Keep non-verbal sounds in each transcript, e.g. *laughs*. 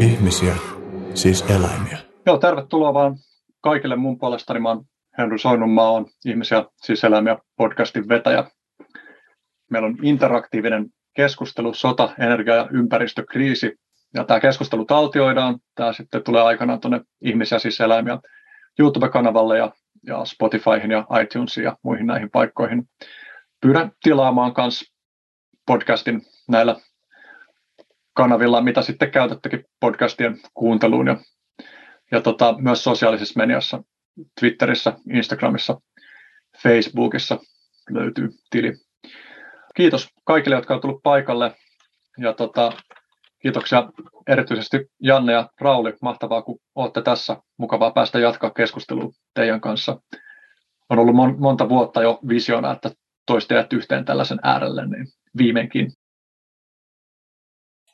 Ihmisiä, siis eläimiä. Joo, tervetuloa vaan kaikille mun puolestani. Mä oon Henry Soinnunmaa, on Ihmisiä, siis eläimiä podcastin vetäjä. Meillä on interaktiivinen keskustelu, sota, energia- ja ympäristökriisi. Ja tämä keskustelu taltioidaan. Tämä sitten tulee aikanaan tuonne Ihmisiä, siis eläimiä YouTube-kanavalle ja, ja Spotifyhin ja iTunesiin ja muihin näihin paikkoihin. Pyydän tilaamaan myös podcastin näillä kanavilla, mitä sitten käytättekin podcastien kuunteluun ja, ja tota, myös sosiaalisessa mediassa, Twitterissä, Instagramissa, Facebookissa löytyy tili. Kiitos kaikille, jotka ovat tullut paikalle ja tota, kiitoksia erityisesti Janne ja Rauli. Mahtavaa, kun olette tässä. Mukavaa päästä jatkaa keskustelua teidän kanssa. On ollut mon- monta vuotta jo visiona, että toisi teidät yhteen tällaisen äärelle, niin viimeinkin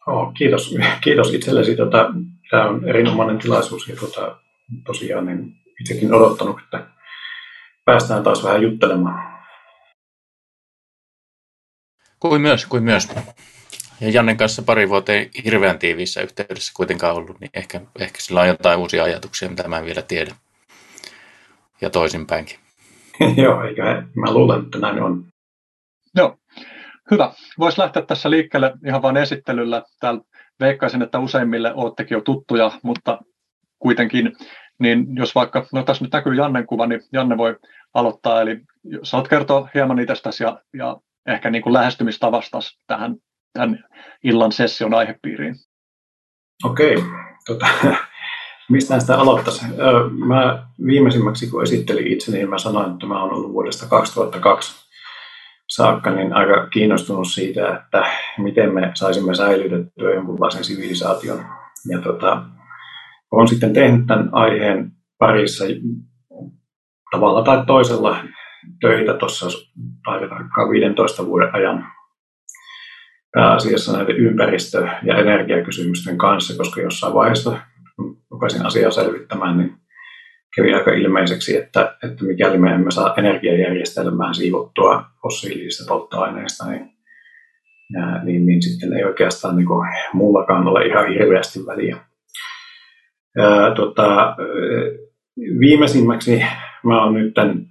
Oh, kiitos, kiitos itsellesi. Tota, tämä on erinomainen tilaisuus ja tota, tosiaan niin itsekin odottanut, että päästään taas vähän juttelemaan. Kuin myös, kuin myös. Ja Jannen kanssa pari vuoteen hirveän tiiviissä yhteydessä kuitenkaan ollut, niin ehkä, ehkä sillä on jotain uusia ajatuksia, mitä mä en vielä tiedä. Ja toisinpäinkin. *laughs* Joo, eikä mä luulen, että näin on. Hyvä. Voisi lähteä tässä liikkeelle ihan vain esittelyllä. Täällä veikkaisin, että useimmille olettekin jo tuttuja, mutta kuitenkin, niin jos vaikka, no tässä nyt näkyy Jannen kuva, niin Janne voi aloittaa. Eli saat kertoa hieman itsestäsi ja, ja ehkä niin kuin lähestymistavasta tähän tämän illan session aihepiiriin. Okei, tota, *laughs* mistä sitä aloittaisi? Mä viimeisimmäksi, kun esittelin itseni, niin mä sanoin, että mä olen ollut vuodesta 2002 saakka niin aika kiinnostunut siitä, että miten me saisimme säilytettyä jonkunlaisen sivilisaation. Ja tota, olen sitten tehnyt tämän aiheen parissa tavalla tai toisella töitä tuossa taitetaan 15 vuoden ajan pääasiassa näiden ympäristö- ja energiakysymysten kanssa, koska jossain vaiheessa, rupesin asiaa selvittämään, niin kävi aika ilmeiseksi, että, että mikäli me emme saa energiajärjestelmään siivottua fossiilisista polttoaineista, niin, niin, niin sitten ei oikeastaan niin kuin, muullakaan ole ihan hirveästi väliä. Ja, tota, viimeisimmäksi mä oon nyt tämän,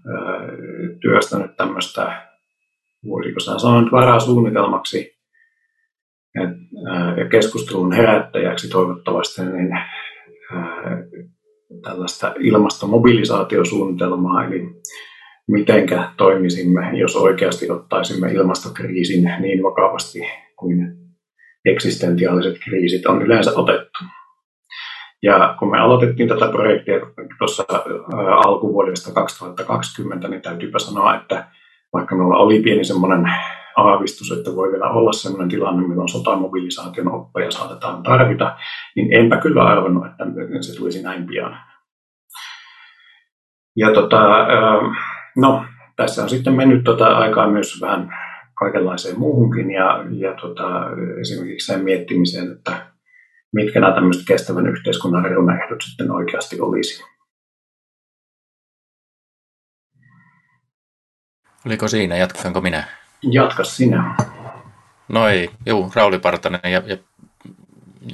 työstänyt tämmöistä, voisiko sanoa nyt varasuunnitelmaksi ja keskustelun herättäjäksi toivottavasti, niin tällaista ilmastomobilisaatiosuunnitelmaa, eli mitenkä toimisimme, jos oikeasti ottaisimme ilmastokriisin niin vakavasti kuin eksistentiaaliset kriisit on yleensä otettu. Ja kun me aloitettiin tätä projektia tuossa alkuvuodesta 2020, niin täytyypä sanoa, että vaikka meillä oli pieni semmoinen aavistus, että voi vielä olla sellainen tilanne, milloin sotamobilisaation oppeja saatetaan tarvita, niin enpä kyllä arvannut, että se tulisi näin pian. Ja tota, no, tässä on sitten mennyt tota aikaa myös vähän kaikenlaiseen muuhunkin ja, ja tota, esimerkiksi sen miettimiseen, että mitkä nämä tämmöiset kestävän yhteiskunnan reunaehdot sitten oikeasti olisi. Oliko siinä? Jatkanko minä? Jatka sinä. No ei, juu, Rauli Partanen ja, ja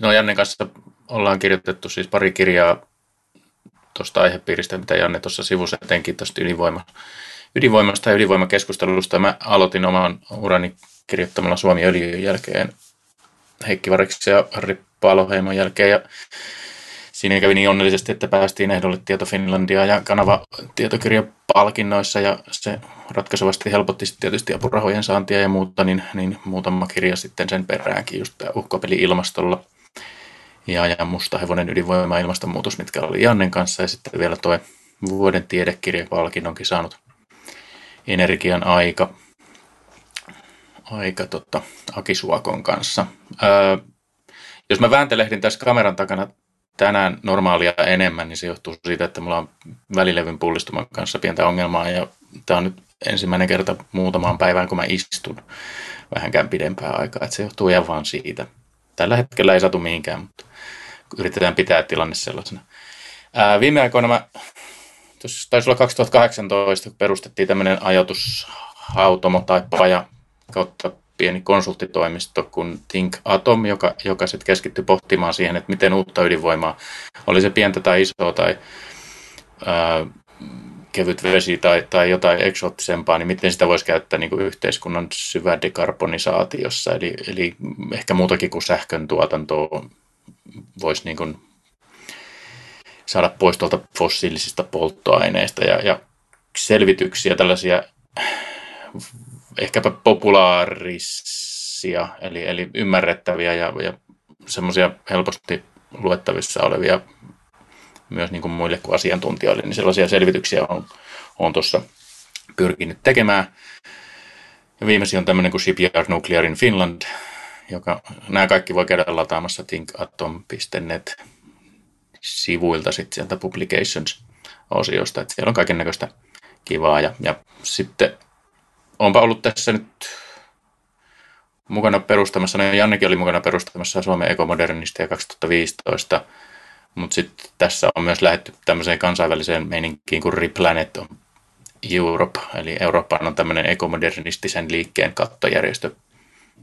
no Jannen kanssa ollaan kirjoitettu siis pari kirjaa tuosta aihepiiristä, mitä Janne tuossa sivussa etenkin tuosta ydinvoima, ydinvoimasta ja ydinvoimakeskustelusta. Mä aloitin oman urani kirjoittamalla Suomi öljyn jälkeen Heikki Variksen ja Harri Paaloheimon jälkeen. Ja siinä kävi niin onnellisesti, että päästiin ehdolle Tieto Finlandia ja kanava tietokirjapalkinnoissa ja se ratkaisevasti helpotti tietysti apurahojen saantia ja muuta, niin, niin muutama kirja sitten sen peräänkin, just tämä uhkapeli ilmastolla – ja, ja Musta hevonen ydinvoima ilmastonmuutos, mitkä oli Jannen kanssa. Ja sitten vielä tuo vuoden tiedekirjapalkinnonkin saanut energian aika, aika tota, Akisuakon kanssa. Öö, jos mä vääntelehdin tässä kameran takana tänään normaalia enemmän, niin se johtuu siitä, että mulla on välilevyn pullistuman kanssa pientä ongelmaa ja tämä on nyt ensimmäinen kerta muutamaan päivään, kun mä istun vähänkään pidempää aikaa, että se johtuu ihan vaan siitä. Tällä hetkellä ei satu mihinkään, mutta yritetään pitää tilanne sellaisena. Ää, viime aikoina mä, tuossa taisi olla 2018, kun perustettiin tämmöinen ajatushautomo tai paja kautta pieni konsulttitoimisto kuin Think Atom, joka, joka sitten keskittyi pohtimaan siihen, että miten uutta ydinvoimaa, oli se pientä tai isoa tai ää, kevyt vesi tai, tai jotain eksoottisempaa, niin miten sitä voisi käyttää niin kuin yhteiskunnan syvä dekarbonisaatiossa, eli, eli ehkä muutakin kuin sähkön tuotantoa voisi niin kuin saada pois tuolta fossiilisista polttoaineista ja, ja selvityksiä, tällaisia ehkäpä populaarisia, eli, eli ymmärrettäviä ja, ja semmoisia helposti luettavissa olevia myös niin kuin muille kuin asiantuntijoille, niin sellaisia selvityksiä on, on tuossa pyrkinyt tekemään. Ja viimeisin on tämmöinen kuin Shipyard Nuclear in Finland, joka nämä kaikki voi käydä lataamassa thinkatom.net sivuilta sitten sieltä publications-osiosta, että siellä on kaiken näköistä kivaa. Ja, ja sitten onpa ollut tässä nyt mukana perustamassa, no Jannekin oli mukana perustamassa Suomen ekomodernistia 2015, mutta sitten tässä on myös lähetty tämmöiseen kansainväliseen meininkiin kuin Replanet on Europe, eli Euroopan on tämmöinen ekomodernistisen liikkeen kattojärjestö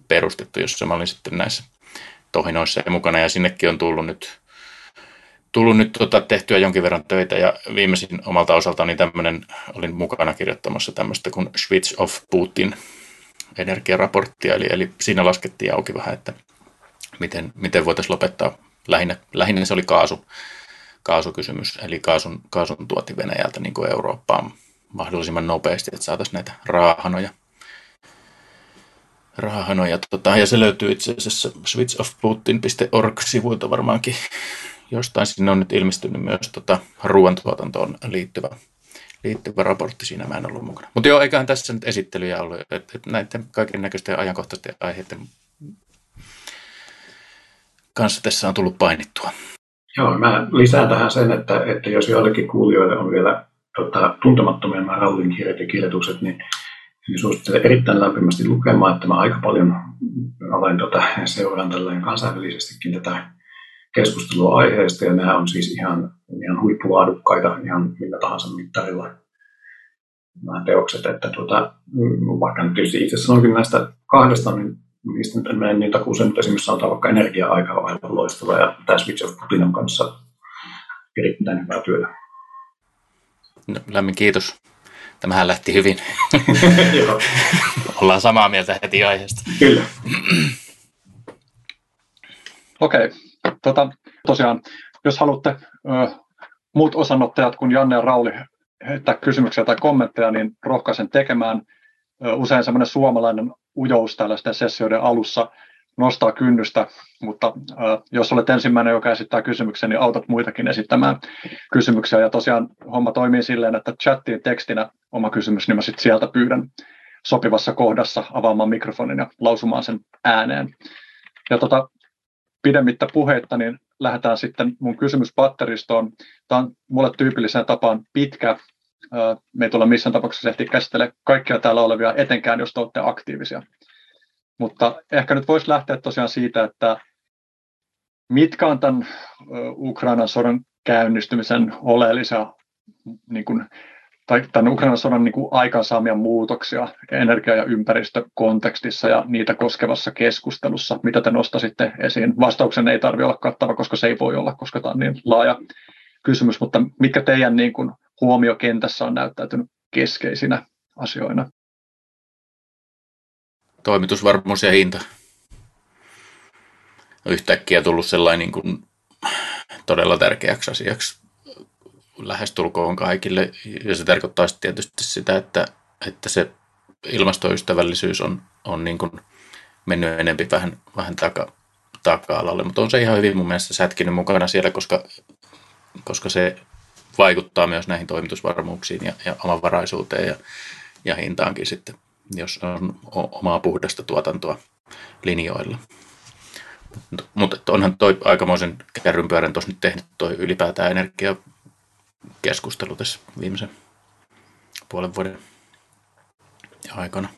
perustettu, jossa mä olin sitten näissä tohinoissa ja mukana, ja sinnekin on tullut nyt, tullut nyt tota, tehtyä jonkin verran töitä, ja viimeisin omalta osaltani tämmöinen, olin mukana kirjoittamassa tämmöistä kuin Switch of Putin energiaraporttia, eli, eli siinä laskettiin auki vähän, että miten, miten voitaisiin lopettaa. Lähinnä, lähinnä se oli kaasu, kaasukysymys, eli kaasun, kaasun tuoti Venäjältä niin kuin Eurooppaan mahdollisimman nopeasti, että saataisiin näitä raahanoja. raahanoja tota, ja se löytyy itse asiassa switchofputin.org-sivuilta varmaankin jostain. Sinne on nyt ilmestynyt myös tota, ruoantuotantoon liittyvä, liittyvä raportti, siinä mä en ollut mukana. Mutta joo, eiköhän tässä nyt esittelyjä ollut, että et näiden kaiken näköisten ajankohtaisten aiheiden kanssa tässä on tullut painittua. Joo, mä lisään tähän sen, että, että jos joillekin kuulijoille on vielä tota, tuntemattomia nämä Raulin kirjat ja kirjoitukset, niin, niin suosittelen erittäin lämpimästi lukemaan, että mä aika paljon olen tota, seuraan kansainvälisestikin tätä keskustelua aiheesta, ja nämä on siis ihan, ihan huippulaadukkaita ihan millä tahansa mittarilla nämä teokset, että tuota, vaikka nyt tietysti itse sanoinkin näistä kahdesta, niin niistä nyt en mene niin takuuseen, mutta esimerkiksi sanotaan vaikka energia-aika on aivan loistava ja tämä Switch of Putinan kanssa erittäin hyvää työtä. No, lämmin kiitos. Tämähän lähti hyvin. *laughs* Ollaan samaa mieltä heti aiheesta. Kyllä. Okei, okay. Tota, tosiaan, jos haluatte ö, muut osanottajat kuin Janne ja Rauli heittää kysymyksiä tai kommentteja, niin rohkaisen tekemään. Ö, usein semmoinen suomalainen ujous tällaisten sessioiden alussa nostaa kynnystä, mutta äh, jos olet ensimmäinen, joka esittää kysymyksen, niin autat muitakin esittämään kysymyksiä. Ja tosiaan homma toimii silleen, että chattiin tekstinä oma kysymys, niin mä sitten sieltä pyydän sopivassa kohdassa avaamaan mikrofonin ja lausumaan sen ääneen. Ja tota, pidemmittä puheitta, niin lähdetään sitten mun kysymyspatteristoon. Tämä on mulle tyypilliseen tapaan pitkä, me ei tulla missään tapauksessa ehtiä käsitellä kaikkia täällä olevia, etenkään jos te olette aktiivisia. Mutta ehkä nyt voisi lähteä tosiaan siitä, että mitkä on tämän Ukrainan sodan käynnistymisen oleellisia niin kuin, tai tämän Ukrainan sodan niin kuin aikaansaamia muutoksia energia- ja ympäristökontekstissa ja niitä koskevassa keskustelussa, mitä te nostasitte esiin. Vastauksen ei tarvitse olla kattava, koska se ei voi olla, koska tämä on niin laaja kysymys, mutta mitkä teidän niin kuin, huomiokentässä on näyttäytynyt keskeisinä asioina? Toimitusvarmuus ja hinta. Yhtäkkiä tullut sellainen niin kuin todella tärkeäksi asiaksi lähestulkoon kaikille. Ja se tarkoittaa tietysti sitä, että, että se ilmastoystävällisyys on, on niin kuin mennyt enempi vähän, vähän taka, taka-alalle. Mutta on se ihan hyvin mun mielestä sätkinyt mukana siellä, koska, koska se vaikuttaa myös näihin toimitusvarmuuksiin ja, ja omavaraisuuteen ja, ja hintaankin sitten, jos on omaa puhdasta tuotantoa linjoilla. Mutta onhan toi aikamoisen kärrynpyörän tuossa nyt tehnyt toi ylipäätään energiakeskustelu tässä viimeisen puolen vuoden aikana.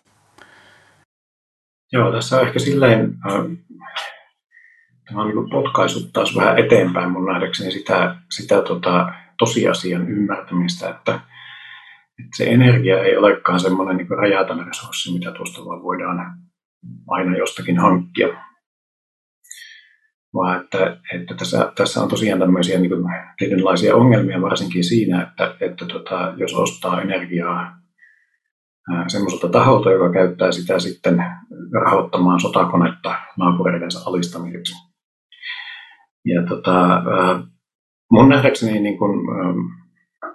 Joo, tässä on ehkä silleen, äh, tämä on niin potkaisut taas vähän eteenpäin mun nähdäkseni sitä, sitä tota, tosiasian ymmärtämistä, että, että se energia ei olekaan semmoinen niin rajaton resurssi, mitä tuosta vaan voidaan aina jostakin hankkia. Vaan että, että tässä, tässä on tosiaan tämmöisiä niin kuin, tietynlaisia ongelmia varsinkin siinä, että, että tota, jos ostaa energiaa semmoiselta taholta, joka käyttää sitä sitten rahoittamaan sotakonetta naapureidensa alistamiseksi. Ja tota, mun nähdäkseni niin kun,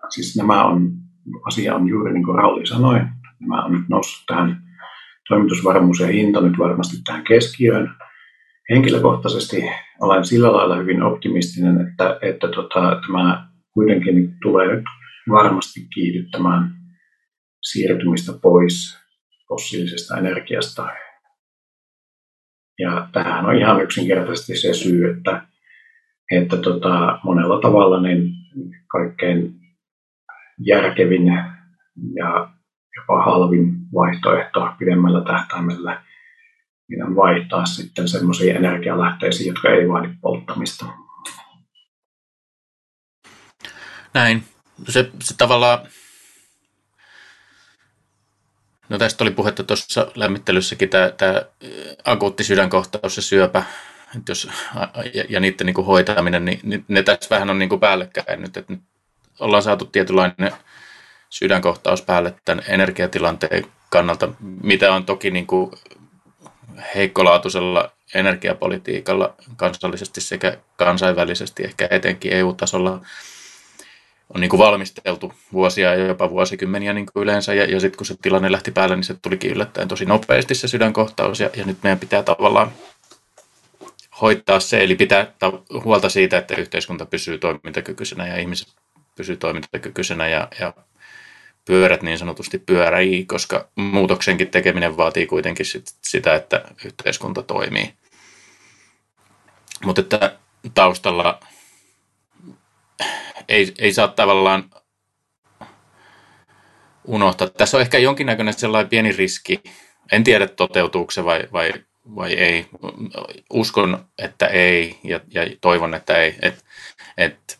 siis nämä on, asia on juuri niin kuin Rauli sanoi, nämä on nyt noussut tähän toimitusvarmuus ja hinta nyt varmasti tähän keskiöön. Henkilökohtaisesti olen sillä lailla hyvin optimistinen, että, että tota, tämä kuitenkin tulee nyt varmasti kiihdyttämään siirtymistä pois fossiilisesta energiasta. Ja tähän on ihan yksinkertaisesti se syy, että, että tota, monella tavalla niin kaikkein järkevin ja jopa halvin vaihtoehto pidemmällä tähtäimellä vaihtaa sitten semmoisiin energialähteisiin, jotka ei vaadi polttamista. Näin. Se, se tavallaan No tästä oli puhetta tuossa lämmittelyssäkin, tämä, tämä akuutti sydänkohtaus ja syöpä että jos, ja, ja niiden niin kuin hoitaminen, niin, niin ne tässä vähän on niin kuin päällekkäin nyt, että nyt ollaan saatu tietynlainen sydänkohtaus päälle tämän energiatilanteen kannalta, mitä on toki niin kuin heikkolaatuisella energiapolitiikalla kansallisesti sekä kansainvälisesti, ehkä etenkin EU-tasolla on niin kuin valmisteltu vuosia ja jopa vuosikymmeniä niin kuin yleensä. Ja, ja sitten kun se tilanne lähti päälle, niin se tulikin yllättäen tosi nopeasti se sydänkohtaus. Ja, ja nyt meidän pitää tavallaan hoitaa se, eli pitää huolta siitä, että yhteiskunta pysyy toimintakykyisenä ja ihmiset pysyy toimintakykyisenä ja, ja pyörät niin sanotusti pyöräii, koska muutoksenkin tekeminen vaatii kuitenkin sit sitä, että yhteiskunta toimii. Mutta että taustalla ei, ei saa tavallaan unohtaa. Tässä on ehkä jonkinnäköinen sellainen pieni riski. En tiedä, toteutuuko se vai, vai, vai ei. Uskon, että ei ja, ja toivon, että ei. Et, et,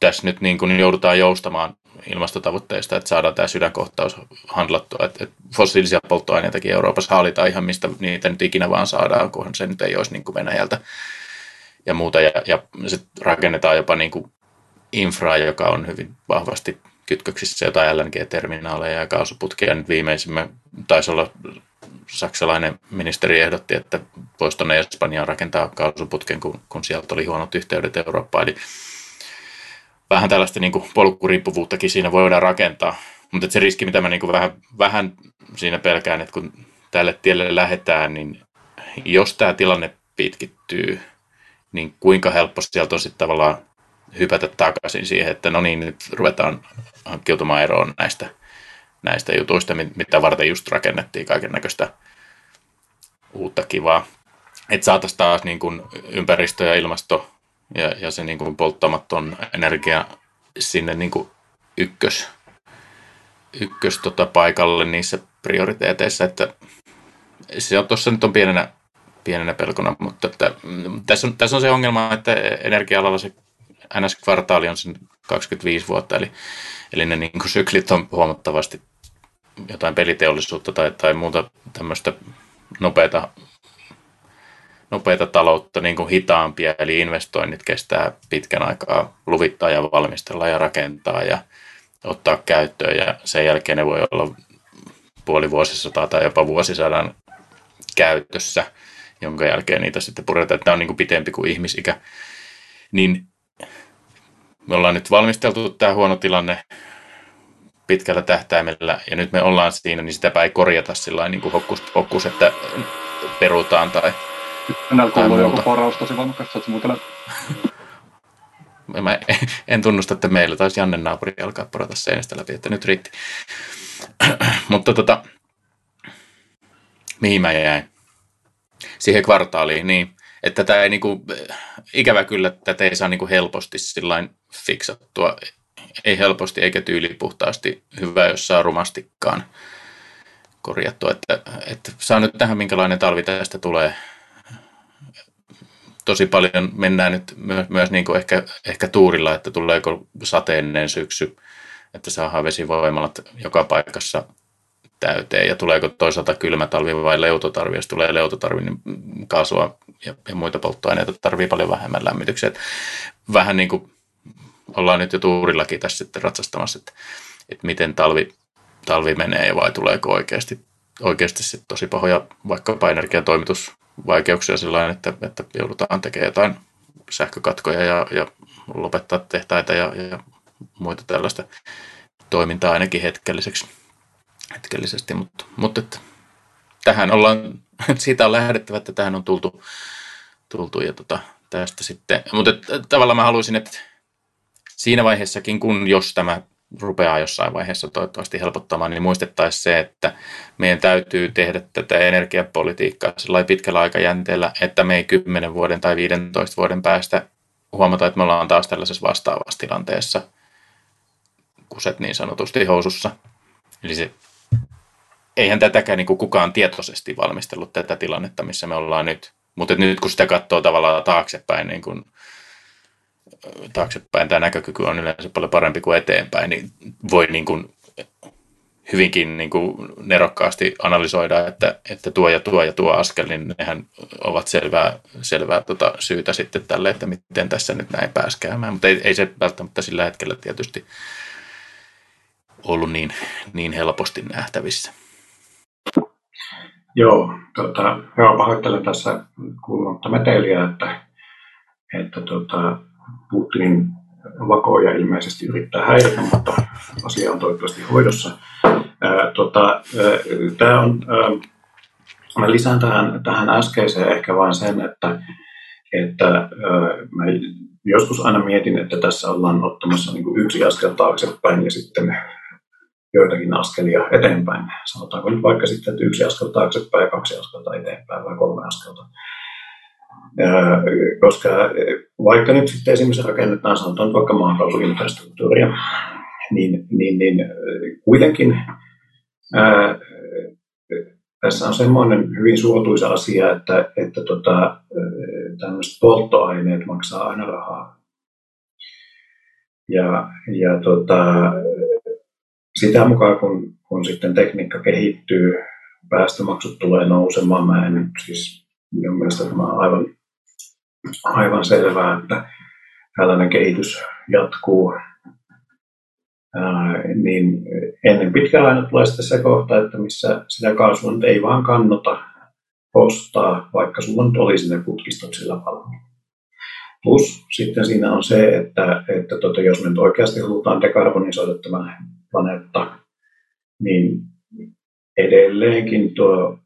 tässä nyt niin kuin joudutaan joustamaan ilmastotavoitteista, että saadaan tämä sydänkohtaus handlattua. Että, että fossiilisia polttoaineitakin Euroopassa haalitaan ihan mistä niitä nyt ikinä vaan saadaan, kunhan se nyt ei olisi niin kuin Venäjältä ja muuta. Ja, ja se rakennetaan jopa niin kuin infraa, joka on hyvin vahvasti kytköksissä jotain LNG-terminaaleja ja kaasuputkia. Nyt viimeisimmä taisi olla saksalainen ministeri ehdotti, että voisi tuonne Espanjaan rakentaa kaasuputken, kun, kun sieltä oli huonot yhteydet Eurooppaan. Eli vähän tällaista niin kuin polkkuriippuvuuttakin siinä voidaan rakentaa. Mutta se riski, mitä mä niin kuin vähän, vähän siinä pelkään, että kun tälle tielle lähdetään, niin jos tämä tilanne pitkittyy, niin kuinka helppo sieltä on sitten tavallaan hypätä takaisin siihen, että no niin, nyt ruvetaan hankkiutumaan eroon näistä, näistä jutuista, mitä varten just rakennettiin kaiken näköistä uutta kivaa. Että saataisiin taas niin kuin ympäristö ja ilmasto ja, ja se niin kuin polttamaton energia sinne niin kuin ykkös, ykkös tota paikalle niissä prioriteeteissa, että se on tuossa nyt on pienenä, pienenä pelkona, mutta että, mm, tässä, on, tässä on se ongelma, että energia-alalla se NS-kvartaali on sen 25 vuotta, eli, eli ne niin kuin syklit on huomattavasti jotain peliteollisuutta tai, tai muuta tämmöistä nopeata, nopeata taloutta niin kuin hitaampia, eli investoinnit kestää pitkän aikaa luvittaa ja valmistella ja rakentaa ja ottaa käyttöön, ja sen jälkeen ne voi olla puoli vuosisataa tai jopa vuosisadan käytössä, jonka jälkeen niitä sitten puretaan. Tämä on niin kuin pitempi kuin ihmisikä. Niin me ollaan nyt valmisteltu tämä huono tilanne pitkällä tähtäimellä ja nyt me ollaan siinä, niin sitäpä ei korjata sillä niin kuin hokkus, hokkus, että perutaan tai Enää kuuluu joku poraus tosi voimakkaasti, että muuten *laughs* Mä en tunnusta, että meillä taisi Janne naapuri alkaa porata seinästä läpi, että nyt riitti. *clears throat* Mutta tota, mihin mä jäin? Siihen kvartaaliin, niin että tämä ei niinku, ikävä kyllä, tätä ei saa niinku helposti sillain fiksattua. Ei helposti eikä tyylipuhtaasti hyvä, jos saa rumastikkaan korjattua. Että, että saa nyt tähän, minkälainen talvi tästä tulee. Tosi paljon mennään nyt myös, myös niin kuin ehkä, ehkä tuurilla, että tuleeko sateinen syksy, että saadaan vesivoimalat joka paikassa täyteen ja tuleeko toisaalta kylmä talvi vai leutotarvi. Jos tulee leutotarvi, niin kaasua ja, ja muita polttoaineita tarvii paljon vähemmän lämmityksiä. Et vähän niin kuin ollaan nyt jo tuurillakin tässä sitten ratsastamassa, että, että miten talvi, talvi menee vai tuleeko oikeasti, oikeasti sitten tosi pahoja vaikkapa energiatoimitusvaikeuksia sellainen, että, että joudutaan tekemään jotain sähkökatkoja ja, ja lopettaa tehtaita ja, ja muita tällaista toimintaa ainakin hetkelliseksi, hetkellisesti, mutta, mutta että tähän ollaan, *laughs* siitä on lähdettävä, että tähän on tultu, tultu ja tota, tästä sitten, mutta että, tavallaan mä haluaisin, että siinä vaiheessakin, kun jos tämä rupeaa jossain vaiheessa toivottavasti helpottamaan, niin muistettaisiin se, että meidän täytyy tehdä tätä energiapolitiikkaa sellainen pitkällä aikajänteellä, että me ei 10 vuoden tai 15 vuoden päästä huomata, että me ollaan taas tällaisessa vastaavassa tilanteessa, kuset niin sanotusti housussa. Eli se, eihän tätäkään niin kukaan tietoisesti valmistellut tätä tilannetta, missä me ollaan nyt. Mutta nyt kun sitä katsoo tavallaan taaksepäin, niin kuin taaksepäin tämä näkökyky on yleensä paljon parempi kuin eteenpäin, niin voi niin kuin hyvinkin niin kuin nerokkaasti analysoida, että, että tuo ja tuo ja tuo askel, niin nehän ovat selvää, selvää tota syytä sitten tälle, että miten tässä nyt näin pääsi käymään. Mutta ei, ei se välttämättä sillä hetkellä tietysti ollut niin, niin helposti nähtävissä. Joo, tota, joo pahoittelen tässä kuulumatta meteliä, että, että tota, Putinin vakoja ilmeisesti yrittää häiritä, mutta asia on toivottavasti hoidossa. Ää, tota, tää on, ää, mä lisään tähän, tähän äskeiseen ehkä vain sen, että, että ää, mä joskus aina mietin, että tässä ollaan ottamassa niin kuin yksi askel taaksepäin ja sitten joitakin askelia eteenpäin. Sanotaanko nyt vaikka sitten, että yksi askel taaksepäin, kaksi askelta eteenpäin vai kolme askelta koska vaikka nyt sitten esimerkiksi rakennetaan sanotaan vaikka maakaasuinfrastruktuuria, niin, niin, niin kuitenkin ää, tässä on semmoinen hyvin suotuisa asia, että, että tota, tämmöiset polttoaineet maksaa aina rahaa. Ja, ja tota, sitä mukaan, kun, kun sitten tekniikka kehittyy, päästömaksut tulee nousemaan. Mä en siis minun mielestä tämä on aivan aivan selvää, että tällainen kehitys jatkuu. Ää, niin ennen pitkään aina tulee sitten se kohta, että missä sitä kaasua nyt ei vaan kannata ostaa, vaikka sulla nyt olisi ne putkistot sillä valmiina. Plus sitten siinä on se, että, että tota, jos me nyt oikeasti halutaan dekarbonisoida tämä planeetta, niin edelleenkin tuo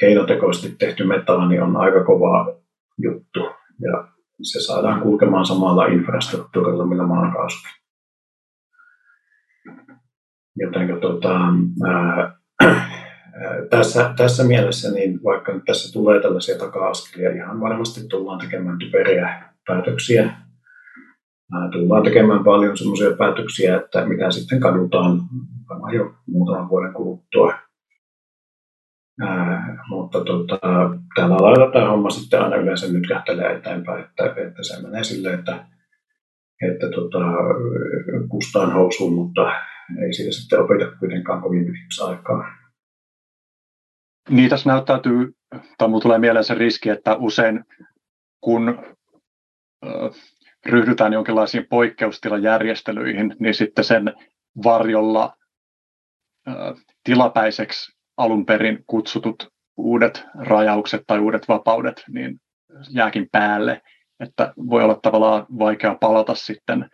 keinotekoisesti tehty metaani on aika kova juttu ja se saadaan kulkemaan samalla infrastruktuurilla, millä maakaasu. Joten tota, ää, tässä, tässä mielessä, niin vaikka nyt tässä tulee tällaisia taka-askelia, ihan varmasti tullaan tekemään typeriä päätöksiä. Ää, tullaan tekemään paljon sellaisia päätöksiä, että mitä sitten kadutaan jo muutaman vuoden kuluttua. Ää, mutta tota, tällä lailla tämä homma sitten aina yleensä nyt kähtelee eteenpäin, että, että se menee silleen, että, että tota, kustaan housuun, mutta ei siitä sitten opeta kuitenkaan kovin pitkäksi aikaa. Niin tässä näyttäytyy, tai minulle tulee mieleen se riski, että usein kun ryhdytään jonkinlaisiin poikkeustilajärjestelyihin, niin sitten sen varjolla tilapäiseksi alun perin kutsutut uudet rajaukset tai uudet vapaudet niin jääkin päälle, että voi olla tavallaan vaikea palata sitten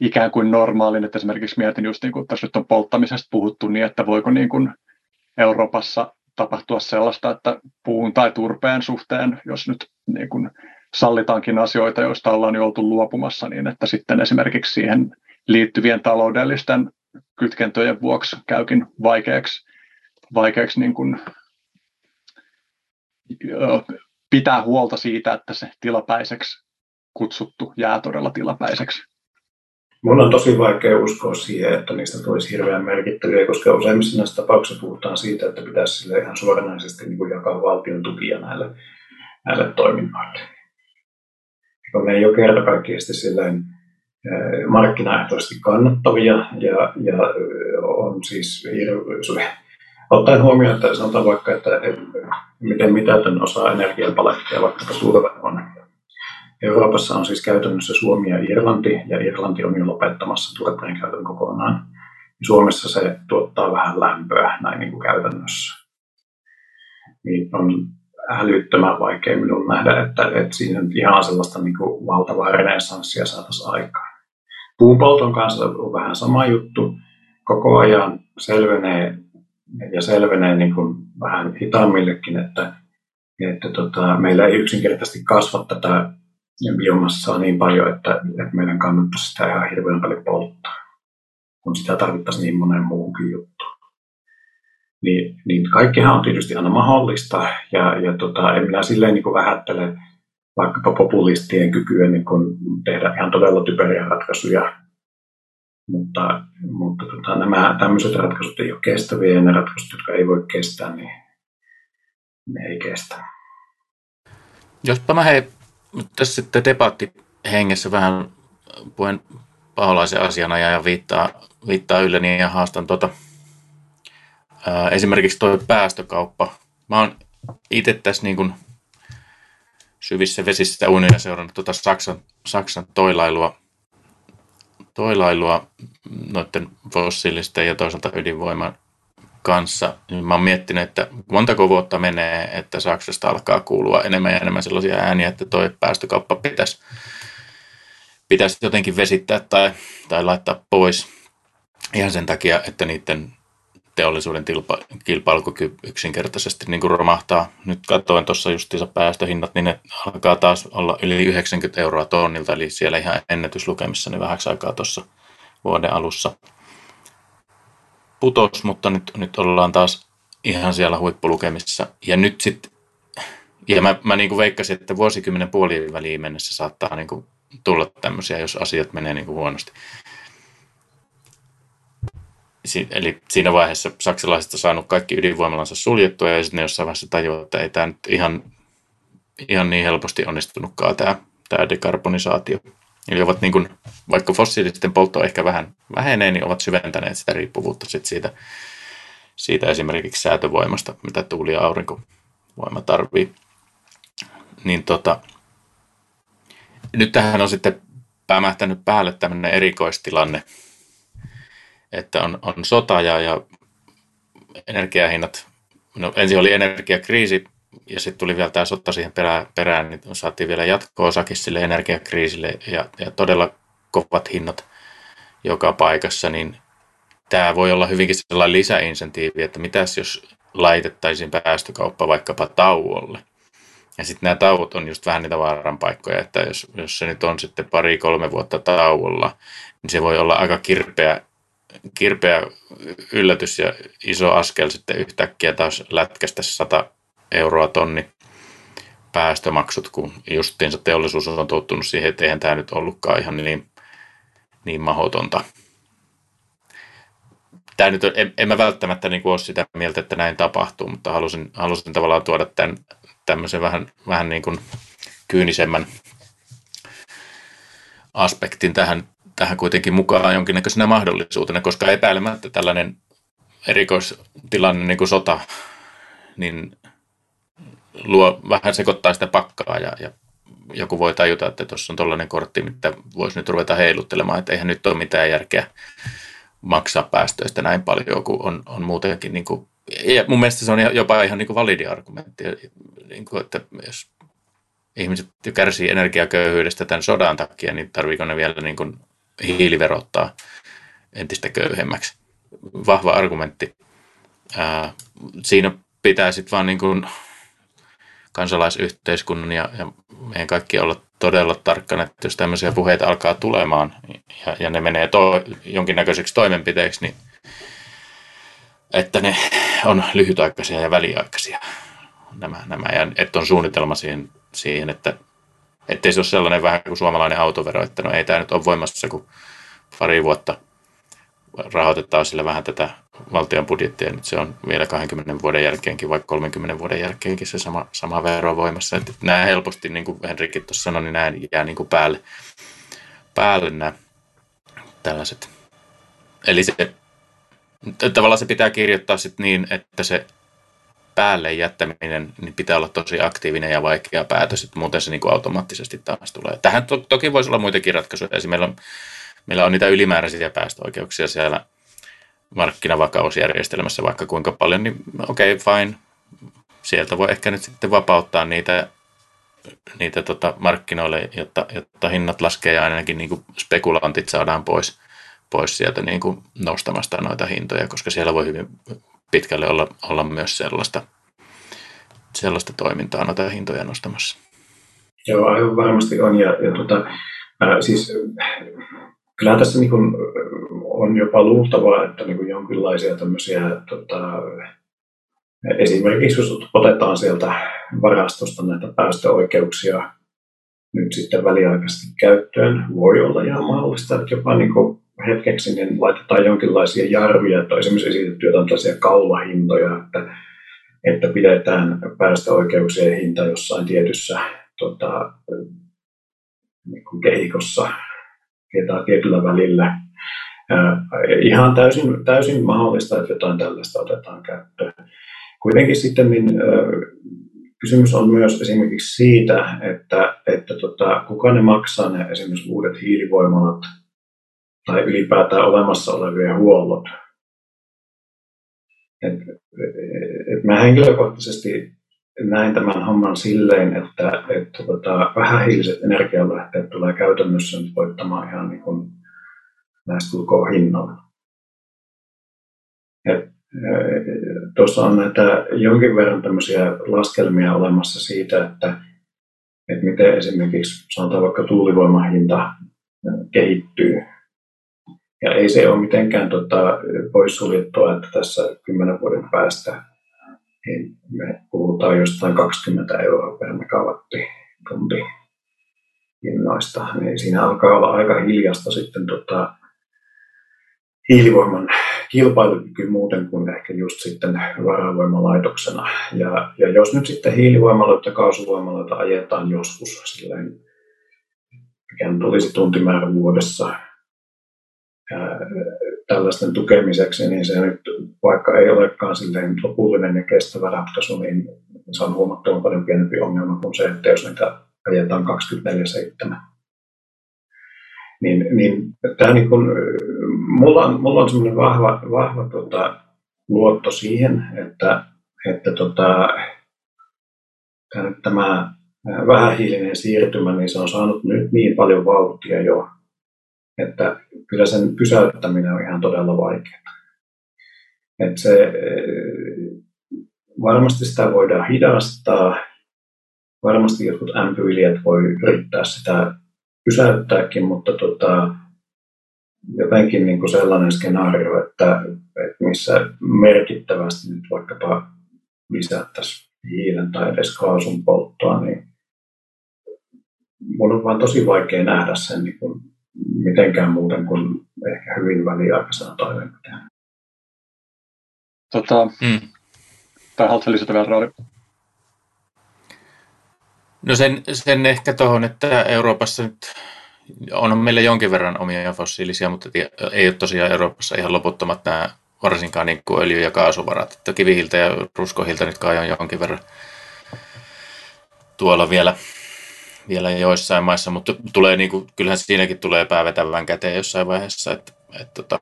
ikään kuin normaalin, että esimerkiksi mietin just niin kuin tässä nyt on polttamisesta puhuttu niin, että voiko niin kuin Euroopassa tapahtua sellaista, että puun tai turpeen suhteen, jos nyt niin kuin sallitaankin asioita, joista ollaan jo oltu luopumassa, niin että sitten esimerkiksi siihen liittyvien taloudellisten kytkentöjen vuoksi käykin vaikeaksi vaikeaksi niin kuin, pitää huolta siitä, että se tilapäiseksi kutsuttu jää todella tilapäiseksi. Mun on tosi vaikea uskoa siihen, että niistä tulisi hirveän merkittäviä, koska useimmissa näissä tapauksissa puhutaan siitä, että pitäisi sille ihan suoranaisesti niin kuin jakaa valtion tukia näille, näille toiminnoille. Kun ne ei ole kerta kaikkiasti silleen markkinaehtoisesti kannattavia ja, ja on siis Ottaen huomioon, että sanotaan vaikka, että miten mitätön osa energiapalettia vaikkapa turve on. Euroopassa on siis käytännössä Suomi ja Irlanti, ja Irlanti on jo lopettamassa turpeen käytön kokonaan. Suomessa se tuottaa vähän lämpöä näin niin kuin käytännössä. Niin on älyttömän vaikea minun nähdä, että, että siinä nyt ihan sellaista niin kuin valtavaa renesanssia saataisiin aikaan. Puunpolton kanssa on vähän sama juttu. Koko ajan selvenee ja selvenee niin kuin vähän hitaammillekin, että, että tota, meillä ei yksinkertaisesti kasva tätä biomassaa niin paljon, että, että meidän kannattaisi sitä ihan hirveän paljon polttaa, kun sitä tarvittaisiin niin monen muuhunkin juttuun. Niin, niin kaikkihan on tietysti aina mahdollista, ja, ja tota, en minä silleen niin kuin vähättele vaikkapa populistien kykyä niin kuin tehdä ihan todella typeriä ratkaisuja, mutta, mutta tota, nämä tämmöiset ratkaisut ei ole kestäviä, ja ne ratkaisut, jotka ei voi kestää, niin ne ei kestä. Jospa mä hei, tässä sitten debatti hengessä vähän puen paholaisen asiana ja viittaa, viittaa ylleni ja haastan tuota, ää, esimerkiksi tuo päästökauppa. Mä oon itse tässä niin kuin syvissä vesissä unia seurannut tuota Saksan, Saksan toilailua, toilailua noiden fossiilisten ja toisaalta ydinvoiman kanssa. Niin mä oon miettinyt, että montako vuotta menee, että Saksasta alkaa kuulua enemmän ja enemmän sellaisia ääniä, että toi päästökauppa pitäisi, pitäisi jotenkin vesittää tai, tai laittaa pois ihan sen takia, että niiden teollisuuden tilpa, kilpailukyky yksinkertaisesti niin kuin romahtaa. Nyt katsoin tuossa justiinsa päästöhinnat, niin ne alkaa taas olla yli 90 euroa tonnilta, eli siellä ihan ennätyslukemissa niin vähäksi aikaa tuossa vuoden alussa putos, mutta nyt, nyt ollaan taas ihan siellä huippulukemissa. Ja nyt sitten, ja mä, mä niin kuin veikkasin, että vuosikymmenen puoliväliin mennessä saattaa niin kuin tulla tämmöisiä, jos asiat menee niin kuin huonosti. Eli siinä vaiheessa saksalaiset on saanut kaikki ydinvoimalansa suljettua ja sitten ne jossain vaiheessa tajuaa, että ei tämä nyt ihan, ihan niin helposti onnistunutkaan tämä, tämä dekarbonisaatio. Eli ovat niin kuin, vaikka fossiilisten poltto ehkä vähän vähenee, niin ovat syventäneet sitä riippuvuutta sit siitä, siitä esimerkiksi säätövoimasta, mitä tuuli- ja aurinkovoima tarvii. Niin tota, nyt tähän on sitten päämähtänyt päälle tämmöinen erikoistilanne, että on, on sota ja, ja energiahinnat, no ensin oli energiakriisi, ja sitten tuli vielä tämä sota siihen perään, perään niin saatiin vielä jatko-osakin sille energiakriisille ja, ja todella kovat hinnat joka paikassa, niin tämä voi olla hyvinkin sellainen lisäinsentiivi, että mitäs jos laitettaisiin päästökauppa vaikkapa tauolle. Ja sitten nämä tauot on just vähän niitä vaaran paikkoja, että jos, jos se nyt on sitten pari-kolme vuotta tauolla, niin se voi olla aika kirpeä, kirpeä yllätys ja iso askel sitten yhtäkkiä taas lätkästä 100 euroa tonni päästömaksut, kun justiinsa teollisuus on tottunut siihen, että eihän tämä nyt ollutkaan ihan niin, niin mahdotonta. Tämä nyt on, en, en mä välttämättä niin ole sitä mieltä, että näin tapahtuu, mutta halusin, halusin tavallaan tuoda tämän, tämmöisen vähän, vähän niin kuin kyynisemmän aspektin tähän, tähän kuitenkin mukaan jonkinnäköisenä mahdollisuutena, koska epäilemättä tällainen erikoistilanne niin kuin sota, niin luo, vähän sekoittaa sitä pakkaa ja, ja joku voi tajuta, että tuossa on tuollainen kortti, mitä voisi nyt ruveta heiluttelemaan, että eihän nyt ole mitään järkeä maksaa päästöistä näin paljon, kun on, on muutenkin niin kuin, ja mun mielestä se on jopa ihan niin kuin validi argumentti, niin kuin, että jos ihmiset kärsii energiaköyhyydestä tämän sodan takia, niin tarviiko ne vielä niin kuin hiiliverottaa entistä köyhemmäksi. Vahva argumentti. Ää, siinä pitää sitten vaan niin kuin kansalaisyhteiskunnan ja, ja meidän kaikki olla todella tarkkana, että jos tämmöisiä puheita alkaa tulemaan ja, ja ne menee to, jonkinnäköiseksi toimenpiteeksi, niin että ne on lyhytaikaisia ja väliaikaisia nämä, nämä ja että on suunnitelma siihen, siihen että ettei se ole sellainen vähän kuin suomalainen autovero, että no ei tämä nyt ole voimassa kuin pari vuotta – rahoitetaan sillä vähän tätä valtion budjettia, nyt se on vielä 20 vuoden jälkeenkin, vaikka 30 vuoden jälkeenkin se sama, sama vero voimassa. Että nämä helposti, niin kuin Henrikki tuossa sanoi, niin nämä jää niin kuin päälle, päälle nämä tällaiset. Eli se Tavallaan se pitää kirjoittaa sitten niin, että se päälle jättäminen niin pitää olla tosi aktiivinen ja vaikea päätös, että muuten se niin kuin automaattisesti taas tulee. Tähän to- toki voisi olla muitakin ratkaisuja. Esimerkiksi meillä on, meillä on niitä ylimääräisiä päästöoikeuksia siellä markkinavakausjärjestelmässä vaikka kuinka paljon, niin okei, okay, fine. Sieltä voi ehkä nyt sitten vapauttaa niitä, niitä tota markkinoille, jotta, jotta hinnat laskee ja ainakin niin kuin spekulantit saadaan pois, pois sieltä niin kuin nostamasta noita hintoja, koska siellä voi hyvin pitkälle olla, olla myös sellaista, sellaista toimintaa noita hintoja nostamassa. Joo, aivan varmasti on. Ja, ja tota, ää, siis, kyllä tässä niin kuin, on jopa luultavaa, että niin jonkinlaisia tämmöisiä, tota, esimerkiksi jos otetaan sieltä varastosta näitä päästöoikeuksia nyt sitten väliaikaisesti käyttöön, voi olla ihan mahdollista, että jopa niin kuin hetkeksi niin laitetaan jonkinlaisia jarruja, on esimerkiksi esitetty jotain tällaisia kaulahintoja, että, että pidetään päästöoikeuksien hinta jossain tietyssä tota, niin kehikossa tietyllä välillä. Ihan täysin, täysin mahdollista, että jotain tällaista otetaan käyttöön. Kuitenkin sitten niin, kysymys on myös esimerkiksi siitä, että, että tota, kuka ne maksaa ne esimerkiksi uudet hiilivoimalat tai ylipäätään olemassa olevia huollot. Et, et mä henkilökohtaisesti näin tämän homman silleen, että, että tota, vähähiiliset energialähteet tulee käytännössä nyt voittamaan ihan niin kuin lähestulkoon hinnalla. Tuossa on näitä jonkin verran tämmöisiä laskelmia olemassa siitä, että, että miten esimerkiksi sanotaan vaikka tuulivoimahinta kehittyy ja ei se ole mitenkään tota, poissuljettua, että tässä kymmenen vuoden päästä niin me puhutaan jostain 20 euroa per megawattitunti hinnoista. Niin siinä alkaa olla aika hiljasta sitten tota, hiilivoiman kilpailukyky muuten kuin ehkä just sitten varavoimalaitoksena. Ja, ja jos nyt sitten hiilivoimaloita ja kaasuvoimaloita ajetaan joskus silleen, mikä tulisi tuntimäärä vuodessa tällaisten tukemiseksi, niin se nyt, vaikka ei olekaan silleen lopullinen ja kestävä ratkaisu, niin se on huomattavan paljon pienempi ongelma kuin se, että jos niitä ajetaan 24-7. Niin, niin, tämä niin kun, mulla on, mulla on semmoinen vahva, vahva tota, luotto siihen, että, että tota, tämä vähähiilinen siirtymä, niin se on saanut nyt niin paljon vauhtia jo, että kyllä sen pysäyttäminen on ihan todella vaikeaa. Että se, varmasti sitä voidaan hidastaa, varmasti jotkut ämpyvilijät voi yrittää sitä pysäyttääkin, mutta tota, jotenkin niin kuin sellainen skenaario, että, että missä merkittävästi nyt vaikkapa lisättäisiin hiilen tai edes kaasun polttoa, niin mun on vaan tosi vaikea nähdä sen niin kuin mitenkään muuten kuin ehkä hyvin väliaikaisena toimenpiteenä. Tota, mm. Tai haluatko lisätä vielä, Rauli? No sen, sen ehkä tuohon, että Euroopassa nyt on meillä jonkin verran omia fossiilisia, mutta ei ole tosiaan Euroopassa ihan loputtomat nämä varsinkaan niin kuin öljy- ja kaasuvarat. Että kivihiiltä ja ruskohiiltä nyt kai on jonkin verran tuolla vielä vielä joissain maissa, mutta tulee niin kuin, kyllähän siinäkin tulee päävetävän käteen jossain vaiheessa, että, että että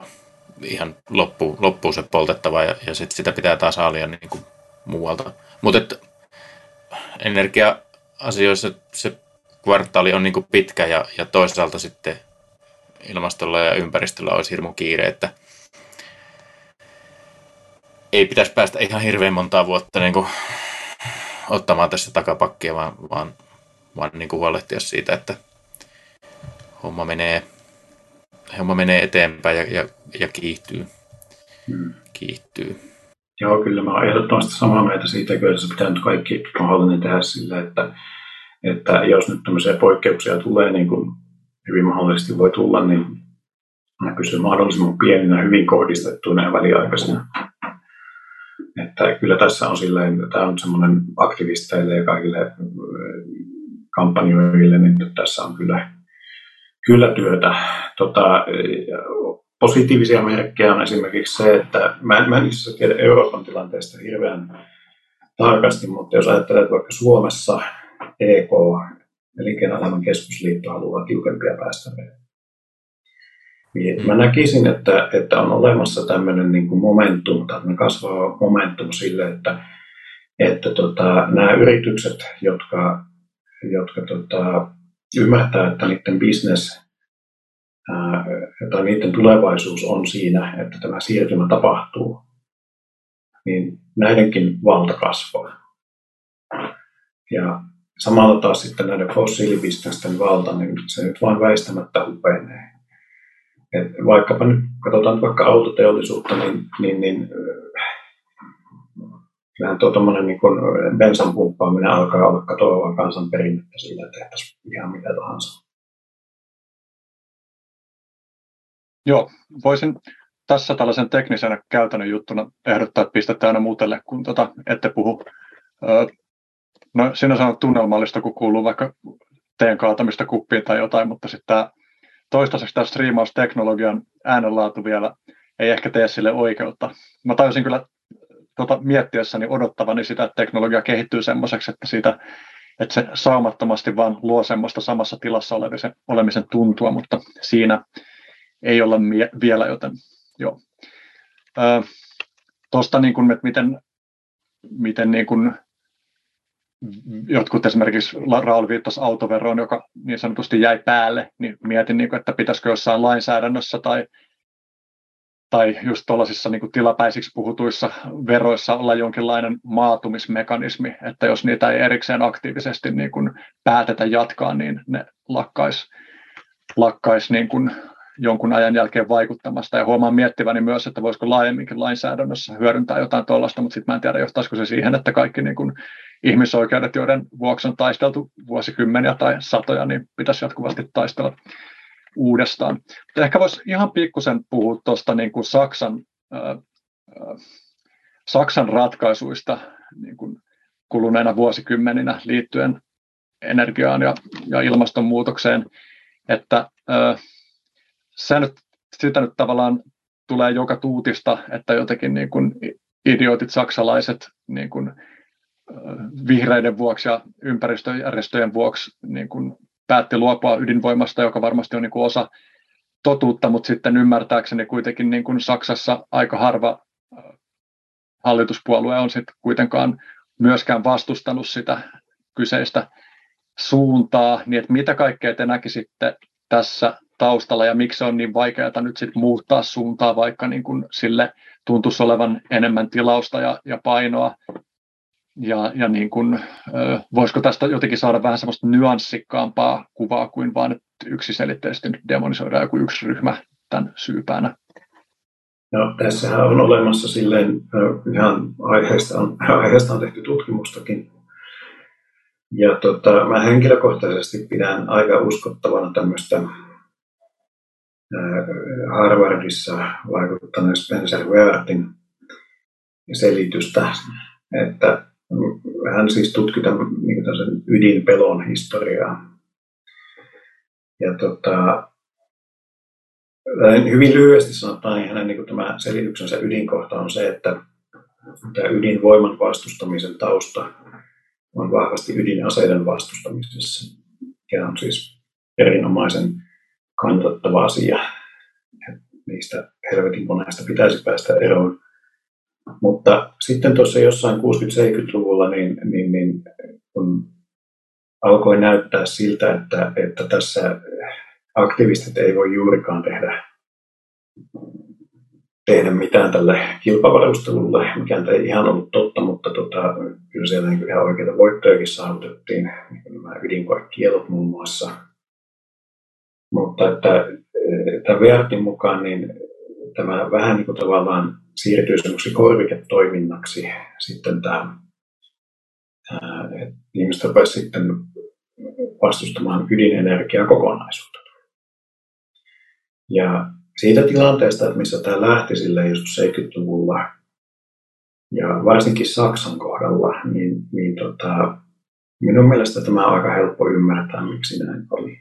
ihan loppu, loppuu se poltettava ja, ja sit sitä pitää taas haalia niin kuin muualta. Mutta energia-asioissa se kvartaali on niin kuin pitkä ja, ja toisaalta sitten ilmastolla ja ympäristöllä olisi hirmu kiire, että ei pitäisi päästä ihan hirveän montaa vuotta niin kuin ottamaan tässä takapakkia, vaan, vaan vaan niin kuin huolehtia siitä, että homma menee, homma menee eteenpäin ja, ja, ja kiihtyy. Hmm. kiihtyy. Joo, kyllä mä olen ehdottomasti samaa mieltä siitä, että se pitää nyt kaikki mahdollinen tehdä sillä, että, että jos nyt tämmöisiä poikkeuksia tulee, niin kuin hyvin mahdollisesti voi tulla, niin ne pysyy mahdollisimman pieninä, hyvin kohdistettuina ja väliaikaisina. Että kyllä tässä on silleen, tämä on semmoinen aktivisteille ja kaikille kampanjoille, niin tässä on kyllä, kyllä työtä. Tota, positiivisia merkkejä on esimerkiksi se, että mä, mä en itse tiedä Euroopan tilanteesta hirveän tarkasti, mutta jos ajattelet vaikka Suomessa EK, Elinkeinoelämän keskusliitto haluaa tiukempia päästöjä. Niin mä näkisin, että, että on olemassa tämmöinen niin kuin momentum, tämmöinen kasvava momentum sille, että, että tota, nämä yritykset, jotka, jotka tota, ymmärtää, että niiden business ää, tai niiden tulevaisuus on siinä, että tämä siirtymä tapahtuu, niin näidenkin valta kasvaa. Ja samalla taas sitten näiden fossiilibisnesten valta, niin se nyt vain väistämättä hupenee. Et vaikkapa nyt, katsotaan vaikka autoteollisuutta, niin, niin, niin kyllähän tuo tuommoinen niin bensan pumppaaminen alkaa olla katoavaa kansanperinnettä sillä, tehtäisiin ihan mitä tahansa. Joo, voisin tässä tällaisen teknisenä käytännön juttuna ehdottaa, että pistätte aina muutelle, kun tota, ette puhu. No sinä on tunnelmallista, kun kuuluu vaikka teen kaatamista kuppiin tai jotain, mutta sitten tämä toistaiseksi tämä striimausteknologian äänenlaatu vielä ei ehkä tee sille oikeutta. Mä tajusin kyllä tuota, miettiessäni odottavani sitä, että teknologia kehittyy semmoiseksi, että, siitä, että se saumattomasti vaan luo semmoista samassa tilassa olemisen, olemisen tuntua, mutta siinä ei olla mie- vielä, joten joo. Tuosta niin kuin, että miten, miten niin kuin jotkut esimerkiksi Raul viittasi autoveroon, joka niin sanotusti jäi päälle, niin mietin, niin kuin, että pitäisikö jossain lainsäädännössä tai, tai just tuollaisissa niin tilapäisiksi puhutuissa veroissa olla jonkinlainen maatumismekanismi, että jos niitä ei erikseen aktiivisesti niin kuin päätetä jatkaa, niin ne lakkaisi lakkais niin jonkun ajan jälkeen vaikuttamasta. Ja huomaan miettiväni myös, että voisiko laajemminkin lainsäädännössä hyödyntää jotain tuollaista, mutta sitten mä en tiedä, johtaisiko se siihen, että kaikki niin kuin ihmisoikeudet, joiden vuoksi on taisteltu vuosikymmeniä tai satoja, niin pitäisi jatkuvasti taistella uudestaan. Mutta ehkä voisi ihan pikkusen puhua tuosta niin kuin Saksan, äh, Saksan ratkaisuista niin kuin kuluneena vuosikymmeninä liittyen energiaan ja, ja ilmastonmuutokseen, että äh, se nyt, sitä nyt tavallaan tulee joka tuutista, että jotenkin niin kuin idiotit saksalaiset niin kuin, vihreiden vuoksi ja ympäristöjärjestöjen vuoksi niin kuin päätti luopua ydinvoimasta, joka varmasti on niin kuin osa totuutta, mutta sitten ymmärtääkseni kuitenkin niin kuin Saksassa aika harva hallituspuolue on sitten kuitenkaan myöskään vastustanut sitä kyseistä suuntaa, niin että mitä kaikkea te näkisitte tässä taustalla ja miksi on niin vaikeaa nyt sitten muuttaa suuntaa, vaikka niin kuin sille tuntuisi olevan enemmän tilausta ja, ja painoa. Ja, ja niin kuin, voisiko tästä jotenkin saada vähän semmoista nyanssikkaampaa kuvaa kuin vain, että yksiselitteisesti nyt demonisoidaan joku yksi ryhmä tämän syypäänä? No, tässähän on olemassa silleen, ihan aiheesta on, *laughs* aiheesta on tehty tutkimustakin. Ja tota, mä henkilökohtaisesti pidän aika uskottavana tämmöistä Harvardissa vaikuttaneen Spencer Weartin selitystä, että hän siis tutki tämän niin ydinpelon historiaa. Ja tota, hyvin lyhyesti sanotaan, niin hänen niin tämä selityksensä ydinkohta on se, että tämä ydinvoiman vastustamisen tausta on vahvasti ydinaseiden vastustamisessa, ja on siis erinomaisen kannatettava asia. Niistä helvetin koneista pitäisi päästä eroon. Mutta sitten tuossa jossain 60-70-luvulla niin, niin, niin kun alkoi näyttää siltä, että, että tässä aktivistit ei voi juurikaan tehdä, tehdä mitään tälle kilpavarustelulle, mikä ei ihan ollut totta, mutta tota, kyllä siellä niin ihan oikeita voittojakin saavutettiin, niin nämä ydinkoekielot muun muassa. Mutta että tämän Vertin mukaan niin tämä vähän niin kuin tavallaan siirtyy semmoiksi korviketoiminnaksi sitten tämä, että ihmiset rupesivat sitten vastustamaan ydinenergiaa kokonaisuutta. Ja siitä tilanteesta, että missä tämä lähti sille joskus 70-luvulla ja varsinkin Saksan kohdalla, niin, niin tota, minun mielestä tämä on aika helppo ymmärtää, miksi näin oli.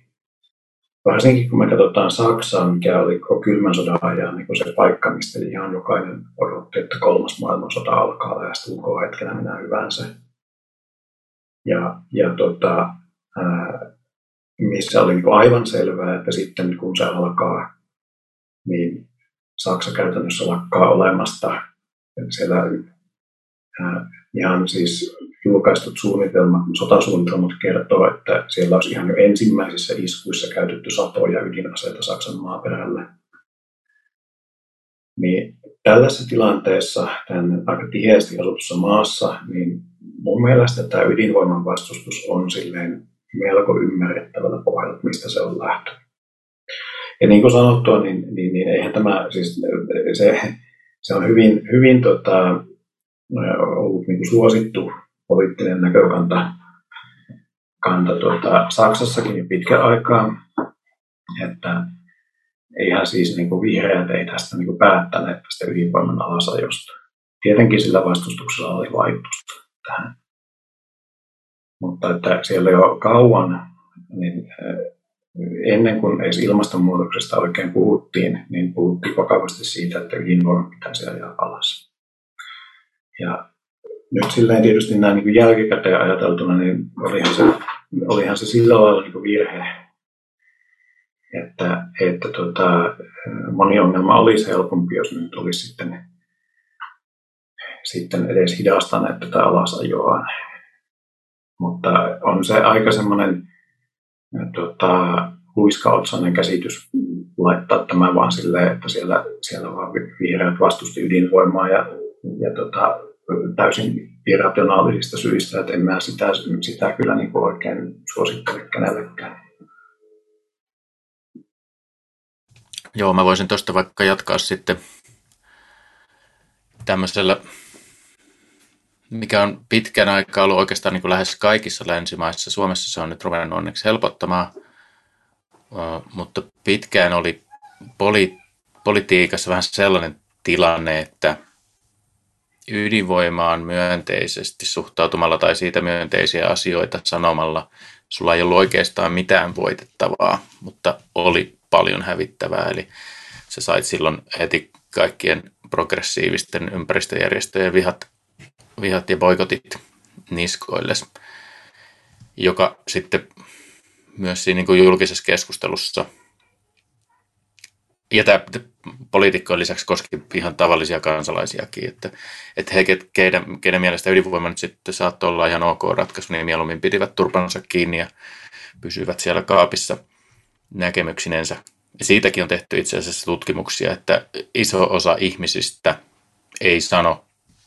Varsinkin kun me katsotaan Saksaa, mikä oli kylmän sodan ajan niin se paikka, mistä ihan jokainen odotti, että kolmas maailmansota alkaa lähestulkoon hetkellä minä hyvänsä. Ja, ja tota, ää, missä oli niin aivan selvää, että sitten kun se alkaa, niin Saksa käytännössä lakkaa olemasta. Siellä ää, ihan siis julkaistut suunnitelmat, sotasuunnitelmat kertoo, että siellä olisi ihan jo ensimmäisissä iskuissa käytetty satoja ydinaseita Saksan maaperälle. Niin tällaisessa tilanteessa, tämän aika tiheästi asutussa maassa, niin mun mielestä tämä ydinvoiman vastustus on silleen melko ymmärrettävällä pohjalla, mistä se on lähtö. Ja niin kuin sanottua, niin, niin, niin eihän tämä, siis se, se on hyvin, hyvin tota, ollut niin kuin suosittu poliittinen näkökanta kanta tuota, Saksassakin pitkä aikaa, että eihän siis niin kuin vihreät ei tästä niin kuin päättäneet tästä ydinvoiman alasajosta. Tietenkin sillä vastustuksella oli vaikutusta tähän. Mutta että siellä jo kauan, niin eh, ennen kuin edes ilmastonmuutoksesta oikein puhuttiin, niin puhuttiin vakavasti siitä, että ydinvoima pitäisi ajaa alas. Ja nyt silleen tietysti näin niin jälkikäteen ajateltuna, niin olihan se, olihan se sillä lailla niin virhe, että, että tota, moni ongelma olisi helpompi, jos nyt olisi sitten, sitten edes hidastaneet tätä alasajoa. Mutta on se aika semmoinen tota, huiskaotsainen käsitys laittaa tämä vaan silleen, että siellä, siellä vaan vihreät vastusti ydinvoimaa ja, ja tota, täysin irrationaalisista syistä, että en mä sitä, sitä kyllä niin kuin oikein suosittele kenellekään. Joo, mä voisin tuosta vaikka jatkaa sitten tämmöisellä, mikä on pitkän aikaa ollut oikeastaan niin kuin lähes kaikissa länsimaissa. Suomessa se on nyt ruvennut onneksi helpottamaan, mutta pitkään oli poli, politiikassa vähän sellainen tilanne, että – ydinvoimaan myönteisesti suhtautumalla tai siitä myönteisiä asioita sanomalla, sulla ei ollut oikeastaan mitään voitettavaa, mutta oli paljon hävittävää. Eli sä sait silloin heti kaikkien progressiivisten ympäristöjärjestöjen vihat, vihat ja boikotit niskoille, joka sitten myös siinä niin kuin julkisessa keskustelussa – ja tämä poliitikkojen lisäksi koski ihan tavallisia kansalaisiakin, että, että he, keiden, keiden mielestä ydinvoima nyt sitten saattoi olla ihan ok ratkaisu, niin mieluummin pitivät turpansa kiinni ja pysyvät siellä kaapissa näkemyksinensä. Siitäkin on tehty itse asiassa tutkimuksia, että iso osa ihmisistä ei sano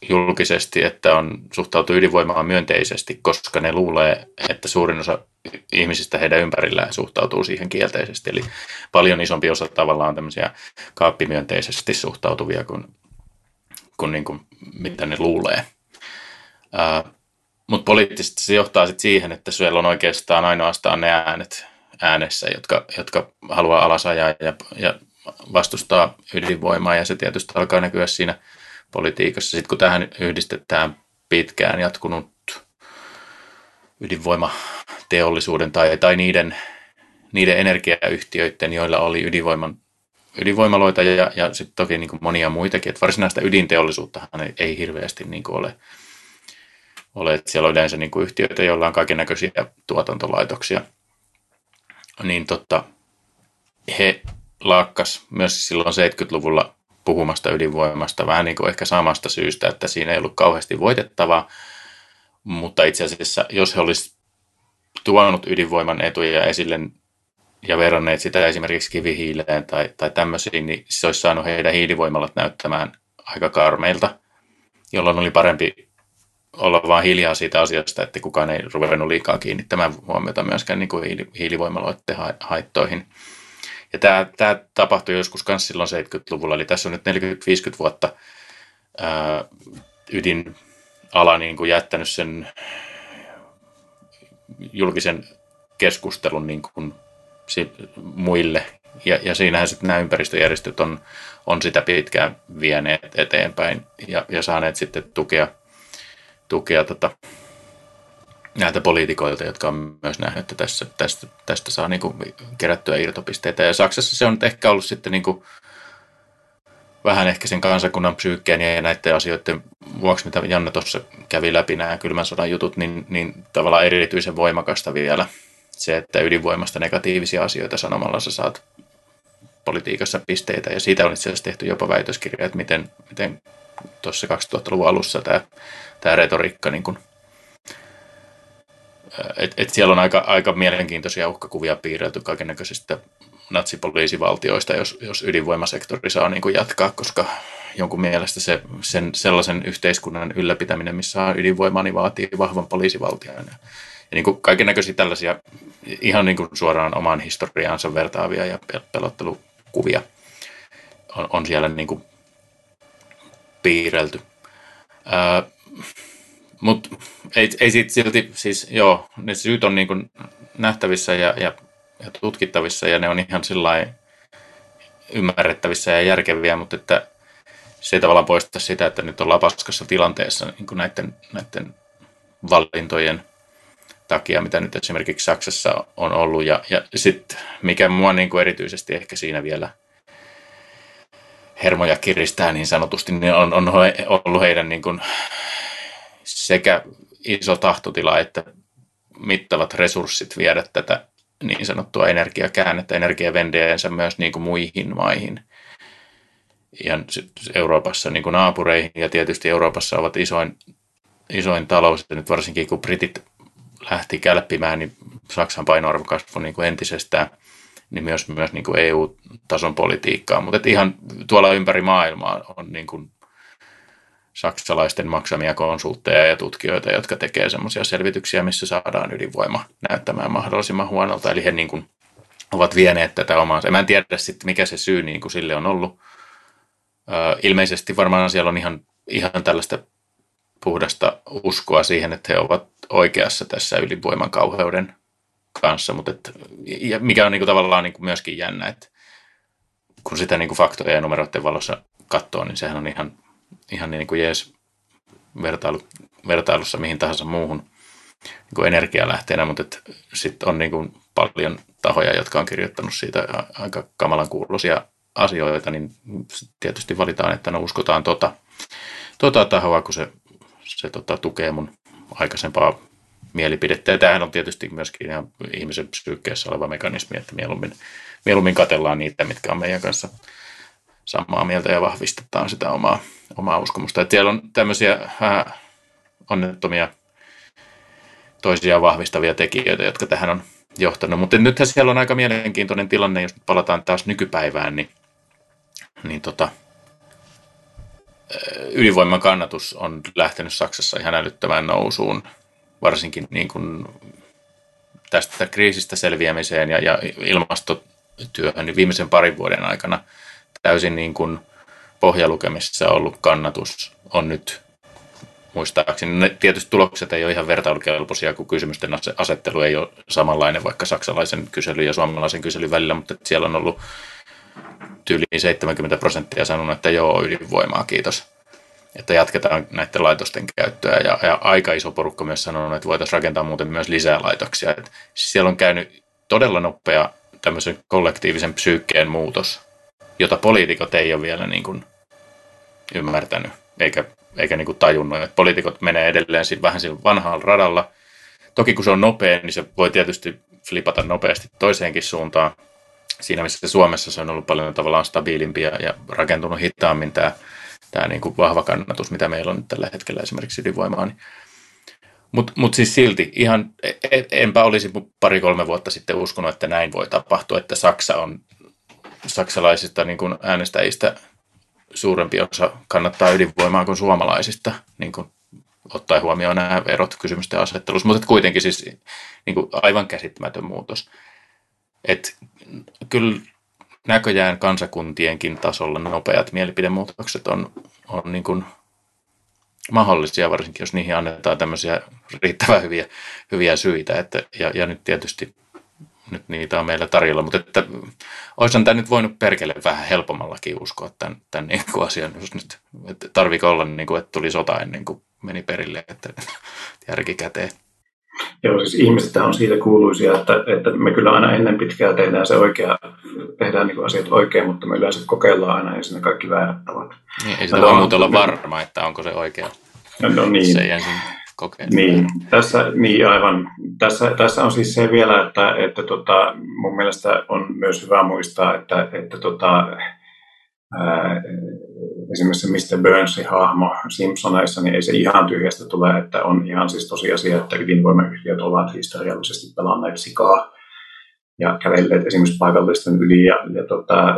julkisesti, että on suhtautuu ydinvoimaan myönteisesti, koska ne luulee, että suurin osa ihmisistä heidän ympärillään suhtautuu siihen kielteisesti. Eli paljon isompi osa tavallaan on tämmöisiä kaappimyönteisesti suhtautuvia kuin, kuin, niin kuin mitä ne luulee. Mutta poliittisesti se johtaa sit siihen, että siellä on oikeastaan ainoastaan ne äänet äänessä, jotka, jotka haluaa alasajaa ja, ja vastustaa ydinvoimaa, ja se tietysti alkaa näkyä siinä politiikassa. Sitten kun tähän yhdistetään pitkään jatkunut ydinvoimateollisuuden tai, tai niiden, niiden energiayhtiöiden, joilla oli ydinvoiman, ydinvoimaloita ja, ja sitten toki niin kuin monia muitakin. Että varsinaista ydinteollisuutta ei, ei hirveästi niin kuin ole, ole. Siellä on yleensä niin kuin yhtiöitä, joilla on kaiken näköisiä tuotantolaitoksia. Niin tota, he laakkas myös silloin 70-luvulla puhumasta ydinvoimasta vähän niin kuin ehkä samasta syystä, että siinä ei ollut kauheasti voitettavaa, mutta itse asiassa jos he olisivat tuonut ydinvoiman etuja esille ja verranneet sitä esimerkiksi kivihiileen tai, tai tämmöisiin, niin se olisi saanut heidän hiilivoimalat näyttämään aika karmeilta, jolloin oli parempi olla vain hiljaa siitä asiasta, että kukaan ei ruvennut liikaa kiinnittämään huomiota myöskään niin kuin hiilivoimaloiden haittoihin. Ja tämä, tämä tapahtui joskus myös silloin 70-luvulla, eli tässä on nyt 40-50 vuotta ydinala niin kuin jättänyt sen julkisen keskustelun niin kuin muille. Ja, ja siinähän sitten nämä ympäristöjärjestöt on, on sitä pitkään vieneet eteenpäin ja, ja saaneet sitten tukea, tukea tota, näiltä poliitikoilta, jotka on myös nähnyt, että tässä, tästä, tästä saa niin kuin kerättyä irtopisteitä. Ja Saksassa se on ehkä ollut sitten niin kuin vähän ehkä sen kansakunnan psyykkeen ja näiden asioiden vuoksi, mitä Janne tuossa kävi läpi nämä kylmän sodan jutut, niin, niin tavallaan erityisen voimakasta vielä se, että ydinvoimasta negatiivisia asioita sanomalla sä saat politiikassa pisteitä. Ja siitä on itse asiassa tehty jopa väitöskirja, että miten, miten tuossa 2000-luvun alussa tämä, tämä retoriikka niin kuin et, et siellä on aika, aika mielenkiintoisia uhkakuvia piirrelty kaikennäköisistä natsipoliisivaltioista, jos, jos ydinvoimasektori saa niin kuin jatkaa, koska jonkun mielestä se, sen, sellaisen yhteiskunnan ylläpitäminen, missä on ydinvoimaa, niin vaatii vahvan poliisivaltion. Ja, ja niin kaiken näköisiä tällaisia ihan niin kuin suoraan omaan historiaansa vertaavia ja pelottelukuvia on, on siellä niin kuin piirrelty. Ää, mutta ei, ei sit silti, siis joo, ne syyt on niin kuin nähtävissä ja, ja, ja tutkittavissa ja ne on ihan sillä ymmärrettävissä ja järkeviä, mutta että se ei tavallaan poista sitä, että nyt ollaan paskassa tilanteessa niin kuin näiden, näiden valintojen takia, mitä nyt esimerkiksi Saksassa on ollut. Ja, ja sitten mikä mua niin kuin erityisesti ehkä siinä vielä hermoja kiristää niin sanotusti, niin on, on ollut heidän niin kuin sekä iso tahtotila että mittavat resurssit viedä tätä niin sanottua energiakäännettä, energiavendeensä myös niin kuin muihin maihin. Ja Euroopassa niin kuin naapureihin ja tietysti Euroopassa ovat isoin, isoin talous, ja nyt varsinkin kun britit lähti kälppimään, niin Saksan painoarvo kasvoi niin kuin entisestään, niin myös, myös niin kuin EU-tason politiikkaa. Mutta ihan tuolla ympäri maailmaa on niin kuin saksalaisten maksamia konsultteja ja tutkijoita, jotka tekee semmoisia selvityksiä, missä saadaan ydinvoima näyttämään mahdollisimman huonolta. Eli he niin kuin ovat vieneet tätä omaa. Mä en tiedä sitten, mikä se syy niin kuin sille on ollut. ilmeisesti varmaan siellä on ihan, ihan tällaista puhdasta uskoa siihen, että he ovat oikeassa tässä ydinvoiman kauheuden kanssa, mutta et, ja mikä on niin kuin tavallaan niin kuin myöskin jännä, että kun sitä niin kuin faktoja ja numeroiden valossa katsoo, niin sehän on ihan ihan niin kuin jees vertailu, vertailussa mihin tahansa muuhun niin kuin energialähteenä, mutta sitten on niin kuin paljon tahoja, jotka on kirjoittanut siitä aika kamalan kuulosia asioita, niin tietysti valitaan, että no uskotaan tota, tota tahoa, kun se, se tota, tukee mun aikaisempaa mielipidettä. Ja tämähän on tietysti myöskin ihan ihmisen psyykkeessä oleva mekanismi, että mieluummin, mieluummin katellaan niitä, mitkä on meidän kanssa samaa mieltä ja vahvistetaan sitä omaa, omaa uskomusta. Että siellä on tämmöisiä äh, onnettomia toisiaan vahvistavia tekijöitä, jotka tähän on johtanut. Mutta nythän siellä on aika mielenkiintoinen tilanne, jos palataan taas nykypäivään, niin, niin tota, ydinvoiman kannatus on lähtenyt Saksassa ihan älyttömään nousuun, varsinkin niin kuin tästä kriisistä selviämiseen ja, ja ilmastotyöhön niin viimeisen parin vuoden aikana – täysin niin kuin pohjalukemissa ollut kannatus on nyt muistaakseni. Ne tietysti tulokset ei ole ihan vertailukelpoisia, kun kysymysten asettelu ei ole samanlainen vaikka saksalaisen kyselyn ja suomalaisen kyselyn välillä, mutta siellä on ollut tyyliin 70 prosenttia sanonut, että joo, ydinvoimaa, kiitos. Että jatketaan näiden laitosten käyttöä. Ja, ja aika iso porukka myös sanonut, että voitaisiin rakentaa muuten myös lisää laitoksia. Et siellä on käynyt todella nopea tämmöisen kollektiivisen psyykkeen muutos jota poliitikot ei ole vielä niin kuin ymmärtänyt eikä, eikä niin kuin tajunnut. Että poliitikot menee edelleen siinä, vähän sillä vanhalla radalla. Toki kun se on nopea, niin se voi tietysti flipata nopeasti toiseenkin suuntaan. Siinä missä Suomessa se on ollut paljon tavallaan stabiilimpia ja rakentunut hitaammin tämä, tämä niin kuin vahva kannatus, mitä meillä on nyt tällä hetkellä esimerkiksi ydinvoimaa. Niin mutta mut siis silti, ihan e, e, enpä olisi pari-kolme vuotta sitten uskonut, että näin voi tapahtua, että Saksa on saksalaisista niin kuin äänestäjistä suurempi osa kannattaa ydinvoimaa kuin suomalaisista, niin kuin ottaen huomioon nämä erot kysymysten asettelussa, mutta kuitenkin siis niin kuin aivan käsittämätön muutos. Et kyllä näköjään kansakuntienkin tasolla nopeat mielipidemuutokset on, on niin kuin mahdollisia, varsinkin jos niihin annetaan tämmöisiä riittävän hyviä, hyviä syitä. Että, ja, ja nyt tietysti nyt niitä on meillä tarjolla, mutta että olisihan tämä nyt voinut perkele vähän helpommallakin uskoa tämän, tämän niin kuin asian, jos nyt, että tarviko olla niin kuin, että tuli sota ennen kuin meni perille, että *laughs* järki käteen. Joo, siis ihmiset on siitä kuuluisia, että, että me kyllä aina ennen pitkää tehdään se oikea, tehdään niin asiat oikein, mutta me yleensä kokeillaan aina ensin kaikki väärät tavat. Niin, ei sitä voi muuten olla varma, että onko se oikea. No, no niin. Se ei ensin kokeilla. Niin, tässä, niin aivan. Tässä, tässä on siis se vielä, että, että tota, mun mielestä on myös hyvä muistaa, että, että tota, ää, esimerkiksi Mr. Burnsin hahmo Simpsoneissa, niin ei se ihan tyhjästä tule, että on ihan siis tosiasia, että ydinvoimayhtiöt ovat historiallisesti pelanneet sikaa ja kävelleet esimerkiksi paikallisten yli ja, ja tota,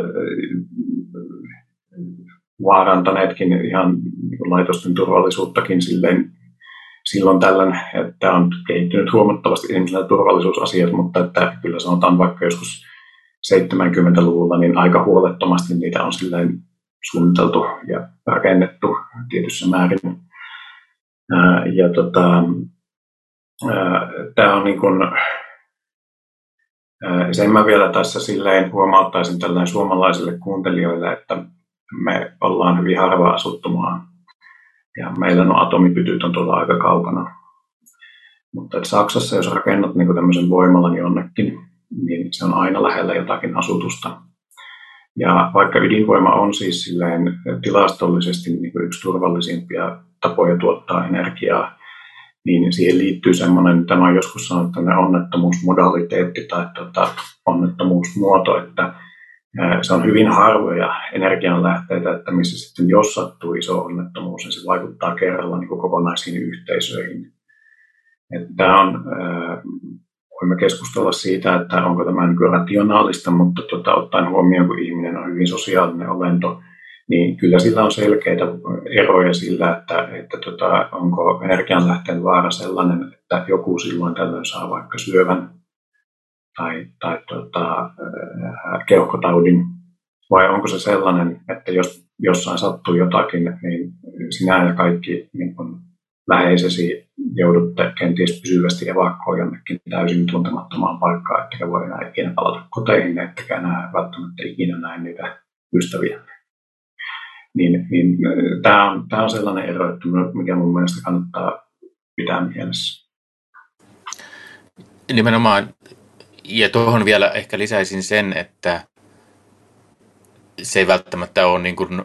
vaarantaneetkin ihan niin laitosten turvallisuuttakin silleen, silloin tällöin, että on kehittynyt huomattavasti esimerkiksi turvallisuusasiat, mutta että kyllä sanotaan vaikka joskus 70-luvulla, niin aika huolettomasti niitä on silleen suunniteltu ja rakennettu tietyssä määrin. Ja tota, tämä on niin kuin, sen mä vielä tässä silleen huomauttaisin tällainen suomalaisille kuuntelijoille, että me ollaan hyvin harva asuttu maa. Ja meillä no atomipytyt on tuolla aika kaukana. Mutta että Saksassa, jos rakennat niin tämmöisen voimalan jonnekin, niin se on aina lähellä jotakin asutusta. Ja vaikka ydinvoima on siis silleen tilastollisesti niin kuin yksi turvallisimpia tapoja tuottaa energiaa, niin siihen liittyy semmoinen, tämä on joskus sanottu onnettomuusmodaliteetti tai tuota, onnettomuusmuoto, että se on hyvin harvoja energianlähteitä, että missä sitten jos sattuu iso onnettomuus, niin se vaikuttaa kerralla niin kokonaisiin yhteisöihin. Että on, voimme keskustella siitä, että onko tämä niin rationaalista, mutta tuota, ottaen huomioon, kun ihminen on hyvin sosiaalinen olento, niin kyllä sillä on selkeitä eroja sillä, että, että tota, onko energianlähteen vaara sellainen, että joku silloin tällöin saa vaikka syövän tai, tai tota, keuhkotaudin, vai onko se sellainen, että jos jossain sattuu jotakin, niin sinä ja kaikki niin kun läheisesi joudutte kenties pysyvästi evakkoon jonnekin täysin tuntemattomaan paikkaan, ettekä voi enää ikinä palata koteihin, ettekä enää välttämättä ikinä näe niitä ystäviä. Niin, niin tämä on, tämä on sellainen ero, että mikä mun mielestä kannattaa pitää mielessä. Nimenomaan, ja tuohon vielä ehkä lisäisin sen, että se ei välttämättä ole niin kuin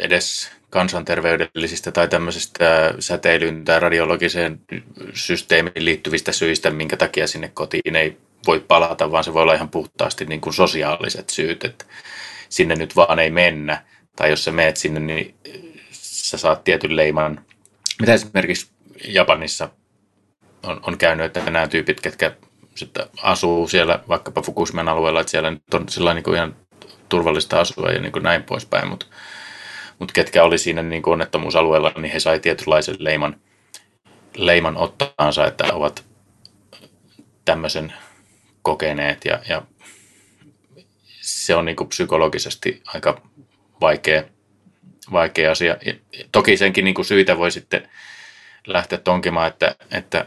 edes kansanterveydellisistä tai tämmöisestä säteilyyn tai radiologiseen systeemiin liittyvistä syistä, minkä takia sinne kotiin ei voi palata, vaan se voi olla ihan puhtaasti niin kuin sosiaaliset syyt, että sinne nyt vaan ei mennä. Tai jos sä meet sinne, niin sä saat tietyn leiman. Mitä esimerkiksi Japanissa on, on käynyt, että nämä tyypit, ketkä sitten asuu siellä vaikkapa Fukushiman alueella, että siellä nyt on sillä niin kuin ihan turvallista asua ja niin kuin näin poispäin, mutta mutta ketkä oli siinä niin kuin onnettomuusalueella, niin he sai tietynlaisen leiman, leiman ottaansa, että ovat tämmöisen kokeneet ja, ja se on niin kuin psykologisesti aika vaikea, vaikea asia. Ja toki senkin niin kuin syitä voi sitten lähteä tonkimaan, että, että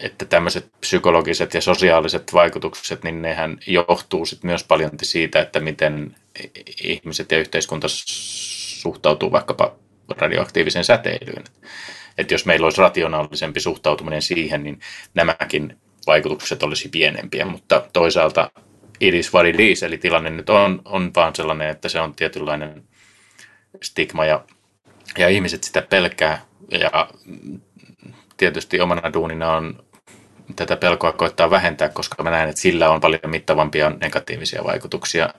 että tämmöiset psykologiset ja sosiaaliset vaikutukset, niin nehän johtuu sitten myös paljon siitä, että miten ihmiset ja yhteiskunta suhtautuu vaikkapa radioaktiiviseen säteilyyn. Että jos meillä olisi rationaalisempi suhtautuminen siihen, niin nämäkin vaikutukset olisi pienempiä, mutta toisaalta it is what it is, eli tilanne nyt on, on vaan sellainen, että se on tietynlainen stigma ja, ja ihmiset sitä pelkää ja tietysti omana duunina on tätä pelkoa koittaa vähentää, koska mä näen, että sillä on paljon mittavampia negatiivisia vaikutuksia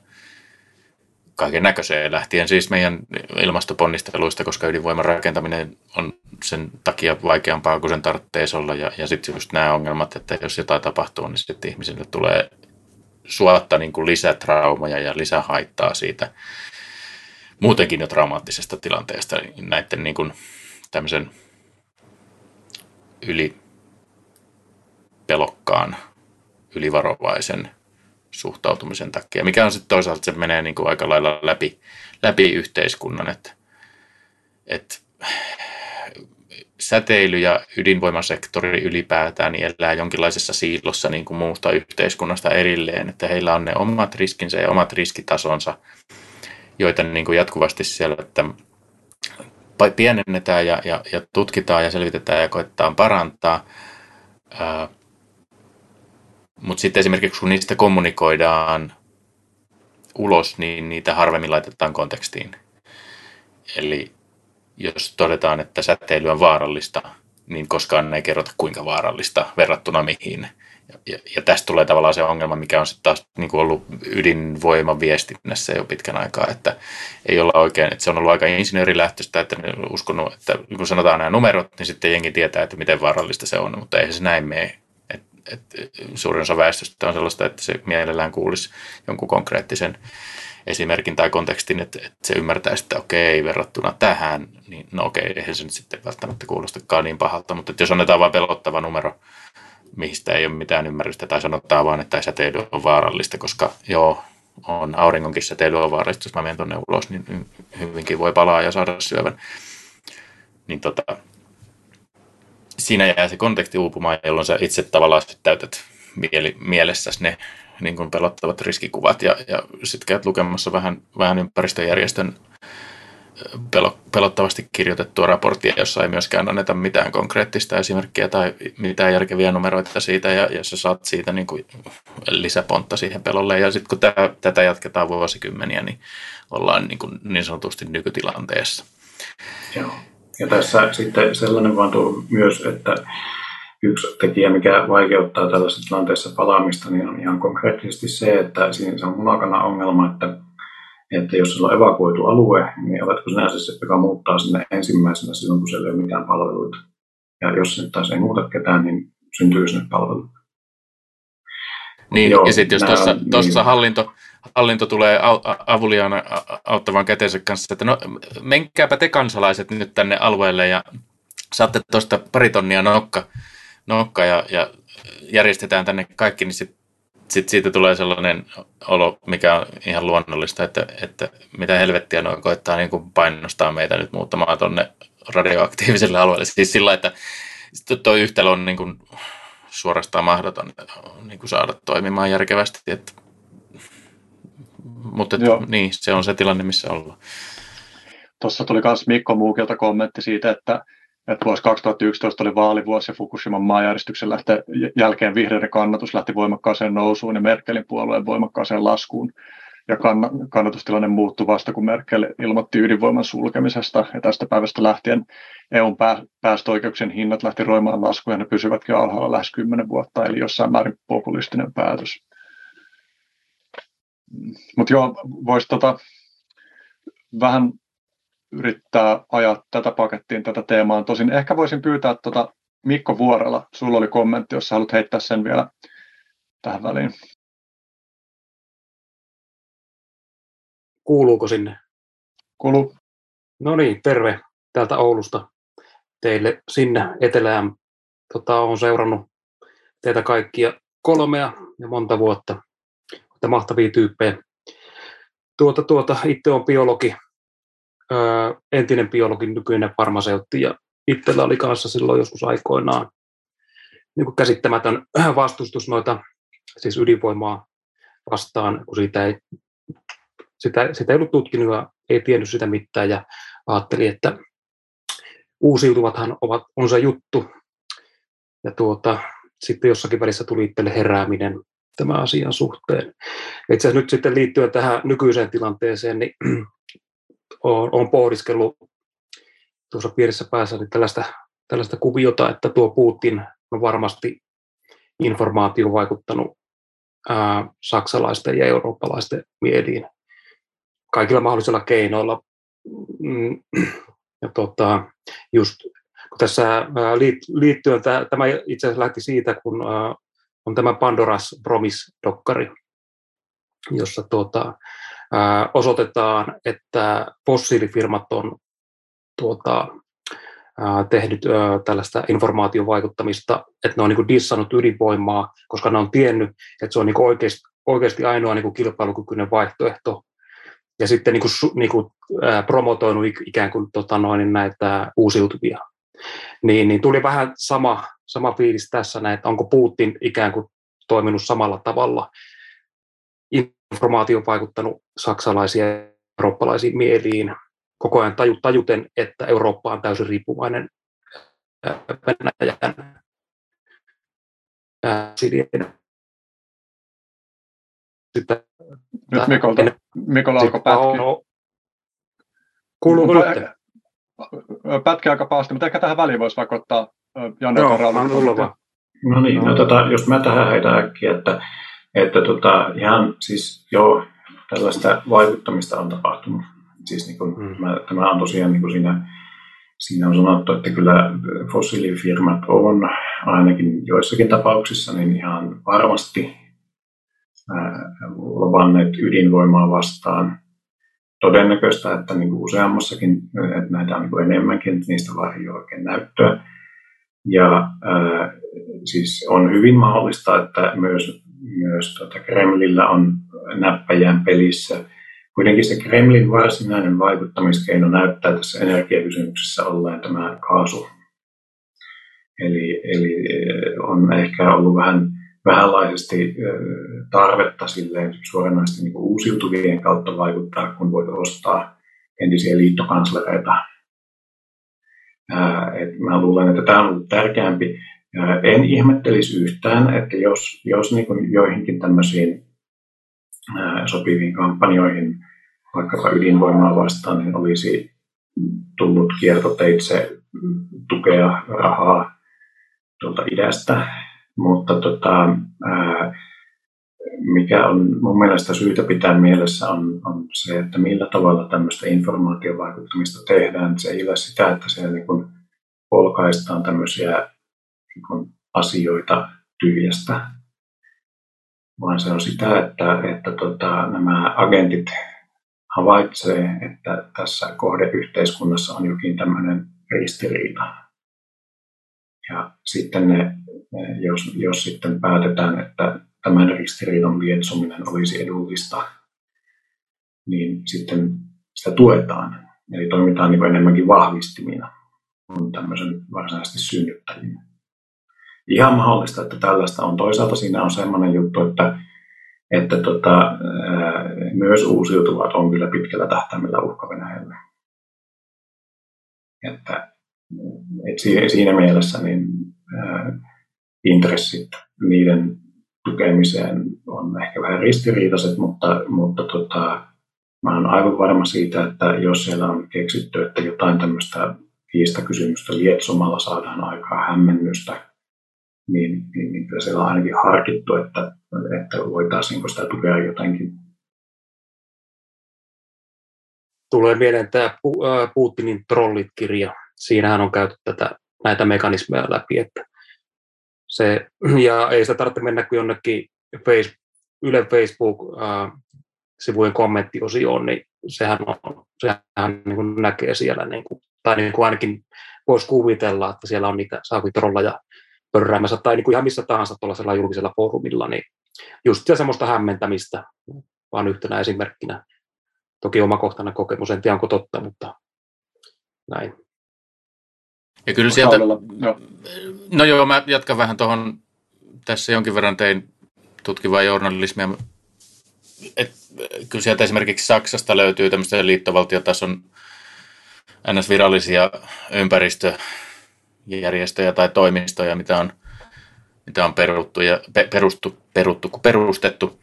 kaiken näköiseen lähtien siis meidän ilmastoponnisteluista, koska ydinvoiman rakentaminen on sen takia vaikeampaa kuin sen tarvitsee olla. Ja, ja sitten just nämä ongelmat, että jos jotain tapahtuu, niin sitten ihmisille tulee suotta niin kuin lisätraumaja ja lisähaittaa siitä muutenkin jo traumaattisesta tilanteesta näiden niin kuin tämmöisen yli pelokkaan, ylivarovaisen suhtautumisen takia, mikä on sitten toisaalta, se menee niin kuin aika lailla läpi, läpi yhteiskunnan, että, että säteily ja ydinvoimasektori ylipäätään niin elää jonkinlaisessa siilossa niin kuin muusta yhteiskunnasta erilleen, että heillä on ne omat riskinsä ja omat riskitasonsa, joita niin kuin jatkuvasti siellä että pienennetään ja, ja, ja tutkitaan ja selvitetään ja koetetaan parantaa – Mutta sitten esimerkiksi kun niistä kommunikoidaan ulos, niin niitä harvemmin laitetaan kontekstiin. Eli jos todetaan, että säteily on vaarallista, niin koskaan ei kerrota kuinka vaarallista verrattuna mihin. Ja, ja, tästä tulee tavallaan se ongelma, mikä on sitten taas niin kuin ollut ydinvoiman viestinnässä jo pitkän aikaa, että ei olla oikein, että se on ollut aika insinöörilähtöistä, että ne on uskonut, että kun sanotaan nämä numerot, niin sitten jengi tietää, että miten vaarallista se on, mutta eihän se näin mene. Et, et, suurin osa väestöstä on sellaista, että se mielellään kuulisi jonkun konkreettisen esimerkin tai kontekstin, että, että se ymmärtää, että okei, verrattuna tähän, niin no okei, eihän se nyt sitten välttämättä kuulostakaan niin pahalta, mutta jos annetaan vain pelottava numero, mistä ei ole mitään ymmärrystä, tai sanotaan vaan, että säteily on vaarallista, koska joo, on auringonkin säteily on vaarallista, jos mä menen tuonne ulos, niin hyvinkin voi palaa ja saada syövän. Niin tota, siinä jää se konteksti uupumaan, jolloin sä itse tavallaan täytät mieli, mielessäsi ne niin pelottavat riskikuvat ja, ja sitten käyt lukemassa vähän, vähän ympäristöjärjestön pelottavasti kirjoitettua raporttia, jossa ei myöskään anneta mitään konkreettista esimerkkiä tai mitään järkeviä numeroita siitä, ja, ja sä saat siitä niin kuin lisäpontta siihen pelolle. Ja sitten kun tää, tätä jatketaan vuosikymmeniä, niin ollaan niin, kuin niin sanotusti nykytilanteessa. Joo. Ja tässä sitten sellainen vaan tuo myös, että yksi tekijä, mikä vaikeuttaa tällaisessa tilanteessa palaamista, niin on ihan konkreettisesti se, että siinä se on munakana ongelma, että että jos sillä on evakuoitu alue, niin oletko sinä se, joka muuttaa sinne ensimmäisenä silloin, kun siellä ei ole mitään palveluita. Ja jos se taas ei muuta ketään, niin syntyy sinne palvelut. Niin, Joo, ja sitten jos tuossa niin. hallinto, hallinto tulee avuliaana auttavan käteensä kanssa, että no menkääpä te kansalaiset nyt tänne alueelle ja saatte tuosta pari tonnia nokka, nokka ja, ja järjestetään tänne kaikki, niin sitten sitten siitä tulee sellainen olo, mikä on ihan luonnollista, että, että mitä helvettiä noin koittaa niin kuin painostaa meitä nyt muuttamaan tuonne radioaktiiviselle alueelle. Siis sillä, että tuo yhtälö on niin kuin suorastaan mahdoton niin kuin saada toimimaan järkevästi. Että, mutta että, niin, se on se tilanne, missä ollaan. Tuossa tuli myös Mikko Muukilta kommentti siitä, että että vuosi 2011 oli vaalivuosi ja Fukushiman maanjäristyksen lähte, jälkeen vihreiden kannatus lähti voimakkaaseen nousuun ja Merkelin puolueen voimakkaaseen laskuun. Ja kannatustilanne muuttui vasta, kun Merkel ilmoitti ydinvoiman sulkemisesta. Ja tästä päivästä lähtien EUn päästöoikeuksien hinnat lähti roimaan laskuun ja ne pysyvätkin alhaalla lähes 10 vuotta, eli jossain määrin populistinen päätös. Mutta joo, voisi tota, vähän yrittää ajaa tätä pakettiin, tätä teemaa. Tosin ehkä voisin pyytää tuota Mikko Vuorella, sulla oli kommentti, jos haluat heittää sen vielä tähän väliin. Kuuluuko sinne? Kuuluu. No niin, terve täältä Oulusta teille sinne etelään. Tota, olen seurannut teitä kaikkia kolmea ja monta vuotta. Olette mahtavia tyyppejä. Tuota, tuota, itse on biologi, entinen biologi, nykyinen farmaseutti ja itsellä oli kanssa silloin joskus aikoinaan niin kuin käsittämätön *clears throat* vastustus noita, siis ydinvoimaa vastaan, kun siitä ei, sitä, sitä ei ollut tutkinut ja ei tiennyt sitä mitään ja ajatteli, että uusiutuvathan ovat, on se juttu. Ja tuota, sitten jossakin välissä tuli itselle herääminen tämän asian suhteen. Itse asiassa nyt sitten liittyen tähän nykyiseen tilanteeseen, niin olen, olen pohdiskellut tuossa piirissä päässä niin tällaista, tällaista kuviota, että tuo Putin on varmasti informaatio vaikuttanut ää, saksalaisten ja eurooppalaisten mieliin kaikilla mahdollisilla keinoilla. Mm, ja tota, just kun tässä liittyen, tämä itse asiassa lähti siitä, kun on tämä Pandoras Promise-dokkari, jossa tuota, osoitetaan, että fossiilifirmat on tuota, tehnyt tällaista informaatiovaikuttamista, että ne on niin dissannut ydinvoimaa, koska ne on tiennyt, että se on niin oikeasti, oikeasti ainoa niin kilpailukykyinen vaihtoehto. Ja sitten niin kuin, niin kuin, promotoinut ikään kuin tota noin, näitä uusiutuvia. Niin, niin tuli vähän sama, sama fiilis tässä, että onko Putin ikään kuin toiminut samalla tavalla informaatio vaikuttanut saksalaisia ja eurooppalaisiin mieliin koko ajan tajuten, että Eurooppa on täysin riippuvainen Venäjän Sitten, nyt Mikolta, Mikola alkoi pätkiä. Kuuluuko nyt? Pätkiä aika pahasti, mutta ehkä tähän väliin voisi vaikka ottaa Janne Joo, vaan. No niin, no, tota, jos mä tähän heitän äkkiä, että, että tota, ihan siis joo, tällaista vaikuttamista on tapahtunut. Siis niin kun, mm. tämä, tämä on tosiaan niin kuin siinä, siinä on sanottu, että kyllä fossiilifirmat on ainakin joissakin tapauksissa niin ihan varmasti luvanneet ydinvoimaa vastaan. Todennäköistä, että niin kuin useammassakin, että näitä on niin kuin enemmänkin, että niistä vaan ei ole oikein näyttöä. Ja äh, siis on hyvin mahdollista, että myös, myös tota Kremlillä on näppäjään pelissä. Kuitenkin se Kremlin varsinainen vaikuttamiskeino näyttää tässä energiakysymyksessä olleen tämä kaasu. Eli, eli on ehkä ollut vähän vähänlaisesti tarvetta silleen suoranaisesti niin kuin uusiutuvien kautta vaikuttaa, kun voit ostaa entisiä liittokanslereita. Et mä luulen, että tämä on ollut tärkeämpi. En ihmettelisi yhtään, että jos, jos niin kuin joihinkin tämmöisiin sopiviin kampanjoihin, vaikkapa ydinvoimaa vastaan, niin olisi tullut kiertoteitse tukea rahaa tuolta idästä, mutta tota, mikä on mun mielestä syytä pitää mielessä on, on se, että millä tavalla tämmöistä informaatiovaikuttamista tehdään. Se ei ole sitä, että siellä niin polkaistaan tämmöisiä niin asioita tyhjästä, vaan se on sitä, että, että tota, nämä agentit havaitsee, että tässä kohdeyhteiskunnassa on jokin tämmöinen ristiriita. Ja sitten ne jos, jos sitten päätetään, että tämän ristiriidan lietsominen olisi edullista, niin sitten sitä tuetaan. Eli toimitaan niin enemmänkin vahvistimina kuin tämmöisen varsinaisesti synnyttäjinä. Ihan mahdollista, että tällaista on. Toisaalta siinä on sellainen juttu, että, että tota, myös uusiutuvat on kyllä pitkällä tähtäimellä uhka Venäjälle. Että, et siinä mielessä niin, ää, intressit niiden tukemiseen on ehkä vähän ristiriitaiset, mutta, mutta tota, mä olen aivan varma siitä, että jos siellä on keksitty, että jotain tämmöistä kiistakysymystä lietsomalla saadaan aikaa hämmennystä, niin, niin, niin kyllä siellä on ainakin harkittu, että, että voitaisiinko sitä tukea jotenkin. Tulee mieleen tämä Putinin trollit-kirja. Siinähän on käyty tätä, näitä mekanismeja läpi, että se, *clears throat* ja ei sitä tarvitse mennä kuin jonnekin face, Yle Facebook-sivujen kommenttiosioon, niin sehän, on, sehän niin kuin näkee siellä, niin kuin, tai niin kuin ainakin voisi kuvitella, että siellä on niitä saakutrolla pörräämässä, tai niin kuin ihan missä tahansa tuollaisella julkisella foorumilla, niin just se semmoista hämmentämistä, vaan yhtenä esimerkkinä. Toki omakohtainen kokemus, en tiedä onko totta, mutta näin. Ja kyllä sieltä, no joo, mä jatkan vähän tuohon, tässä jonkin verran tein tutkivaa journalismia. Et, kyllä sieltä esimerkiksi Saksasta löytyy tämmöistä liittovaltiotason NS-virallisia ympäristöjärjestöjä tai toimistoja, mitä on, mitä on peruttu ja, perustu, peruttu, perustettu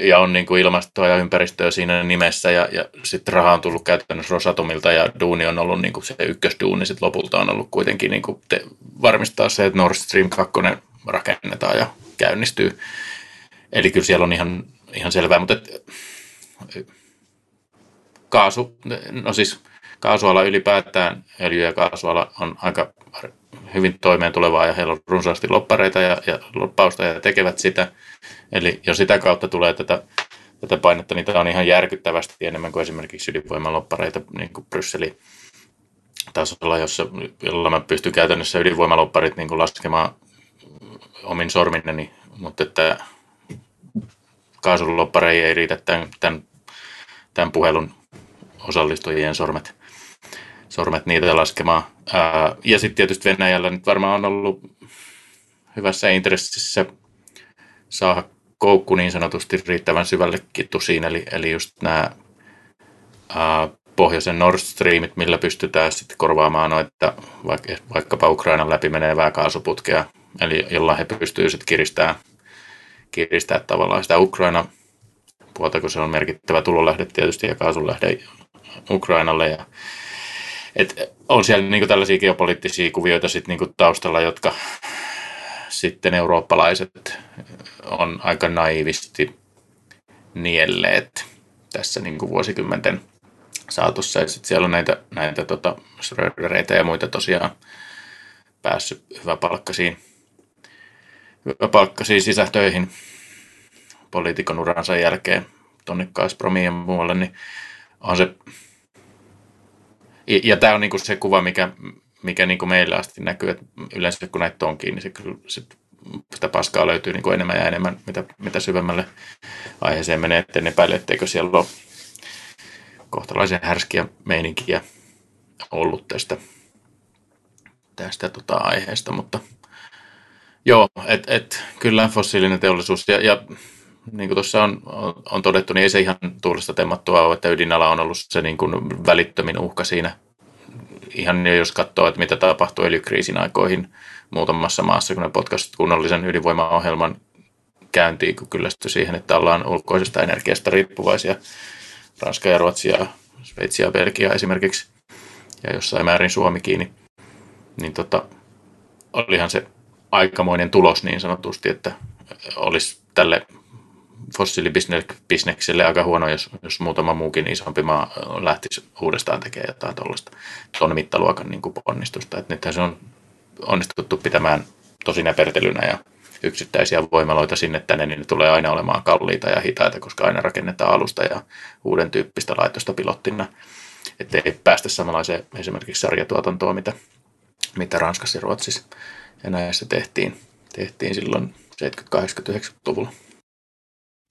ja on niin kuin ilmastoa ja ympäristöä siinä nimessä ja, ja sitten raha on tullut käytännössä Rosatomilta ja duuni on ollut niin kuin se ykkösduuni sitten lopulta on ollut kuitenkin niin kuin te, varmistaa se, että Nord Stream 2 rakennetaan ja käynnistyy. Eli kyllä siellä on ihan, ihan selvää, mutta et, kaasu, no siis kaasuala ylipäätään, öljy- ja kaasuala on aika hyvin toimeen tulevaa ja heillä on runsaasti loppareita ja, ja loppausta ja tekevät sitä. Eli jos sitä kautta tulee tätä, tätä painetta, tämä on ihan järkyttävästi enemmän kuin esimerkiksi ydinvoimaloppareita niin kuin Brysselin tasolla, jossa, jolla mä pystyn käytännössä ydinvoimalopparit niin kuin laskemaan omin sorminneni, mutta että kaasuloppareihin ei riitä tämän, tämän, tämän puhelun osallistujien sormet, sormet niitä laskemaan. Ja sitten tietysti Venäjällä nyt varmaan on ollut hyvässä intressissä saada koukku niin sanotusti riittävän syvälle kittusiin, eli, eli just nämä pohjoisen Nord Streamit, millä pystytään sitten korvaamaan noita vaikka, vaikkapa Ukrainan läpi menevää kaasuputkea, eli jolla he pystyvät sitten kiristämään, kiristää tavallaan sitä Ukraina puolta, kun se on merkittävä tulolähde tietysti ja kaasunlähde Ukrainalle. Ja, et on siellä niin tällaisia geopoliittisia kuvioita sit niin taustalla, jotka sitten eurooppalaiset on aika naivisti nielleet tässä niin kuin vuosikymmenten saatossa. Ja sitten siellä on näitä, näitä tota, Schrödereitä ja muita tosiaan päässyt hyväpalkkaisiin, hyväpalkkaisiin sisätöihin poliitikon uransa jälkeen tuonne Gazpromiin ja muualle, niin on se... Ja, tämä on niinku se kuva, mikä, mikä niinku meillä asti näkyy, että yleensä kun näitä on kiinni, se, se, sitä paskaa löytyy niinku enemmän ja enemmän, mitä, mitä syvemmälle aiheeseen menee, etten epäile, etteikö siellä ole kohtalaisen härskiä meininkiä ollut tästä, tästä tota aiheesta, mutta joo, et, et, kyllä fossiilinen teollisuus ja, ja niin kuin tuossa on, on, todettu, niin ei se ihan tuulesta temmattua ole, että ydinala on ollut se niin kuin välittömin uhka siinä. Ihan jos katsoo, että mitä tapahtui öljykriisin aikoihin muutamassa maassa, kun ne potkasivat kunnollisen ydinvoimaohjelman käyntiin, kun kyllästyi siihen, että ollaan ulkoisesta energiasta riippuvaisia. Ranska ja Ruotsi ja Sveitsi ja Belgia esimerkiksi, ja jossain määrin Suomi kiinni, niin tota, olihan se aikamoinen tulos niin sanotusti, että olisi tälle fossiilibisnekselle aika huono, jos, jos muutama muukin isompi maa lähtisi uudestaan tekemään jotain tuollaista tuon mittaluokan niin kuin ponnistusta. Et nythän se on onnistuttu pitämään tosi näpertelynä ja yksittäisiä voimaloita sinne tänne, niin ne tulee aina olemaan kalliita ja hitaita, koska aina rakennetaan alusta ja uuden tyyppistä laitosta pilottina. Että ei päästä samanlaiseen esimerkiksi sarjatuotantoon, mitä, mitä Ranskassa ja Ruotsissa ja näissä tehtiin, tehtiin silloin 70-80-90-luvulla.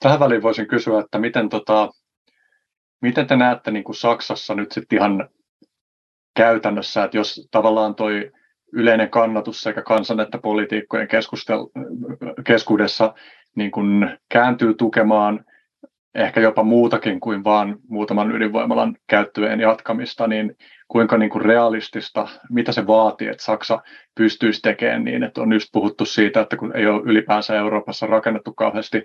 Tähän väliin voisin kysyä, että miten, tota, miten te näette niin kuin Saksassa nyt sitten ihan käytännössä, että jos tavallaan toi yleinen kannatus sekä kansan että poliitikkojen keskuudessa niin kuin kääntyy tukemaan ehkä jopa muutakin kuin vain muutaman ydinvoimalan käyttöjen jatkamista, niin kuinka niin kuin realistista, mitä se vaatii, että Saksa pystyisi tekemään niin, että on just puhuttu siitä, että kun ei ole ylipäänsä Euroopassa rakennettu kauheasti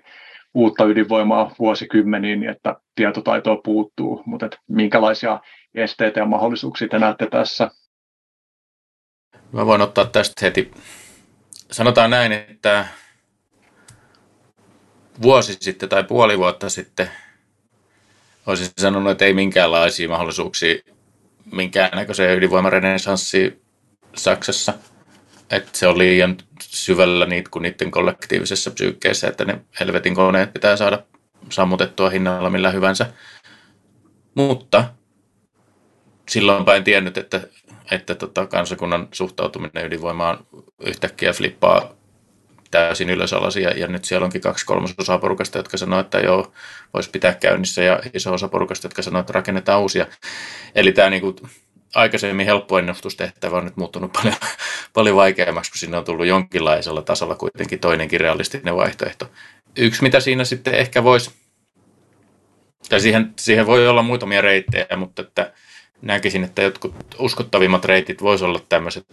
uutta ydinvoimaa vuosikymmeniin, niin että tietotaitoa puuttuu, mutta että minkälaisia esteitä ja mahdollisuuksia te näette tässä? Mä voin ottaa tästä heti. Sanotaan näin, että vuosi sitten tai puoli vuotta sitten olisin sanonut, että ei minkäänlaisia mahdollisuuksia minkäännäköiseen ydinvoimarenessanssiin Saksassa. Että se on liian syvällä niitä kuin niiden kollektiivisessa psyykkeessä, että ne helvetin koneet pitää saada sammutettua hinnalla millä hyvänsä. Mutta silloinpä en tiennyt, että, että tota, kansakunnan suhtautuminen ydinvoimaan yhtäkkiä flippaa täysin ylösalaisia, ja nyt siellä onkin kaksi kolmasosaa porukasta, jotka sanoo, että joo, voisi pitää käynnissä, ja iso osa porukasta, jotka sanoo, että rakennetaan uusia. Eli tämä niin kuin, aikaisemmin helppo ennustustehtävä on nyt muuttunut paljon, *laughs* paljon vaikeammaksi, kun sinne on tullut jonkinlaisella tasolla kuitenkin toinenkin realistinen vaihtoehto. Yksi, mitä siinä sitten ehkä voisi, tai siihen, siihen voi olla muutamia reittejä, mutta että näkisin, että jotkut uskottavimmat reitit voisi olla tämmöiset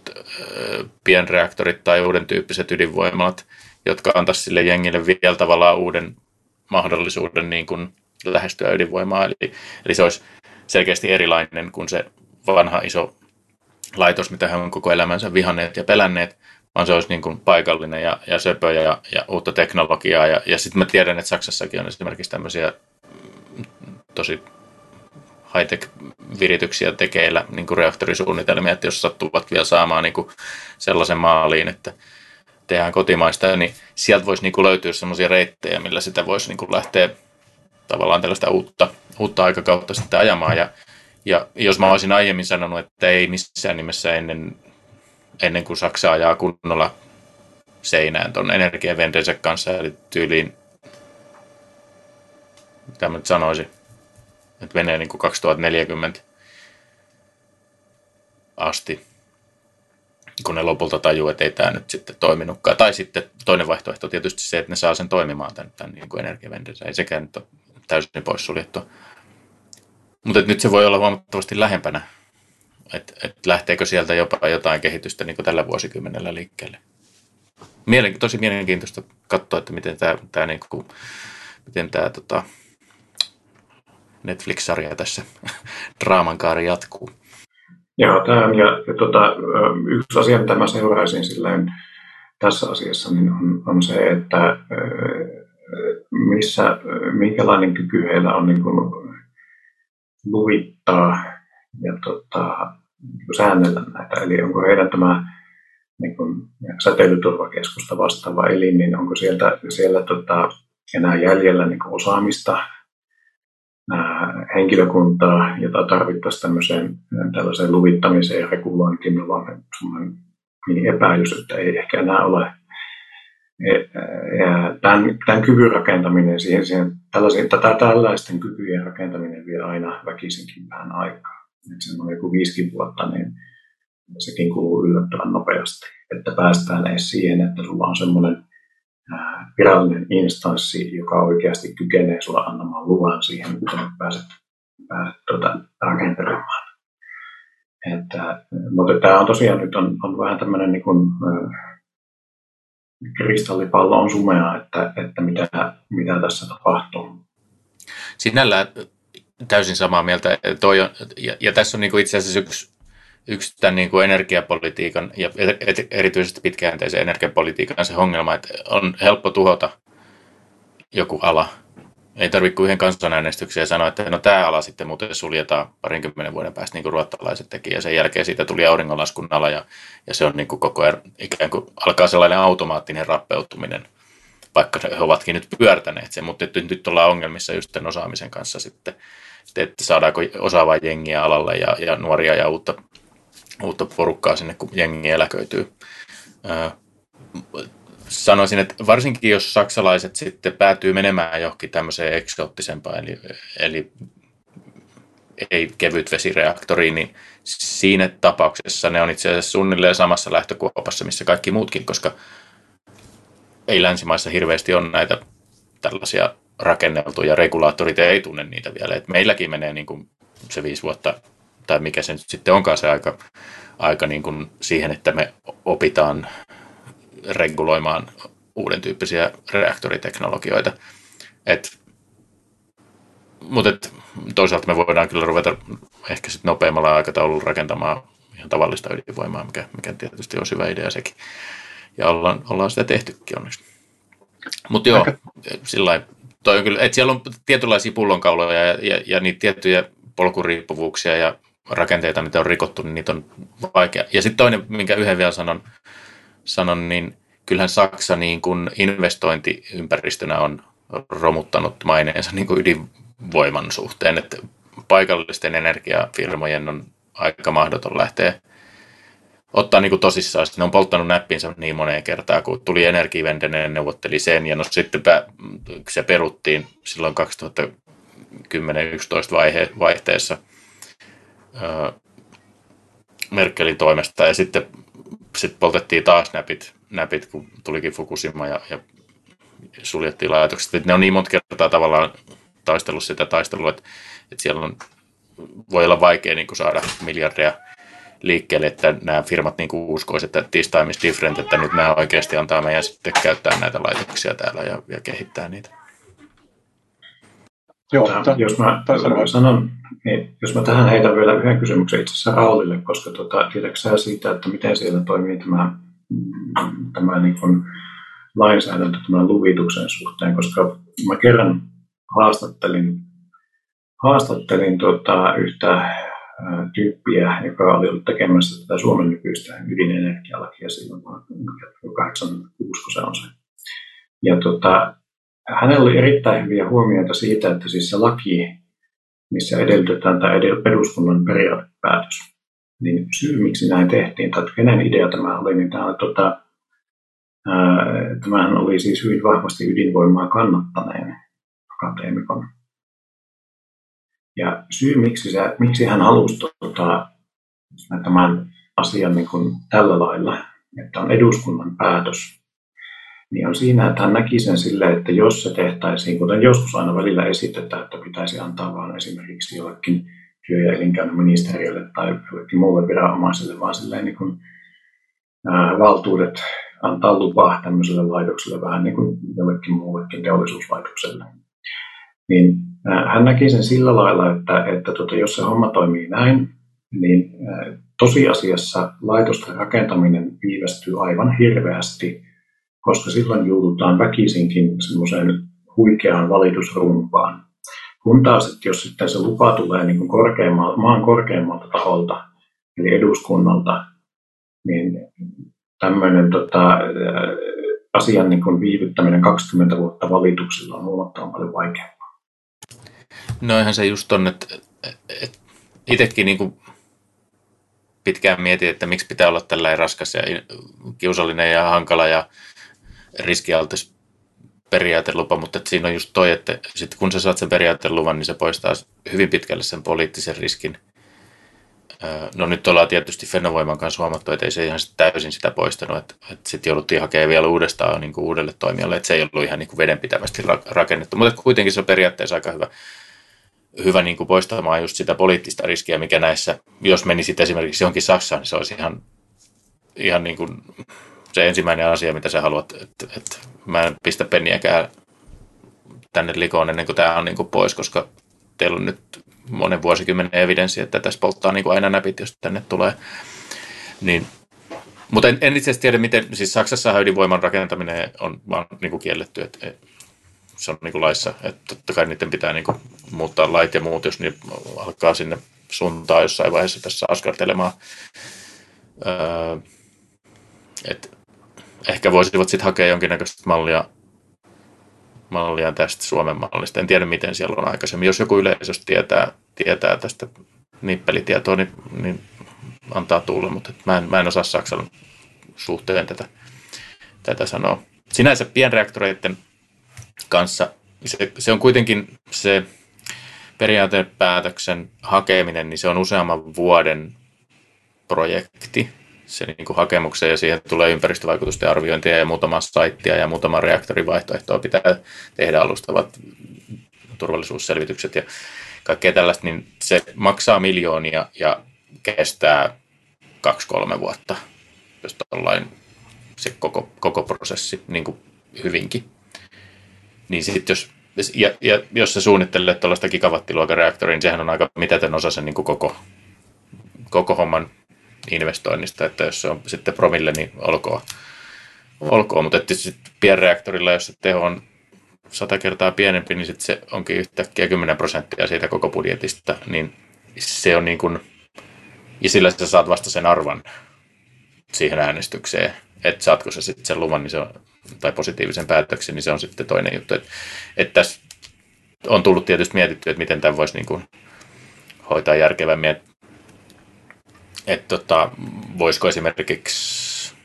pienreaktorit tai uuden tyyppiset ydinvoimalat, jotka antaisi sille jengille vielä tavallaan uuden mahdollisuuden niin kuin lähestyä ydinvoimaa. Eli, eli se olisi selkeästi erilainen kuin se vanha iso laitos, mitä he on koko elämänsä vihanneet ja pelänneet, vaan se olisi niin kuin paikallinen ja, ja söpö ja, ja uutta teknologiaa. Ja, ja sitten mä tiedän, että Saksassakin on esimerkiksi tämmöisiä mm, tosi high-tech-virityksiä tekeillä niin kuin reaktorisuunnitelmia, että jos sattuvat vielä saamaan niin kuin sellaisen maaliin, että tehdään kotimaista, niin sieltä voisi niin kuin löytyä sellaisia reittejä, millä sitä voisi niin kuin lähteä tavallaan tällaista uutta, uutta aikakautta sitten ajamaan. Ja ja jos mä olisin aiemmin sanonut, että ei missään nimessä ennen, ennen kuin Saksa ajaa kunnolla seinään tuon energiavendensä kanssa, eli tyyliin, mitä mä nyt sanoisin, että menee niin kuin 2040 asti, kun ne lopulta tajuu, että ei tämä nyt sitten toiminutkaan. Tai sitten toinen vaihtoehto tietysti se, että ne saa sen toimimaan tämän, tämän niin kuin energiavendensä. Ei sekään nyt ole täysin poissuljettu Mutta nyt se voi olla huomattavasti lähempänä. Että et lähteekö sieltä jopa jotain kehitystä niin tällä vuosikymmenellä liikkeelle. Mielen, tosi mielenkiintoista katsoa, että miten tämä tää, niin kuin, miten tämä tota, Netflix-sarja tässä *laughs* draaman kaari jatkuu. Joo, tämä on, ja, ja tota, yksi asia, mitä mä seuraisin silleen tässä asiassa, niin on, on se, että missä, minkälainen kyky heillä on niin kuin luvittaa ja tota, säännellä näitä. Eli onko heidän tämä niin kuin säteilyturvakeskusta vastaava elin, niin onko sieltä, siellä tota, enää jäljellä niin kuin osaamista, ää, henkilökuntaa, jota tarvittaisiin tämmöiseen tällaiseen luvittamiseen ja regulointiin, on niin epäilys, että ei ehkä enää ole tämän, tämän kyvyn rakentaminen, siihen, siihen tällaisen, tätä tällaisten kykyjen rakentaminen vie aina väkisinkin vähän aikaa. Et se on joku viisikin vuotta, niin sekin kuluu yllättävän nopeasti. Että päästään edes siihen, että sulla on semmoinen virallinen instanssi, joka oikeasti kykenee sulla antamaan luvan siihen, että pääset, pääset tuota, rakentelemaan. Että, mutta tämä on tosiaan nyt on, on vähän tämmöinen niin kuin, kristallipallo on sumea, että, että mitä, mitä tässä tapahtuu. Sinällään täysin samaa mieltä. Toi on, ja, ja tässä on niin kuin itse asiassa yksi, yksi tämän niin kuin energiapolitiikan ja erityisesti pitkäjänteisen energiapolitiikan se ongelma, että on helppo tuhota joku ala – ei tarvitse kuin yhden kansanäänestyksen ja sanoa, että no tämä ala sitten muuten suljetaan parinkymmenen vuoden päästä, niin kuin ruottalaiset teki. Ja sen jälkeen siitä tuli auringonlaskun ala ja, ja se on niin kuin koko ajan ikään kuin alkaa sellainen automaattinen rappeutuminen, vaikka he ovatkin nyt pyörtäneet sen, mutta nyt, nyt ollaan ongelmissa just tämän osaamisen kanssa sitten, että saadaanko osaavaa jengiä alalle ja, ja nuoria ja uutta, uutta porukkaa sinne, kun jengi eläköityy sanoisin, että varsinkin jos saksalaiset sitten päätyy menemään johonkin tämmöiseen eksoottisempaan, eli, eli ei kevyt vesireaktoriin, niin siinä tapauksessa ne on itse asiassa suunnilleen samassa lähtökuopassa, missä kaikki muutkin, koska ei länsimaissa hirveästi on näitä tällaisia rakenneltuja, regulaattorit ei tunne niitä vielä. Et meilläkin menee niin kuin se viisi vuotta, tai mikä se nyt sitten onkaan se aika, aika niin kuin siihen, että me opitaan reguloimaan uuden tyyppisiä reaktoriteknologioita. Et, mutta et, toisaalta me voidaan kyllä ruveta ehkä sitten nopeammalla aikataululla rakentamaan ihan tavallista ydinvoimaa, mikä, mikä tietysti on hyvä idea sekin. Ja ollaan, ollaan sitä tehtykin onneksi. Mutta joo, sillä toi on kyllä, että siellä on tietynlaisia pullonkauloja ja, ja, ja niitä tiettyjä polkuriippuvuuksia ja rakenteita, mitä on rikottu, niin niitä on vaikea. Ja sitten toinen, minkä yhden vielä sanon, sanon, niin kyllähän Saksa niin kuin investointiympäristönä on romuttanut maineensa niin kuin ydinvoiman suhteen, että paikallisten energiafirmojen on aika mahdoton lähteä ottaa niin kuin tosissaan. Ne on polttanut näppinsä niin moneen kertaan, kun tuli Energivendenen, neuvotteli sen, ja no sitten se peruttiin silloin 2010-2011 vaihe, vaihteessa Merkelin toimesta, ja sitten sitten poltettiin taas näpit, näpit, kun tulikin Fukushima ja, ja suljettiin laitokset. Et ne on niin monta kertaa tavallaan taistellut sitä taistelua, että, että siellä on, voi olla vaikea niin saada miljardeja liikkeelle, että nämä firmat niin uskoisivat, että this time is different, että nyt nämä oikeasti antaa meidän sitten käyttää näitä laitoksia täällä ja, ja kehittää niitä. Joo, tämän, jos mä sanon, niin jos mä tähän heitän vielä yhden kysymyksen itse asiassa Raulille, koska tota, tiedätkö siitä, että miten siellä toimii tämä, tämä niin kuin lainsäädäntö tämän luvituksen suhteen, koska mä kerran haastattelin, haastattelin tota, yhtä tyyppiä, joka oli ollut tekemässä tätä Suomen nykyistä ydinenergialakia silloin 86, kun se on se. Ja tota, hänellä oli erittäin hyviä huomioita siitä, että siis se laki, missä edellytetään tämä eduskunnan periaatepäätös, niin syy, miksi näin tehtiin, tai kenen idea tämä oli, niin tämä, tota, ää, tämähän oli siis hyvin vahvasti ydinvoimaa kannattaneen akateemikon. Ja syy, miksi, se, miksi hän halusi tota, tämän asian niin kuin tällä lailla, että on eduskunnan päätös, niin on siinä, että hän näki sen silleen, että jos se tehtäisiin, kuten joskus aina välillä esitetään, että pitäisi antaa vain esimerkiksi jollekin työ- ja elinkeinoministeriölle tai jollekin muulle viranomaiselle, vaan silleen niin kuin, ää, valtuudet antaa lupaa tämmöiselle laitokselle vähän niin kuin jollekin muullekin teollisuuslaitokselle. Niin ää, hän näki sen sillä lailla, että, että tota, jos se homma toimii näin, niin ää, tosiasiassa laitosten rakentaminen viivästyy aivan hirveästi, koska silloin joudutaan väkisinkin semmoiseen huikeaan valitusrumpaan. Kun taas, että jos sitten se lupa tulee niin kuin korkeammalta, maan korkeammalta taholta, eli eduskunnalta, niin tämmöinen tota, asian niin kuin viivyttäminen 20 vuotta valituksilla on huomattavan paljon vaikeampaa. No ihan se just on, että, että itsekin niin kuin pitkään mietin, että miksi pitää olla tällainen raskas ja kiusallinen ja hankala ja riskialtis periaatelupa, mutta että siinä on just toi, että sit kun sä saat sen periaateluvan, niin se poistaa hyvin pitkälle sen poliittisen riskin. No nyt ollaan tietysti Fennovoiman kanssa huomattu, että ei se ihan täysin sitä poistanut, että, että sitten jouduttiin hakemaan vielä uudestaan niin kuin uudelle toimijalle, että se ei ollut ihan niin kuin vedenpitävästi rakennettu, mutta kuitenkin se on periaatteessa aika hyvä, hyvä niin kuin poistamaan just sitä poliittista riskiä, mikä näissä, jos menisit esimerkiksi johonkin Saksaan, niin se olisi ihan, ihan niin kuin se ensimmäinen asia, mitä sä haluat, että, että mä en pistä penniäkään tänne likoon ennen kuin tämä on niin kuin pois, koska teillä on nyt monen vuosikymmenen evidenssi, että tässä polttaa niin kuin aina näpit, jos tänne tulee. Niin, mutta en, en itse asiassa tiedä, miten, siis Saksassa ydinvoiman rakentaminen on vaan niin kuin kielletty, että se on niin kuin laissa, että totta kai niiden pitää niin kuin muuttaa lait ja muut, jos ne alkaa sinne suuntaan jossain vaiheessa tässä askartelemaan. Öö, et ehkä voisivat sitten hakea jonkinnäköistä mallia, mallia tästä Suomen mallista. En tiedä, miten siellä on aikaisemmin. Jos joku yleisöstä tietää, tietää tästä nippelitietoa, niin, niin antaa tulla, mutta mä en, mä en osaa Saksan suhteen tätä, tätä sanoa. Sinänsä pienreaktoreiden kanssa se, se on kuitenkin se periaatepäätöksen hakeminen, niin se on useamman vuoden projekti se niin kuin hakemukseen ja siihen tulee ympäristövaikutusten arviointia ja muutama saittia ja muutama reaktorivaihtoehtoa pitää tehdä alustavat turvallisuusselvitykset ja kaikkea tällaista, niin se maksaa miljoonia ja kestää kaksi-kolme vuotta, jos ollaan se koko, koko prosessi niin kuin hyvinkin. Niin sitten jos, ja, ja jos sä suunnittelet tuollaista gigawattiluokan reaktoria, niin sehän on aika mitätön osa sen niin kuin koko, koko homman investoinnista, että jos se on sitten promille, niin olkoon. olkoon. Mutta sitten pienreaktorilla, jos se teho on sata kertaa pienempi, niin sitten se onkin yhtäkkiä 10 prosenttia siitä koko budjetista, niin se on niin kuin, ja sillä sä saat vasta sen arvan siihen äänestykseen, että saatko se sitten sen luvan, niin se on, tai positiivisen päätöksen, niin se on sitten toinen juttu. Että, että tässä on tullut tietysti mietitty, että miten tämän voisi niin kuin hoitaa järkevämmin. Että että tota, voisiko esimerkiksi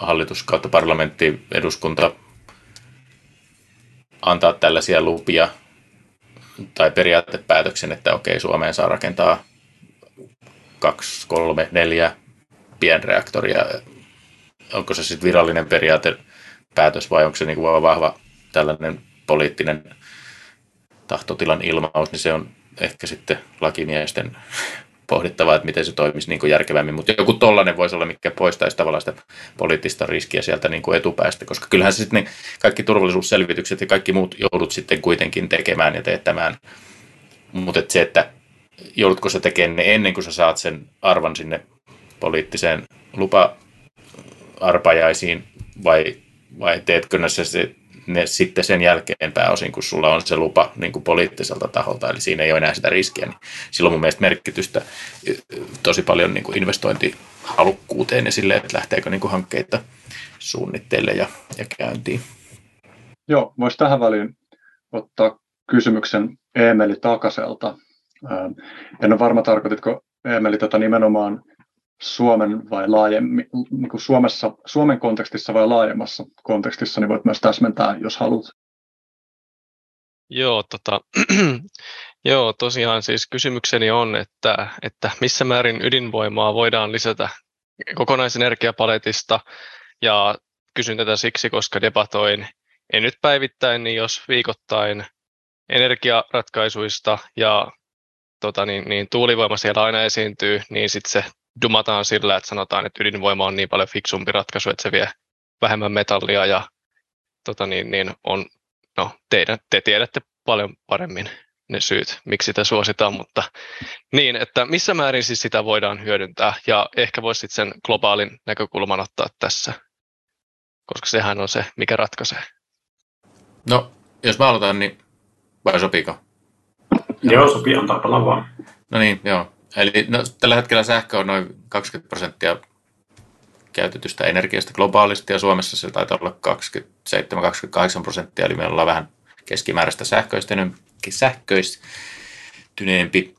hallitus kautta parlamentti, eduskunta antaa tällaisia lupia tai periaatepäätöksen, että okei, Suomeen saa rakentaa kaksi, kolme, neljä pienreaktoria. Onko se sitten virallinen periaatepäätös vai onko se niin kuin vahva tällainen poliittinen tahtotilan ilmaus, niin se on ehkä sitten lakimiesten pohdittavaa, että miten se toimisi niin kuin järkevämmin, mutta joku tollainen voisi olla, mikä poistaisi tavallaan sitä poliittista riskiä sieltä niin kuin etupäästä, koska kyllähän se sitten kaikki turvallisuusselvitykset ja kaikki muut joudut sitten kuitenkin tekemään ja teettämään, mutta et se, että joudutko sä tekemään ne ennen kuin sä saat sen arvan sinne poliittiseen lupa-arpajaisiin vai, vai teetkö se, se ne sitten sen jälkeen pääosin, kun sulla on se lupa niin kuin poliittiselta taholta, eli siinä ei ole enää sitä riskiä, niin silloin mun mielestä merkitystä tosi paljon niin kuin investointihalukkuuteen ja silleen, että lähteekö niin kuin hankkeita suunnitteille ja, ja käyntiin. Joo, voisi tähän väliin ottaa kysymyksen Eemeli Takaselta. En ole varma, tarkoititko Eemeli tätä nimenomaan Suomen vai laajemmin, niin kuin Suomessa, Suomen kontekstissa vai laajemmassa kontekstissa, niin voit myös täsmentää, jos haluat. Joo, tota, *clears throat* joo, tosiaan siis kysymykseni on, että, että missä määrin ydinvoimaa voidaan lisätä kokonaisenergiapaletista ja kysyn tätä siksi, koska debatoin, en nyt päivittäin, niin jos viikoittain energiaratkaisuista ja tota, niin, niin tuulivoima siellä aina esiintyy, niin sitten se dumataan sillä, että sanotaan, että ydinvoima on niin paljon fiksumpi ratkaisu, että se vie vähemmän metallia ja tota, niin, niin on, no, teidän, te tiedätte paljon paremmin ne syyt, miksi sitä suositaan, mutta niin, että missä määrin siis sitä voidaan hyödyntää ja ehkä voisit sen globaalin näkökulman ottaa tässä, koska sehän on se, mikä ratkaisee. No, jos mä aloitan, niin vai sopiiko? Joo, sopii, antaa palaa vaan. No niin, joo. Eli no, tällä hetkellä sähkö on noin 20 prosenttia käytetystä energiasta globaalisti ja Suomessa se taitaa olla 27-28 prosenttia, eli me ollaan vähän keskimääräistä sähköistyneempi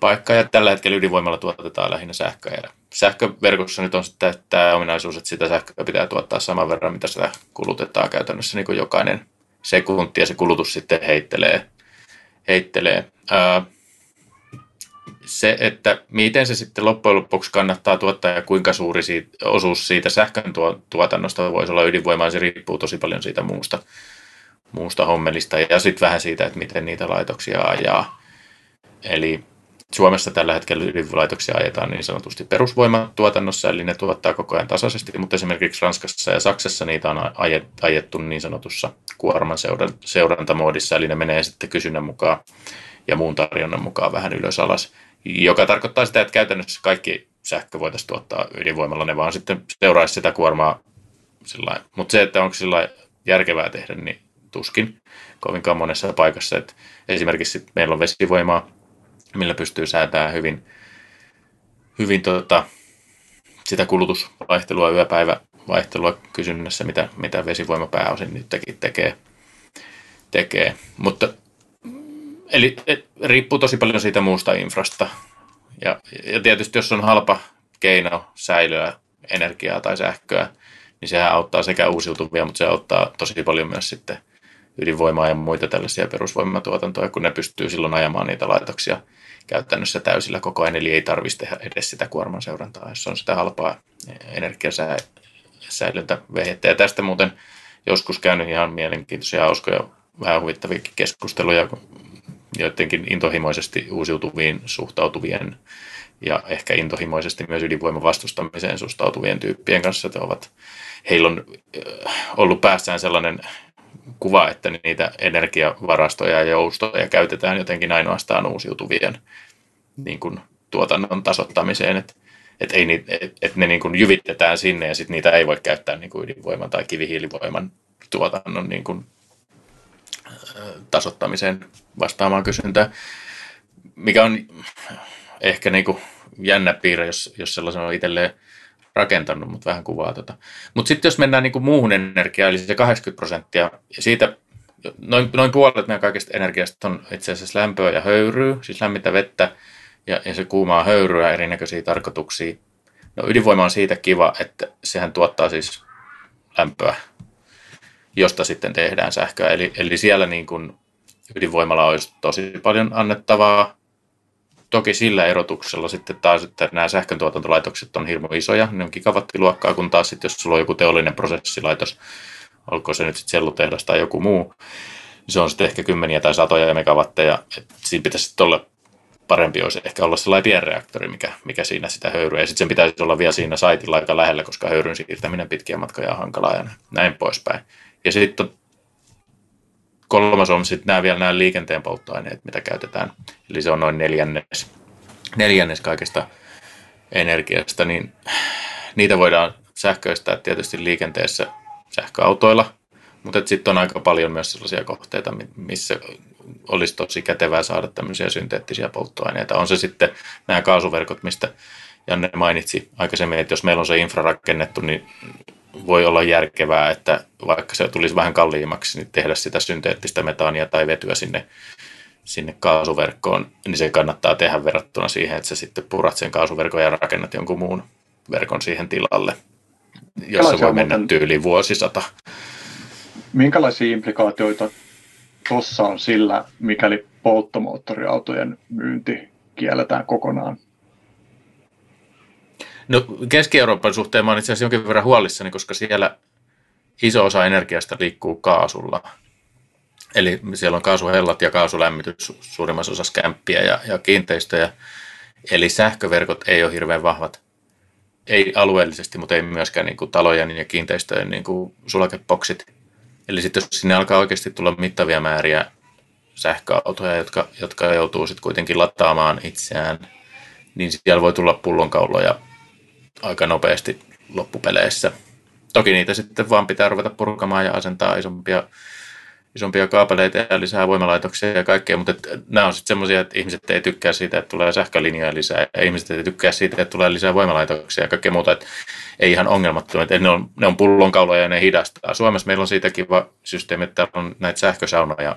paikka ja tällä hetkellä ydinvoimalla tuotetaan lähinnä sähköä. Ja sähköverkossa nyt on sitten tämä ominaisuus, että sitä sähköä pitää tuottaa saman verran, mitä sitä kulutetaan käytännössä niin kuin jokainen sekunti ja se kulutus sitten heittelee. heittelee. Ää, se, että miten se sitten loppujen lopuksi kannattaa tuottaa ja kuinka suuri siitä, osuus siitä sähkön tuotannosta voisi olla ydinvoimaa, se riippuu tosi paljon siitä muusta, muusta hommelista ja sitten vähän siitä, että miten niitä laitoksia ajaa. Eli Suomessa tällä hetkellä ydinlaitoksia ajetaan niin sanotusti perusvoimatuotannossa, eli ne tuottaa koko ajan tasaisesti, mutta esimerkiksi Ranskassa ja Saksassa niitä on ajettu niin sanotussa kuorman seurantamoodissa, eli ne menee sitten kysynnän mukaan ja muun tarjonnan mukaan vähän ylös alas, joka tarkoittaa sitä, että käytännössä kaikki sähkö voitaisiin tuottaa ydinvoimalla, ne vaan sitten seuraisi sitä kuormaa sillä Mutta se, että onko sillä järkevää tehdä, niin tuskin kovinkaan monessa paikassa. Et esimerkiksi meillä on vesivoimaa, millä pystyy säätämään hyvin, hyvin tota, sitä kulutusvaihtelua, yöpäivävaihtelua kysynnässä, mitä, mitä vesivoima pääosin nyt tekee. tekee. Mutta eli et, riippuu tosi paljon siitä muusta infrasta. Ja, ja tietysti jos on halpa keino säilyä energiaa tai sähköä, niin sehän auttaa sekä uusiutuvia, mutta se auttaa tosi paljon myös sitten ydinvoimaa ja muita tällaisia perusvoimatuotantoja, kun ne pystyy silloin ajamaan niitä laitoksia käytännössä täysillä koko ajan, eli ei tarvitsisi tehdä edes sitä kuorman seurantaa, jos on sitä halpaa energiasäilyntävehettä. Ja tästä muuten joskus käynyt ihan mielenkiintoisia, hauskoja, vähän huvittavia keskusteluja joidenkin intohimoisesti uusiutuviin suhtautuvien ja ehkä intohimoisesti myös ydinvoiman vastustamiseen suhtautuvien tyyppien kanssa, että ovat, heillä on ollut päässään sellainen kuva, että niitä energiavarastoja ja joustoja käytetään jotenkin ainoastaan uusiutuvien niin kuin, tuotannon tasottamiseen, että et ei niitä, et, et ne niin kuin jyvitetään sinne ja sitten niitä ei voi käyttää niin kuin ydinvoiman tai kivihiilivoiman tuotannon niin kuin, tasottamiseen vastaamaan kysyntää, mikä on ehkä niin kuin jännä piirre, jos, jos sellaisen on itselleen rakentanut, mutta vähän kuvaa tota. Mutta sitten jos mennään niin kuin muuhun energiaan, eli se 80 prosenttia, ja siitä noin, noin puolet meidän kaikesta energiasta on itse asiassa lämpöä ja höyryä, siis lämmintä vettä, ja, ja se kuumaa höyryä erinäköisiä tarkoituksia. No ydinvoima on siitä kiva, että sehän tuottaa siis lämpöä, josta sitten tehdään sähköä. Eli, eli siellä niin kuin ydinvoimalla olisi tosi paljon annettavaa, toki sillä erotuksella sitten taas, että nämä sähköntuotantolaitokset on hirmu isoja, ne on gigawattiluokkaa, kun taas sitten jos sulla on joku teollinen prosessilaitos, olkoon se nyt sitten sellutehdas tai joku muu, niin se on sitten ehkä kymmeniä tai satoja megawatteja, että siinä pitäisi sitten olla parempi olisi ehkä olla sellainen pienreaktori, mikä, mikä siinä sitä höyryä. Ja sitten sen pitäisi olla vielä siinä saitilla aika lähellä, koska höyryn siirtäminen pitkiä matkoja on hankalaa ja näin poispäin. Ja sitten kolmas on sitten nämä vielä nämä liikenteen polttoaineet, mitä käytetään. Eli se on noin neljännes, neljännes kaikesta energiasta, niin niitä voidaan sähköistää tietysti liikenteessä sähköautoilla, mutta sitten on aika paljon myös sellaisia kohteita, missä olisi tosi kätevää saada tämmöisiä synteettisiä polttoaineita. On se sitten nämä kaasuverkot, mistä Janne mainitsi aikaisemmin, että jos meillä on se infra rakennettu, niin voi olla järkevää, että vaikka se tulisi vähän kalliimmaksi, niin tehdä sitä synteettistä metaania tai vetyä sinne, sinne kaasuverkkoon, niin se kannattaa tehdä verrattuna siihen, että sä sitten purat sen kaasuverkon ja rakennat jonkun muun verkon siihen tilalle, jossa voi mennä muuten, tyyliin vuosisata. Minkälaisia implikaatioita tuossa on sillä, mikäli polttomoottoriautojen myynti kielletään kokonaan? No Keski-Euroopan suhteen mä olen itse asiassa jonkin verran huolissani, koska siellä iso osa energiasta liikkuu kaasulla. Eli siellä on kaasuhellat ja kaasulämmitys suurimmassa osassa kämppiä ja, ja kiinteistöjä. Eli sähköverkot ei ole hirveän vahvat. Ei alueellisesti, mutta ei myöskään niin kuin talojen ja kiinteistöjen niin kuin sulakepoksit. Eli sitten jos sinne alkaa oikeasti tulla mittavia määriä sähköautoja, jotka, jotka joutuu sitten kuitenkin lataamaan itseään, niin siellä voi tulla pullonkauloja aika nopeasti loppupeleissä. Toki niitä sitten vaan pitää ruveta purkamaan ja asentaa isompia, isompia kaapeleita ja lisää voimalaitoksia ja kaikkea, mutta nämä on sitten semmoisia, että ihmiset ei tykkää siitä, että tulee sähkölinjoja lisää ja ihmiset ei tykkää siitä, että tulee lisää voimalaitoksia ja kaikkea muuta, että ei ihan ongelmattomia, että ne on, ne on pullonkauloja ja ne hidastaa. Suomessa meillä on siitä kiva systeemi, että on näitä sähkösaunoja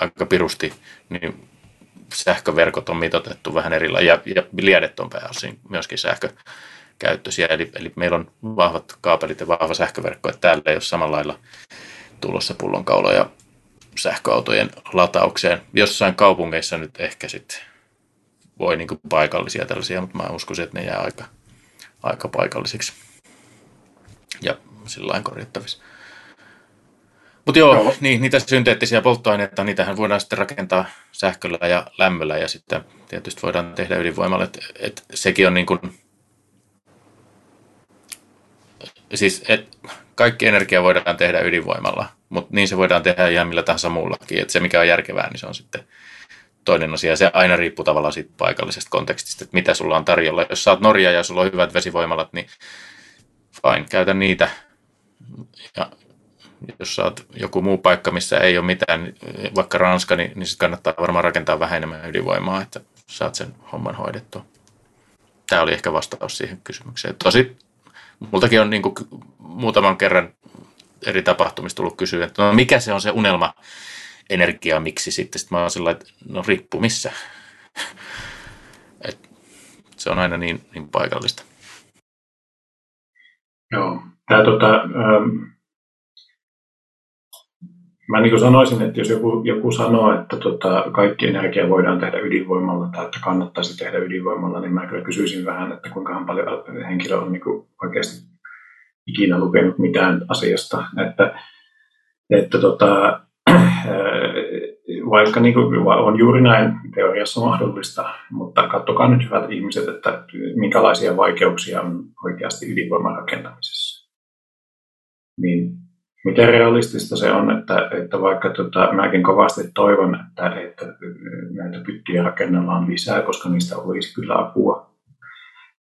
aika pirusti, niin sähköverkot on mitotettu vähän erillä ja, ja liedet on pääosin myöskin sähkökäyttöisiä. Eli, eli meillä on vahvat kaapelit ja vahva sähköverkko, että täällä ei ole samalla lailla tulossa pullonkauloja sähköautojen lataukseen. Jossain kaupungeissa nyt ehkä sitten voi niin paikallisia tällaisia, mutta mä uskon, että ne jää aika, aika paikallisiksi ja sillä korjattavissa. Mutta joo, joo. Niin, niitä synteettisiä polttoaineita, niitähän voidaan sitten rakentaa sähköllä ja lämmöllä ja sitten tietysti voidaan tehdä ydinvoimalla. Et, et sekin on niin kuin, siis et kaikki energia voidaan tehdä ydinvoimalla, mutta niin se voidaan tehdä ihan millä tahansa muullakin. Et se mikä on järkevää, niin se on sitten toinen asia. Se aina riippuu tavallaan siitä paikallisesta kontekstista, että mitä sulla on tarjolla. Jos oot Norja ja sulla on hyvät vesivoimalat, niin fine, käytä niitä. Ja jos saat joku muu paikka, missä ei ole mitään, vaikka Ranska, niin, niin sitten kannattaa varmaan rakentaa vähän enemmän ydinvoimaa, että saat sen homman hoidettua. Tämä oli ehkä vastaus siihen kysymykseen. Tosi, multakin on niin kuin muutaman kerran eri tapahtumista tullut kysyä, että no mikä se on se unelma energia, miksi sitten. Sitten mä oon sellainen, että no riippuu missä. Et se on aina niin, niin paikallista. Joo, tämä tota, ähm, Mä niin sanoisin, että jos joku, joku sanoo, että tota, kaikki energia voidaan tehdä ydinvoimalla tai että kannattaisi tehdä ydinvoimalla, niin mä kyllä kysyisin vähän, että kuinka paljon henkilö on niin oikeasti ikinä lukenut mitään asiasta. Että, että tota, *clears throat* vaikka niin kuin on juuri näin teoriassa mahdollista, mutta katsokaa nyt hyvät ihmiset, että minkälaisia vaikeuksia on oikeasti ydinvoiman rakentamisessa. Niin miten realistista se on, että, että vaikka tota, mäkin kovasti toivon, että, että näitä pyttiä rakennellaan lisää, koska niistä olisi kyllä apua,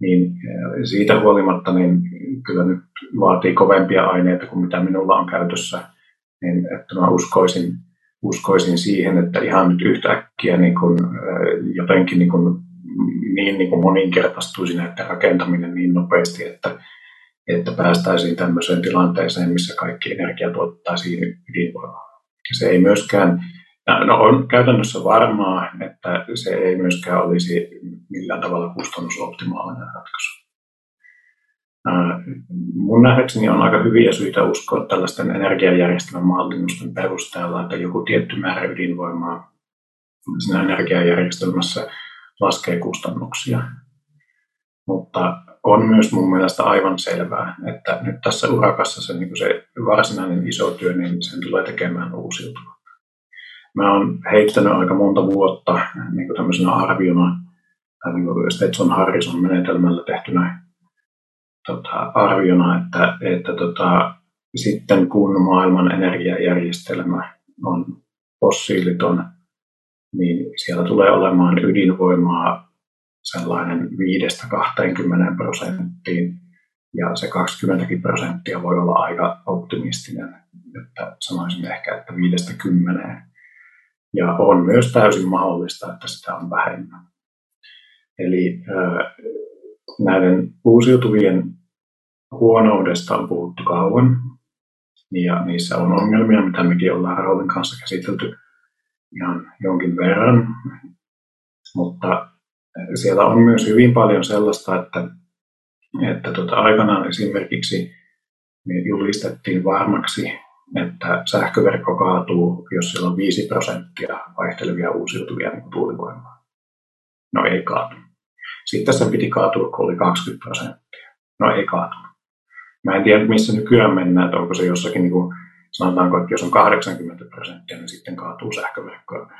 niin siitä huolimatta niin kyllä nyt vaatii kovempia aineita kuin mitä minulla on käytössä, niin että mä uskoisin, uskoisin siihen, että ihan nyt yhtäkkiä niin kun, jotenkin niin, kun, niin, niin kun moninkertaistuisi näiden rakentaminen niin nopeasti, että että päästäisiin tämmöiseen tilanteeseen, missä kaikki energia tuottaisiin ydinvoimalla. Se ei myöskään, no on käytännössä varmaa, että se ei myöskään olisi millään tavalla kustannusoptimaalinen ratkaisu. Mun nähdäkseni on aika hyviä syitä uskoa tällaisten energiajärjestelmän mallinnusten perusteella, että joku tietty määrä ydinvoimaa siinä energiajärjestelmässä laskee kustannuksia. Mutta on myös mun mielestä aivan selvää, että nyt tässä urakassa se, niin se varsinainen iso työ, niin sen tulee tekemään uusiutuva. Mä oon heittänyt aika monta vuotta niin kuin tämmöisenä arviona, tai niin kuin Stetson Harrison menetelmällä tehtynä tota, arviona, että, että tota, sitten kun maailman energiajärjestelmä on fossiiliton, niin siellä tulee olemaan ydinvoimaa sellainen 5-20 prosenttiin, ja se 20 prosenttia voi olla aika optimistinen, että sanoisin ehkä, että 50. Ja on myös täysin mahdollista, että sitä on vähemmän. Eli näiden uusiutuvien huonoudesta on puhuttu kauan, ja niissä on ongelmia, mitä mekin ollaan Raulin kanssa käsitelty ihan jonkin verran, mutta siellä on myös hyvin paljon sellaista, että, että tota, aikanaan esimerkiksi niin julistettiin varmaksi, että sähköverkko kaatuu, jos siellä on 5 prosenttia vaihtelevia uusiutuvia niin tuulivoimaa. No ei kaatu. Sitten se piti kaatua, kun oli 20 prosenttia. No ei kaatu. Mä en tiedä, missä nykyään mennään, että onko se jossakin, niin kuin, sanotaanko, että jos on 80 prosenttia, niin sitten kaatuu sähköverkkoon.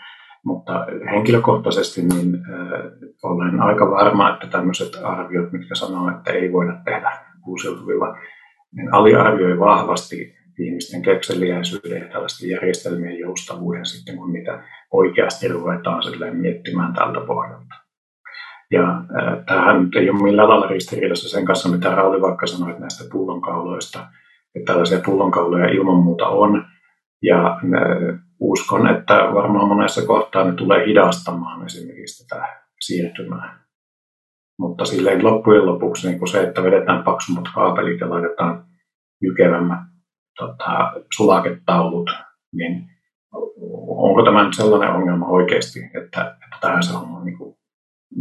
Mutta henkilökohtaisesti niin äh, olen aika varma, että tämmöiset arviot, mitkä sanoo, että ei voida tehdä uusiutuvilla, niin aliarvioi vahvasti ihmisten kekseliäisyyden ja tällaisten järjestelmien joustavuuden sitten, kun mitä oikeasti ruvetaan miettimään tältä pohjalta. Ja äh, tämähän ei ole millään lailla ristiriidassa sen kanssa, mitä Rauli vaikka sanoi näistä pullonkauloista. Että tällaisia pullonkauloja ilman muuta on. Ja äh, uskon, että varmaan monessa kohtaa ne tulee hidastamaan esimerkiksi tätä siirtymää. Mutta silleen loppujen lopuksi niin se, että vedetään paksummat kaapelit ja laitetaan jykevämmät tota, sulaketaulut, niin onko tämä nyt sellainen ongelma oikeasti, että, että tähän se on niin kuin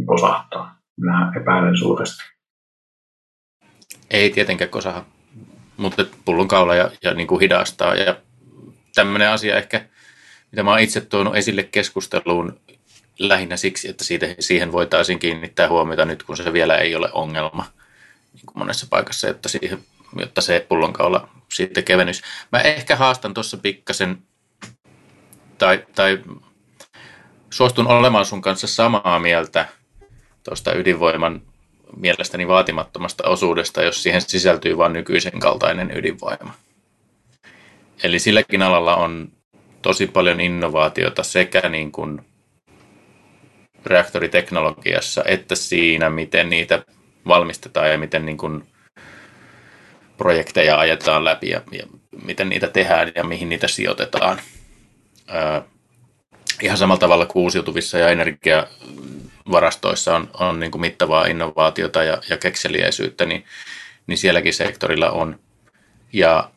posahtaa? Minä epäilen suuresti. Ei tietenkään kosaha, mutta pullonkaula ja, ja niin kuin hidastaa. Ja tämmöinen asia ehkä, mitä mä oon itse tuonut esille keskusteluun lähinnä siksi, että siitä, siihen voitaisiin kiinnittää huomiota nyt, kun se vielä ei ole ongelma niin kuin monessa paikassa, jotta, siihen, jotta se pullonkaula sitten kevennys. Mä ehkä haastan tuossa pikkasen, tai, tai suostun olemaan sun kanssa samaa mieltä tuosta ydinvoiman mielestäni vaatimattomasta osuudesta, jos siihen sisältyy vain nykyisen kaltainen ydinvoima. Eli silläkin alalla on tosi paljon innovaatiota sekä niin kuin reaktoriteknologiassa että siinä, miten niitä valmistetaan ja miten niin kuin projekteja ajetaan läpi ja, ja miten niitä tehdään ja mihin niitä sijoitetaan. Ää, ihan samalla tavalla kuin uusiutuvissa ja energiavarastoissa on, on niin kuin mittavaa innovaatiota ja, ja kekseliäisyyttä, niin, niin sielläkin sektorilla on. Ja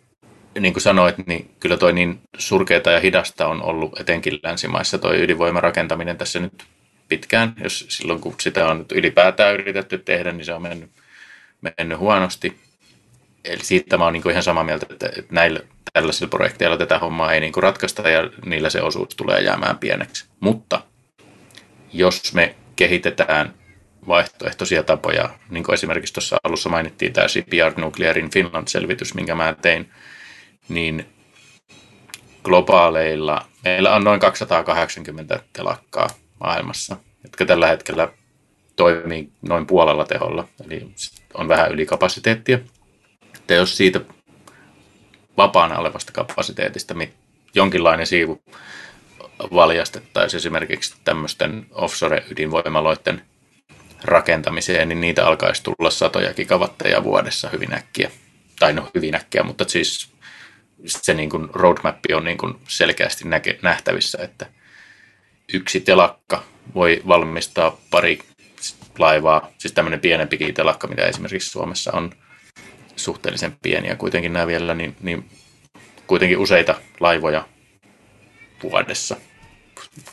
niin kuin sanoit, niin kyllä toi niin surkeata ja hidasta on ollut etenkin länsimaissa toi ydinvoimarakentaminen tässä nyt pitkään. Jos silloin kun sitä on nyt ylipäätään yritetty tehdä, niin se on mennyt, mennyt huonosti. Eli siitä mä oon niin ihan samaa mieltä, että, näillä tällaisilla projekteilla tätä hommaa ei niin kuin ratkaista ja niillä se osuus tulee jäämään pieneksi. Mutta jos me kehitetään vaihtoehtoisia tapoja, niin kuin esimerkiksi tuossa alussa mainittiin tämä Shipyard Nuclear in Finland-selvitys, minkä mä tein, niin globaaleilla, meillä on noin 280 telakkaa maailmassa, jotka tällä hetkellä toimii noin puolella teholla, eli on vähän ylikapasiteettia. Ja jos siitä vapaana olevasta kapasiteetista jonkinlainen siivu valjastettaisiin esimerkiksi tämmöisten offshore-ydinvoimaloiden rakentamiseen, niin niitä alkaisi tulla satoja gigawatteja vuodessa hyvin äkkiä. Tai no hyvin äkkiä, mutta siis se niin kuin roadmap on niin kuin selkeästi näke, nähtävissä, että yksi telakka voi valmistaa pari laivaa, siis tämmöinen pienempikin telakka, mitä esimerkiksi Suomessa on suhteellisen pieniä kuitenkin nämä vielä, niin, niin kuitenkin useita laivoja vuodessa,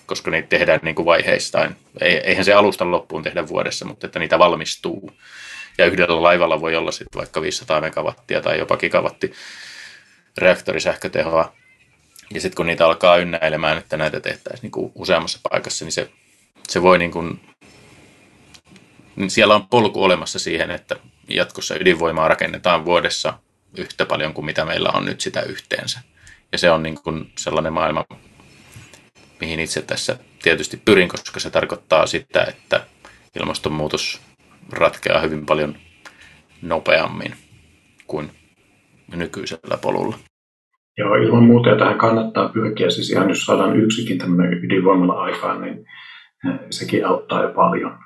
koska niitä tehdään niin kuin vaiheistain. Eihän se alusta loppuun tehdä vuodessa, mutta että niitä valmistuu. Ja yhdellä laivalla voi olla sitten vaikka 500 megawattia tai jopa gigawatti reaktorisähkötehoa. Ja sitten kun niitä alkaa ynnäilemään, että näitä tehtäisiin niin kuin useammassa paikassa, niin se, se voi niin kuin, niin siellä on polku olemassa siihen, että jatkossa ydinvoimaa rakennetaan vuodessa yhtä paljon kuin mitä meillä on nyt sitä yhteensä. Ja se on niin kuin sellainen maailma, mihin itse tässä tietysti pyrin, koska se tarkoittaa sitä, että ilmastonmuutos ratkeaa hyvin paljon nopeammin kuin nykyisellä polulla. Joo, ilman muuta ja tähän kannattaa pyrkiä. Siis ihan jos saadaan yksikin tämmöinen ydinvoimalla aikaan, niin eh, sekin auttaa jo paljon.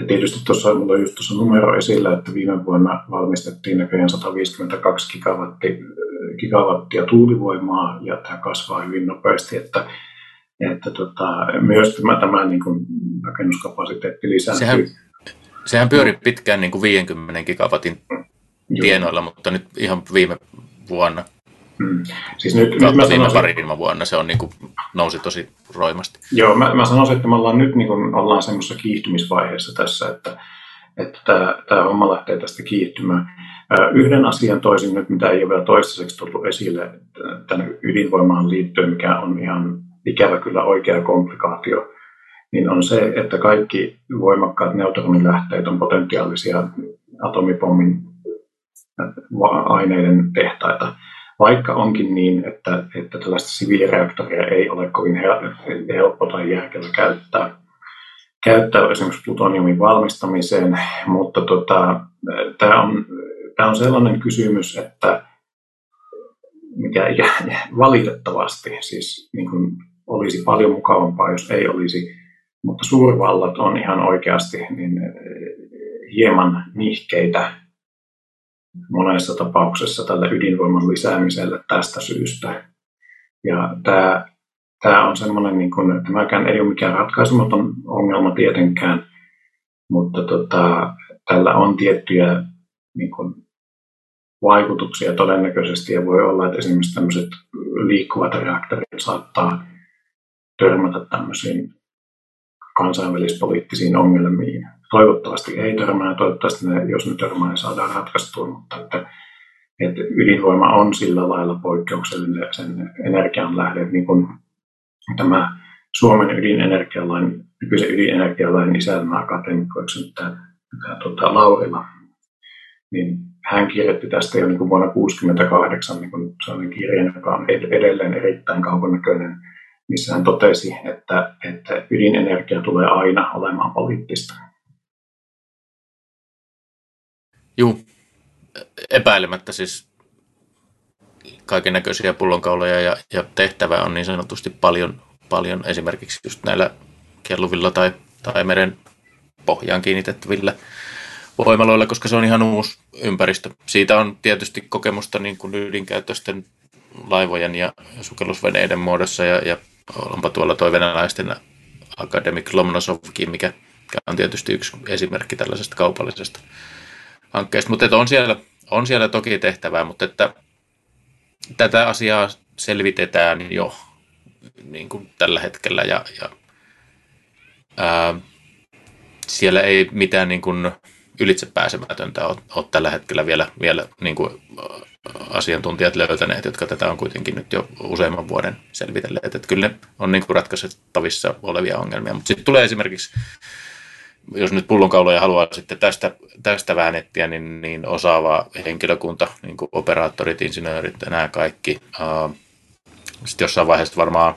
Ja tietysti tuossa mulla on just tuossa numero esillä, että viime vuonna valmistettiin näköjään 152 gigawattia, eh, gigawattia tuulivoimaa ja tämä kasvaa hyvin nopeasti, että, että tota, myös tämä, tämä niin kuin rakennuskapasiteetti lisääntyy. Sehän, sehän pyöri pitkään niin kuin 50 gigawatin tienoilla, mutta nyt ihan viime vuonna Mm. Siis nyt, nyt mä sanoisin, viime vuonna se on niin kuin, nousi tosi roimasti. Joo, mä, mä sanoisin, että me ollaan nyt niin kuin, ollaan semmoisessa kiihtymisvaiheessa tässä, että, että tämä, tämä homma lähtee tästä kiihtymään. Yhden asian toisin nyt, mitä ei ole vielä toistaiseksi tullut esille tämän ydinvoimaan liittyen, mikä on ihan ikävä kyllä oikea komplikaatio, niin on se, että kaikki voimakkaat neutronilähteet on potentiaalisia atomipommin aineiden tehtaita, vaikka onkin niin, että, että tällaista siviilireaktoria ei ole kovin helppo tai järkevä käyttää, käyttää esimerkiksi plutoniumin valmistamiseen, mutta tota, tämä on, tämä on sellainen kysymys, että mikä valitettavasti siis niin kuin olisi paljon mukavampaa, jos ei olisi, mutta suurvallat on ihan oikeasti niin hieman nihkeitä monessa tapauksessa tälle ydinvoiman lisäämiselle tästä syystä. Ja tämä, tämä on semmoinen, niin kuin, tämäkään ei ole mikään ratkaisumaton ongelma tietenkään, mutta tota, tällä on tiettyjä niin kuin, vaikutuksia todennäköisesti ja voi olla, että esimerkiksi tämmöiset liikkuvat reaktorit saattaa törmätä tämmöisiin kansainvälispoliittisiin ongelmiin. Toivottavasti ei törmää, toivottavasti ne, jos ne törmää, ne saadaan ratkaistua, mutta että, että ydinvoima on sillä lailla poikkeuksellinen sen energian lähde, niin kuin tämä Suomen ydinenergialain, nykyisen ydinenergialain isälmä akateemikko, tämä, tämä tota, Laurila, niin hän kirjoitti tästä jo niin kuin vuonna 1968 niin kuin sellainen kirja, joka on edelleen erittäin kaukonäköinen missä hän totesi, että, että ydinenergia tulee aina olemaan poliittista. Joo, epäilemättä siis kaiken näköisiä pullonkauloja ja, ja tehtävää on niin sanotusti paljon, paljon esimerkiksi just näillä kelluvilla tai, tai meren pohjaan kiinnitettävillä voimaloilla, koska se on ihan uusi ympäristö. Siitä on tietysti kokemusta niin kuin ydinkäyttöisten laivojen ja sukellusveneiden muodossa ja, ja onpa tuolla toi venäläisten Academic Lomnosovkin, mikä on tietysti yksi esimerkki tällaisesta kaupallisesta hankkeesta. Mutta on siellä, on siellä toki tehtävää, mutta että tätä asiaa selvitetään jo niin kuin tällä hetkellä ja, ja ää, siellä ei mitään niin kuin ylitsepääsemätöntä ole, ole tällä hetkellä vielä, vielä niin kuin asiantuntijat löytäneet, jotka tätä on kuitenkin nyt jo useamman vuoden selvitelleet. Että kyllä ne on niin kuin ratkaisettavissa olevia ongelmia. Mutta sitten tulee esimerkiksi, jos nyt pullonkauloja haluaa sitten tästä, tästä väännettiä, niin, niin osaava henkilökunta, niin kuin operaattorit, insinöörit nämä kaikki. Sitten jossain vaiheessa varmaan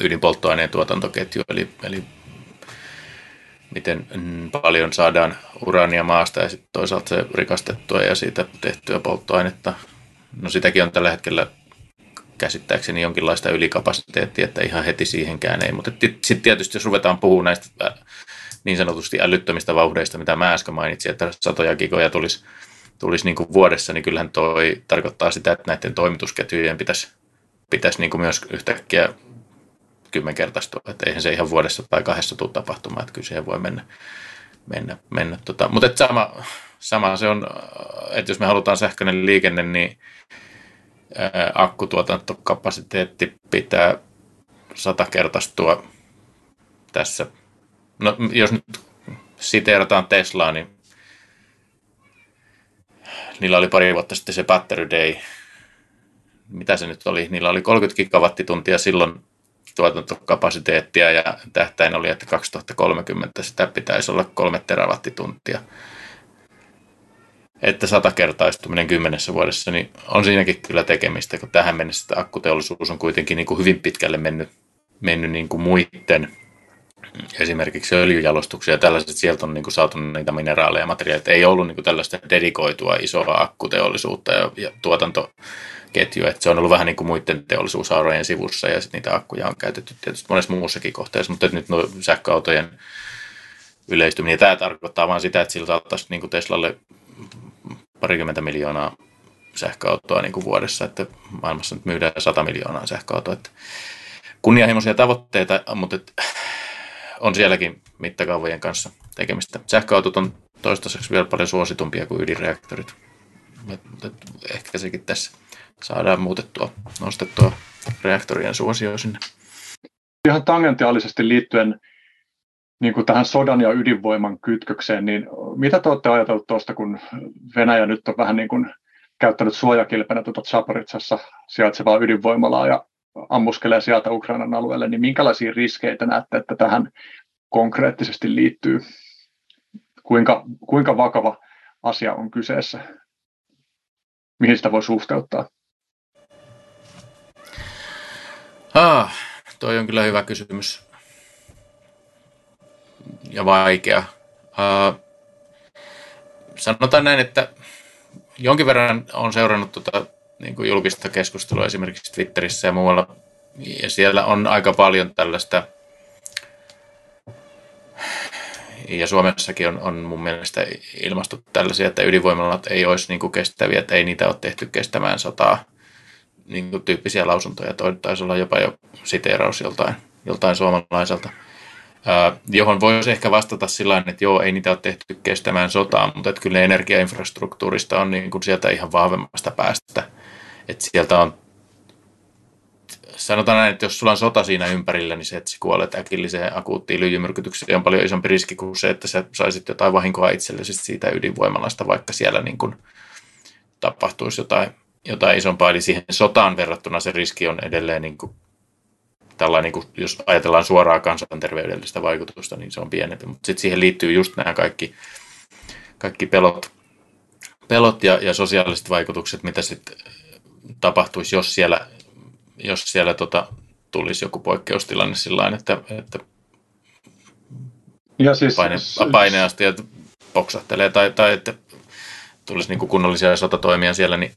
ydinpolttoaineen tuotantoketju, eli, eli miten paljon saadaan urania maasta ja sitten toisaalta se rikastettua ja siitä tehtyä polttoainetta. No sitäkin on tällä hetkellä käsittääkseni jonkinlaista ylikapasiteettia, että ihan heti siihenkään ei. Mutta sitten tietysti jos ruvetaan puhumaan näistä niin sanotusti älyttömistä vauhdeista, mitä mä äsken mainitsin, että satoja gigoja tulisi, tulisi niin kuin vuodessa, niin kyllähän toi tarkoittaa sitä, että näiden toimitusketjujen pitäisi, pitäisi niin kuin myös yhtäkkiä kymmenkertaistua. Että eihän se ihan vuodessa tai kahdessa tule tapahtumaan, että kyllä siihen voi mennä. mennä, mennä tota. Mutta sama, sama se on, että jos me halutaan sähköinen liikenne, niin akkutuotantokapasiteetti pitää satakertaistua tässä. No, jos nyt siteerataan Teslaa, niin niillä oli pari vuotta sitten se Battery Day. Mitä se nyt oli? Niillä oli 30 gigawattituntia silloin tuotantokapasiteettia ja tähtäin oli, että 2030 sitä pitäisi olla kolme terawattituntia. Että satakertaistuminen kymmenessä vuodessa, niin on siinäkin kyllä tekemistä, kun tähän mennessä akkuteollisuus on kuitenkin niin kuin hyvin pitkälle mennyt, mennyt niin kuin muiden esimerkiksi öljyjalostuksia ja tällaiset, sieltä on niin kuin saatu niitä mineraaleja ja materiaaleja. Ei ollut niin kuin tällaista dedikoitua isoa akkuteollisuutta ja, ja tuotanto ketju, että se on ollut vähän niin kuin muiden teollisuushaurojen sivussa ja sitten niitä akkuja on käytetty tietysti monessa muussakin kohteessa, mutta nyt nuo sähköautojen yleistyminen, ja tämä tarkoittaa vain sitä, että sillä saattaisi niin kuin Teslalle parikymmentä miljoonaa sähköautoa niin kuin vuodessa, että maailmassa nyt myydään 100 miljoonaa sähköautoa. Että kunnianhimoisia tavoitteita, mutta että on sielläkin mittakaavojen kanssa tekemistä. Sähköautot on toistaiseksi vielä paljon suositumpia kuin ydinreaktorit. Mutta ehkä sekin tässä saadaan muutettua, nostettua reaktorien suosio sinne. Ihan tangentiaalisesti liittyen niin kuin tähän sodan ja ydinvoiman kytkökseen, niin mitä te olette ajatelleet tuosta, kun Venäjä nyt on vähän niin kuin käyttänyt suojakilpenä tuota Zaporitsassa sijaitsevaa ydinvoimalaa ja ammuskelee sieltä Ukrainan alueelle, niin minkälaisia riskeitä näette, että tähän konkreettisesti liittyy? Kuinka, kuinka vakava asia on kyseessä? mihin sitä voi suhteuttaa? Ah, toi on kyllä hyvä kysymys. Ja vaikea. Uh, sanotaan näin, että jonkin verran on seurannut tuota, niin kuin julkista keskustelua esimerkiksi Twitterissä ja muualla. Ja siellä on aika paljon tällaista, ja Suomessakin on, on mun mielestä ilmastu tällaisia, että ydinvoimalat ei olisi niin kuin kestäviä, että ei niitä ole tehty kestämään sotaa niin kuin tyyppisiä lausuntoja. Toi taisi olla jopa jo siteeraus joltain, joltain suomalaiselta johon voisi ehkä vastata sillä että joo, ei niitä ole tehty kestämään sotaan, mutta että kyllä energiainfrastruktuurista on niin kuin sieltä ihan vahvemmasta päästä. Että sieltä on, sanotaan näin, että jos sulla on sota siinä ympärillä, niin se, että sä kuolet äkilliseen akuuttiin lyijymyrkytykseen on paljon isompi riski kuin se, että sä saisit jotain vahinkoa itsellesi siitä ydinvoimalasta, vaikka siellä niin kuin tapahtuisi jotain, jotain isompaa. Eli siihen sotaan verrattuna se riski on edelleen niin kuin tällainen, niin kuin, jos ajatellaan suoraa kansanterveydellistä vaikutusta, niin se on pienempi. Mutta sitten siihen liittyy just nämä kaikki, kaikki pelot, pelot ja, ja sosiaaliset vaikutukset, mitä sitten tapahtuisi, jos siellä, jos siellä tota, tulisi joku poikkeustilanne sillä että, että ja siis, paine, paineastiat poksahtelee tai, tai että tulisi niin kuin kunnollisia sotatoimia siellä, niin,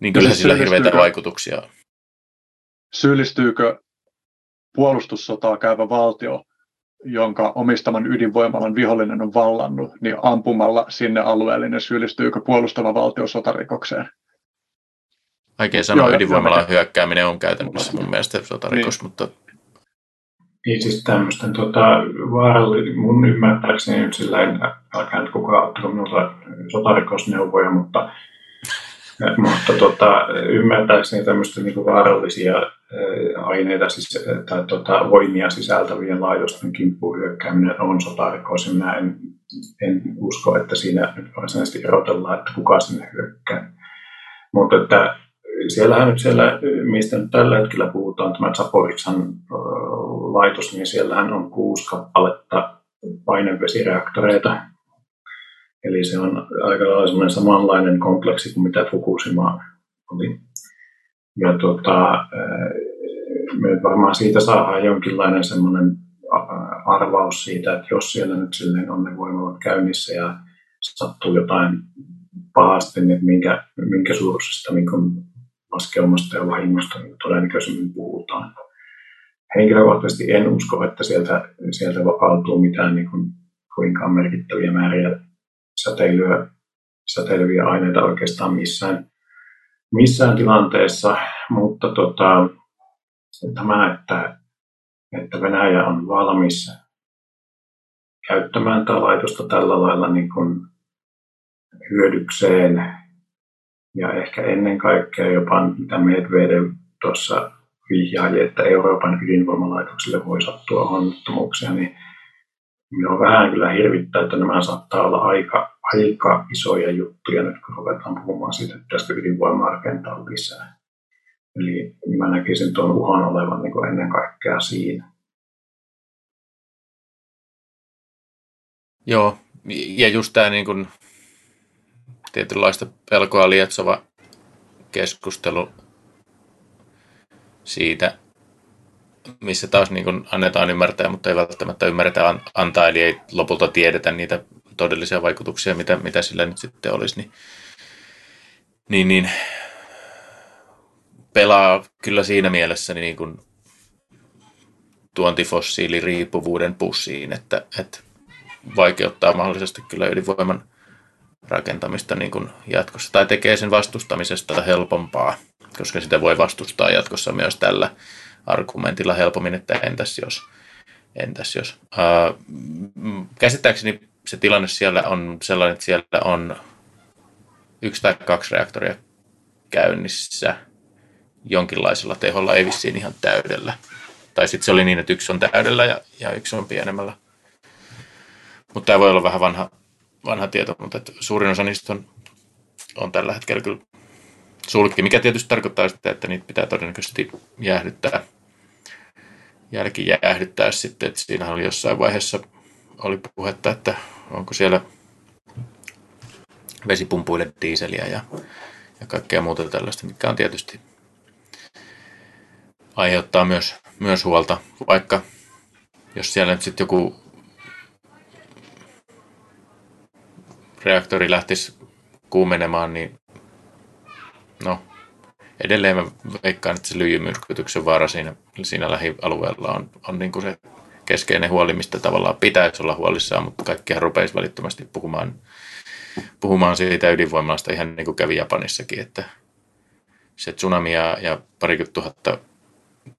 niin kyllä siis sillä hirveitä vaikutuksia syyllistyykö puolustussotaa käyvä valtio, jonka omistaman ydinvoimalan vihollinen on vallannut, niin ampumalla sinne alueelle, niin syyllistyykö puolustava valtio sotarikokseen? Vaikea sanoa, Joo, ydinvoimalan hyökkääminen on käytännössä mun mielestä sotarikos, niin. mutta... Niin siis tämmöisten tota, vaaralli, mun ymmärtääkseni nyt sillä en, älkää nyt kukaan ottako minulta sotarikosneuvoja, mutta *laughs* mutta tota, ymmärtääkseni tämmöistä niin vaarallisia aineita siis, tai tota, voimia sisältävien laitosten kimppuun hyökkääminen on sotarikos. Minä en, en usko, että siinä nyt varsinaisesti erotellaan, että kuka sinne hyökkää. Mutta että siellähän nyt siellä, mistä nyt tällä hetkellä puhutaan, tämä Zaporitsan laitos, niin siellähän on kuusi kappaletta painevesireaktoreita, Eli se on aika lailla samanlainen kompleksi kuin mitä Fukushima oli. Ja tuota, me varmaan siitä saadaan jonkinlainen semmoinen arvaus siitä, että jos siellä nyt silleen on ne voimalat käynnissä ja sattuu jotain pahasti, niin minkä, minkä suuruisesta niin laskelmasta ja vahingosta niin todennäköisemmin puhutaan. Henkilökohtaisesti en usko, että sieltä, sieltä vapautuu mitään niin kuin, kuinkaan merkittäviä määriä säteilyä, säteilyviä aineita oikeastaan missään, missään tilanteessa, mutta tota, tämä, että, että Venäjä on valmis käyttämään tätä laitosta tällä lailla niin kuin hyödykseen ja ehkä ennen kaikkea jopa mitä Medvedev tuossa vihjaili, että Euroopan ydinvoimalaitoksille voi sattua onnettomuuksia, niin minua vähän kyllä hirvittää, että nämä saattaa olla aika, aika isoja juttuja nyt, kun ruvetaan puhumaan siitä, että tästä ydinvoimaa rakentaa lisää. Eli mä näkisin tuon uhan olevan niin kuin ennen kaikkea siinä. Joo, ja just tämä niin kuin tietynlaista pelkoa lietsova keskustelu siitä, missä taas niin kuin annetaan ymmärtää, mutta ei välttämättä ymmärretä antaa, eli ei lopulta tiedetä niitä todellisia vaikutuksia, mitä, mitä sillä nyt sitten olisi, niin, niin, niin pelaa kyllä siinä mielessä niin kuin tuontifossiiliriippuvuuden pussiin, että, että vaikeuttaa mahdollisesti kyllä ydinvoiman rakentamista niin kuin jatkossa, tai tekee sen vastustamisesta helpompaa, koska sitä voi vastustaa jatkossa myös tällä argumentilla helpommin, että entäs jos. Entäs jos. Ää, käsittääkseni se tilanne siellä on sellainen, että siellä on yksi tai kaksi reaktoria käynnissä jonkinlaisella teholla, ei vissiin ihan täydellä. Tai sitten se oli niin, että yksi on täydellä ja, ja yksi on pienemmällä. Mutta tämä voi olla vähän vanha, vanha tieto, mutta että suurin osa niistä on, on tällä hetkellä kyllä sulki, mikä tietysti tarkoittaa sitä, että niitä pitää todennäköisesti jäähdyttää, jälkijäähdyttää sitten, että siinä oli jossain vaiheessa oli puhetta, että onko siellä vesipumpuille diiseliä ja ja kaikkea muuta tällaista, mikä on tietysti aiheuttaa myös, myös huolta, vaikka jos siellä nyt sitten joku reaktori lähtisi kuumenemaan, niin no, edelleen mä veikkaan, että se lyijymyrkytyksen vaara siinä, siinä lähialueella on, on niin kuin se keskeinen huoli, mistä tavallaan pitäisi olla huolissaan, mutta kaikkihan rupeisi välittömästi puhumaan, puhumaan siitä ydinvoimalasta. Ihan niin kuin kävi Japanissakin, että se tsunami ja, ja parikymmentä tuhatta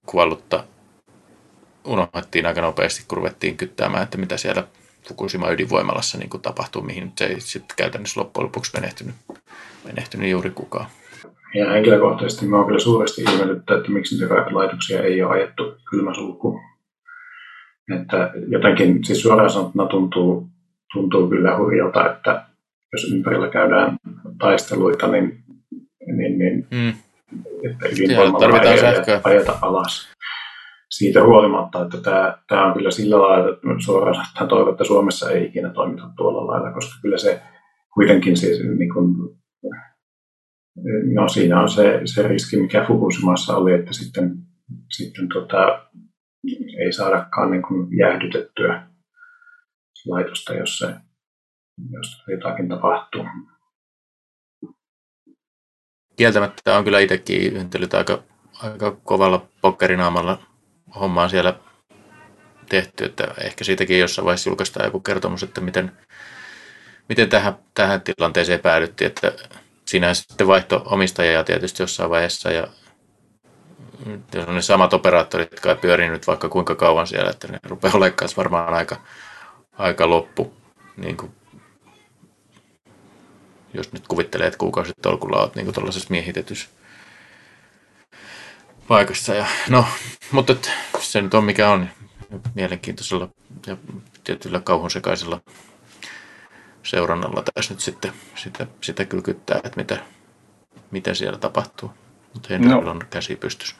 kuollutta unohdettiin aika nopeasti, kun ruvettiin kyttäämään, että mitä siellä Fukushima ydinvoimalassa niin tapahtuu, mihin se ei sitten käytännössä loppujen lopuksi menehtynyt, menehtynyt juuri kukaan. Ja henkilökohtaisesti mä oon kyllä suuresti ihmetyttä, että miksi niitä laitoksia ei ole ajettu kylmäsulkuun. Että jotenkin, siis suoraan sanottuna tuntuu, tuntuu kyllä hurjalta, että jos ympärillä käydään taisteluita, niin, niin, niin mm. että ydinvoimalla ei ajeta alas. Siitä huolimatta, että tämä, tämä on kyllä sillä lailla, että suoraan sanottuna toivon, että Suomessa ei ikinä toimita tuolla lailla, koska kyllä se kuitenkin siis niin kuin, no siinä on se, se riski, mikä Fukushimassa oli, että sitten, sitten tota, ei saadakaan niin kuin jäähdytettyä laitosta, jos, se, jos jotakin tapahtuu. Kieltämättä on kyllä itsekin yhdentellyt aika, aika kovalla pokkerinaamalla hommaa siellä tehty, että ehkä siitäkin jossain vaiheessa julkaistaan joku kertomus, että miten, miten tähän, tähän tilanteeseen päädyttiin, että siinä sitten vaihto omistajia tietysti jossain vaiheessa ja jos on ne samat operaattorit, ei pyörinyt vaikka kuinka kauan siellä, että ne rupeaa olemaan varmaan aika, aika loppu. Niin kuin, jos nyt kuvittelee, että kuukausitolkulla olet niin tuollaisessa miehitetyssä paikassa. Ja, no, mutta et, se nyt on mikä on mielenkiintoisella ja tietyllä kauhun sekaisella seurannalla tässä nyt sitten sitä, sitä kylkyttää, että mitä, mitä siellä tapahtuu. Mutta Henrikillä no. on käsi pystyssä.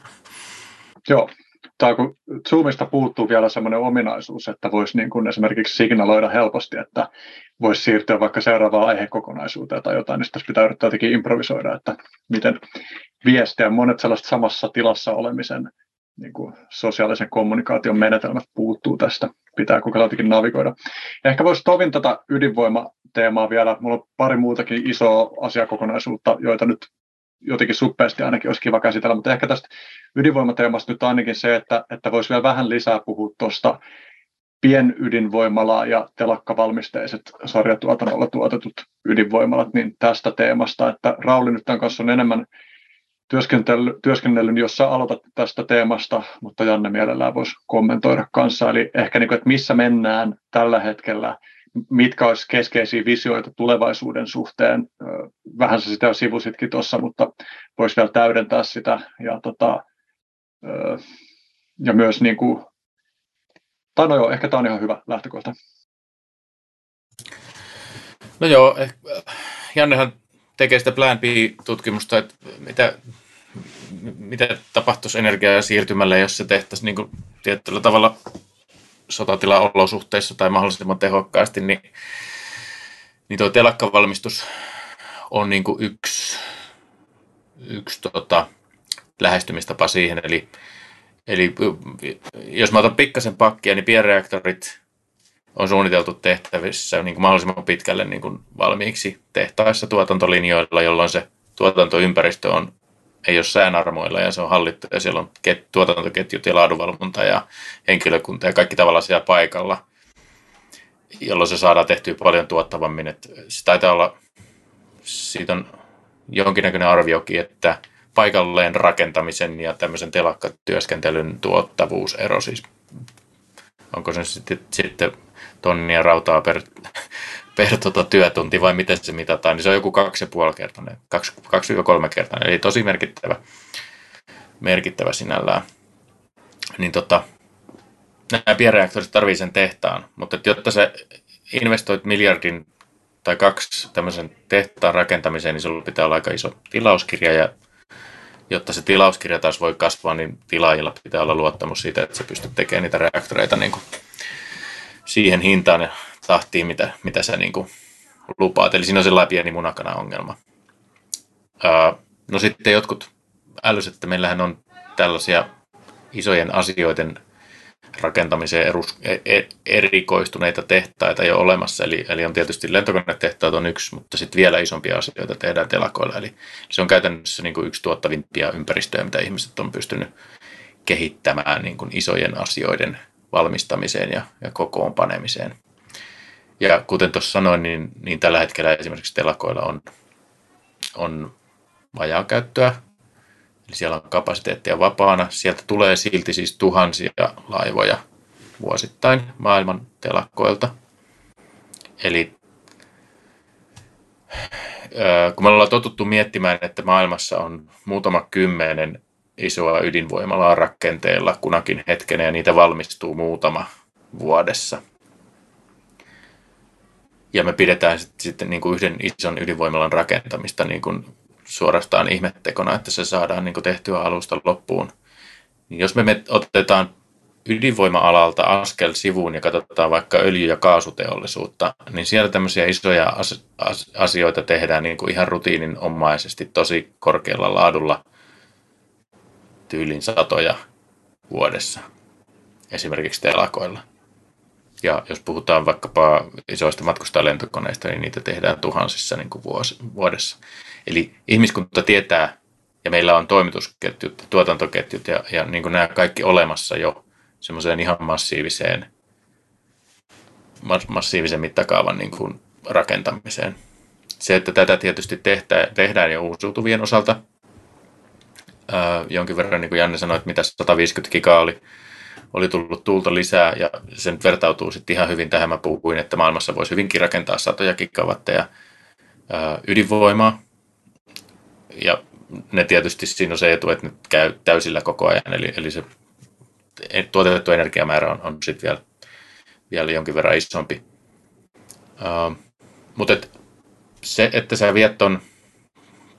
Joo, tai kun Zoomista puuttuu vielä semmoinen ominaisuus, että voisi niin kuin esimerkiksi signaloida helposti, että voisi siirtyä vaikka seuraavaan aihekokonaisuuteen tai jotain, niin sitten pitää yrittää jotenkin improvisoida, että miten viestiä, monet sellaiset samassa tilassa olemisen niin kuin sosiaalisen kommunikaation menetelmät puuttuu tästä. Pitää kokeilla jotenkin navigoida. Ja ehkä voisi tovin tätä ydinvoimateemaa vielä. Mulla on pari muutakin isoa asiakokonaisuutta, joita nyt jotenkin suppeasti ainakin olisi kiva käsitellä, mutta ehkä tästä ydinvoimateemasta nyt ainakin se, että, että voisi vielä vähän lisää puhua tuosta pienydinvoimala ja telakkavalmisteiset sarjatuotannolla tuotetut ydinvoimalat, niin tästä teemasta, että Rauli nyt tämän kanssa on enemmän työskennellyt, jos sä aloitat tästä teemasta, mutta Janne mielellään voisi kommentoida kanssa, eli ehkä niin kuin, että missä mennään tällä hetkellä, mitkä olisi keskeisiä visioita tulevaisuuden suhteen, vähän sä sitä sivusitkin tuossa, mutta voisi vielä täydentää sitä, ja, tota, ja myös niin kuin, tai no joo, ehkä tämä on ihan hyvä lähtökohta. No joo, eh, Jannehan tekee sitä Plan B-tutkimusta, että mitä, mitä tapahtuisi energiaa siirtymällä, jos se tehtäisiin niin kuin tietyllä tavalla sotatilaolosuhteissa tai mahdollisimman tehokkaasti, niin, niin tuo telakkavalmistus on niin kuin yksi, yksi tota, lähestymistapa siihen. Eli, eli jos mä otan pikkasen pakkia, niin pienreaktorit on suunniteltu tehtävissä niin kuin mahdollisimman pitkälle niin kuin valmiiksi tehtaissa tuotantolinjoilla, jolloin se tuotantoympäristö on, ei ole säänarmoilla ja se on hallittu ja siellä on ket, tuotantoketjut ja laadunvalvonta ja henkilökunta ja kaikki tavallaan siellä paikalla, jolloin se saadaan tehtyä paljon tuottavammin. Että se taitaa olla, siitä on jonkinnäköinen arviokin, että paikalleen rakentamisen ja tämmöisen telakkatyöskentelyn tuottavuusero siis onko se sitten, sitten tonnia rautaa per, per tota työtunti vai miten se mitataan, niin se on joku kaksi ja puoli kertainen, kaksi, kaksi kolme kertainen, eli tosi merkittävä, merkittävä sinällään. Niin tota, nämä pienreaktorit tarvii sen tehtaan, mutta jotta se investoit miljardin tai kaksi tämmöisen tehtaan rakentamiseen, niin sulla pitää olla aika iso tilauskirja ja jotta se tilauskirja taas voi kasvaa, niin tilaajilla pitää olla luottamus siitä, että se pystyy tekemään niitä reaktoreita niin kuin siihen hintaan ja tahtiin, mitä, mitä sä niin kuin lupaat. Eli siinä on sellainen pieni munakana ongelma. no sitten jotkut älys, että meillähän on tällaisia isojen asioiden rakentamiseen e, e, erikoistuneita tehtaita jo olemassa. Eli, eli on tietysti lentokonetehtaat on yksi, mutta sitten vielä isompia asioita tehdään telakoilla. Eli se on käytännössä niin kuin yksi tuottavimpia ympäristöjä, mitä ihmiset on pystynyt kehittämään niin kuin isojen asioiden valmistamiseen ja, ja kokoonpanemiseen. Ja kuten tuossa sanoin, niin, niin tällä hetkellä esimerkiksi telakoilla on, on vajaa käyttöä Eli siellä on kapasiteettia vapaana. Sieltä tulee silti siis tuhansia laivoja vuosittain maailman telakkoilta. Eli kun me ollaan totuttu miettimään, että maailmassa on muutama kymmenen isoa ydinvoimalaa rakenteella kunakin hetkenä ja niitä valmistuu muutama vuodessa. Ja me pidetään sitten niin kuin yhden ison ydinvoimalan rakentamista niin kuin suorastaan ihmettekona, että se saadaan niin kuin tehtyä alusta loppuun. Niin jos me otetaan ydinvoima-alalta askel sivuun ja katsotaan vaikka öljy- ja kaasuteollisuutta, niin siellä tämmöisiä isoja asioita tehdään niin kuin ihan rutiininomaisesti tosi korkealla laadulla tyylin satoja vuodessa, esimerkiksi telakoilla. Ja jos puhutaan vaikkapa isoista matkustajalentokoneista, niin niitä tehdään tuhansissa niin kuin vuosi, vuodessa. Eli ihmiskunta tietää, ja meillä on toimitusketjut, tuotantoketjut ja, ja niin kuin nämä kaikki olemassa jo semmoiseen ihan massiiviseen, massiivisen mittakaavan niin kuin rakentamiseen. Se, että tätä tietysti tehtä, tehdään jo uusiutuvien osalta, jonkin verran, niin kuin Janne sanoi, että mitä 150 gigaa oli, oli tullut tuulta lisää, ja sen vertautuu sitten ihan hyvin tähän. Mä puhuin, että maailmassa voisi hyvinkin rakentaa satoja gigawatteja ydinvoimaa, ja ne tietysti siinä on se etu, että ne käy täysillä koko ajan, eli, eli se tuotettu energiamäärä on, on sitten vielä, vielä jonkin verran isompi. Uh, mutta et se, että sä viet ton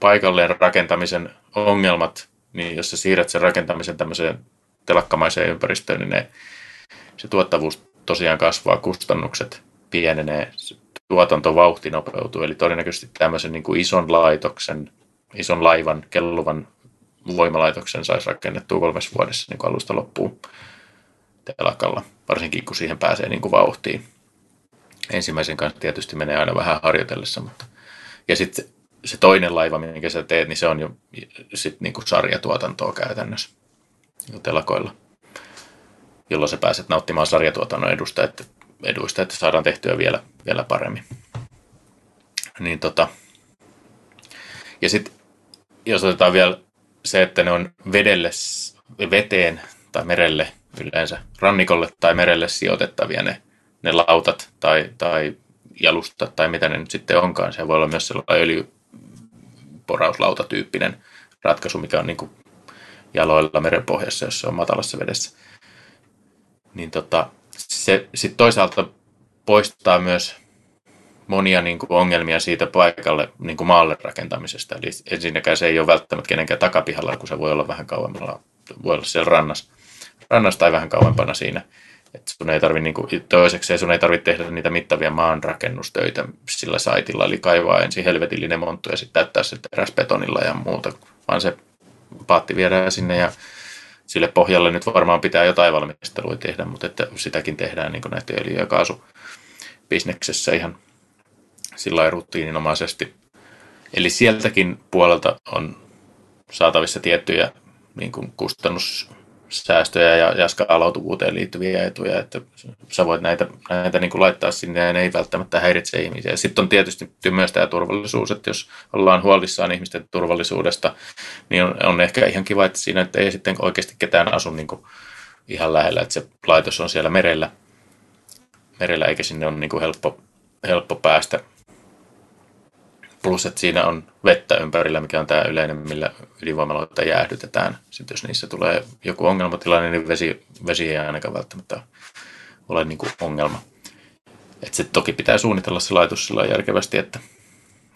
paikalleen rakentamisen ongelmat, niin jos sä siirrät sen rakentamisen tämmöiseen telakkamaiseen ympäristöön, niin ne, se tuottavuus tosiaan kasvaa, kustannukset pienenee, tuotantovauhti nopeutuu, eli todennäköisesti tämmöisen niin kuin ison laitoksen ison laivan, kelluvan voimalaitoksen saisi rakennettua kolmessa vuodessa niin kuin alusta loppuun telakalla, varsinkin kun siihen pääsee niin kuin vauhtiin. Ensimmäisen kanssa tietysti menee aina vähän harjoitellessa, mutta ja sitten se toinen laiva, minkä sä teet, niin se on jo sit niin kuin sarjatuotantoa käytännössä telakoilla, jolloin sä pääset nauttimaan sarjatuotannon edusta, että, eduista, että saadaan tehtyä vielä, vielä paremmin. Niin tota, ja sitten jos otetaan vielä se, että ne on vedelle, veteen tai merelle yleensä, rannikolle tai merelle sijoitettavia ne, ne lautat tai, tai jalustat tai mitä ne nyt sitten onkaan. Se voi olla myös sellainen öljyporauslautatyyppinen ratkaisu, mikä on niin kuin jaloilla merenpohjassa, jos se on matalassa vedessä. Niin tota, se sitten toisaalta poistaa myös monia niin kuin ongelmia siitä paikalle niin kuin maalle rakentamisesta. Eli ensinnäkään se ei ole välttämättä kenenkään takapihalla, kun se voi olla vähän kauemmalla, voi olla siellä rannassa, rannassa tai vähän kauempana siinä. Et sun ei tarvi, niin kuin, toiseksi sun ei tarvitse tehdä niitä mittavia maanrakennustöitä sillä saitilla, eli kaivaa ensin helvetillinen monttu ja sitten täyttää se teräsbetonilla ja muuta, vaan se paatti viedään sinne ja sille pohjalle nyt varmaan pitää jotain valmistelua tehdä, mutta että sitäkin tehdään niin näiden öljy- ja kaasubisneksessä ihan sillä rutiininomaisesti. Eli sieltäkin puolelta on saatavissa tiettyjä niin kuin kustannussäästöjä ja, ja skaalautuvuuteen liittyviä etuja, että sä voit näitä, näitä niin kuin laittaa sinne ja ne ei välttämättä häiritse ihmisiä. Sitten on tietysti myös tämä turvallisuus, että jos ollaan huolissaan ihmisten turvallisuudesta, niin on, on ehkä ihan kiva, että siinä että ei sitten oikeasti ketään asu niin kuin ihan lähellä, että se laitos on siellä merellä, merellä eikä sinne ole niin kuin helppo, helppo päästä Plus, että siinä on vettä ympärillä, mikä on tämä yleinen, millä ydinvoimaloita jäähdytetään. Sitten jos niissä tulee joku ongelmatilanne, niin vesi, vesi ei ainakaan välttämättä ole niin kuin ongelma. Et se toki pitää suunnitella se laitos sillä järkevästi, että,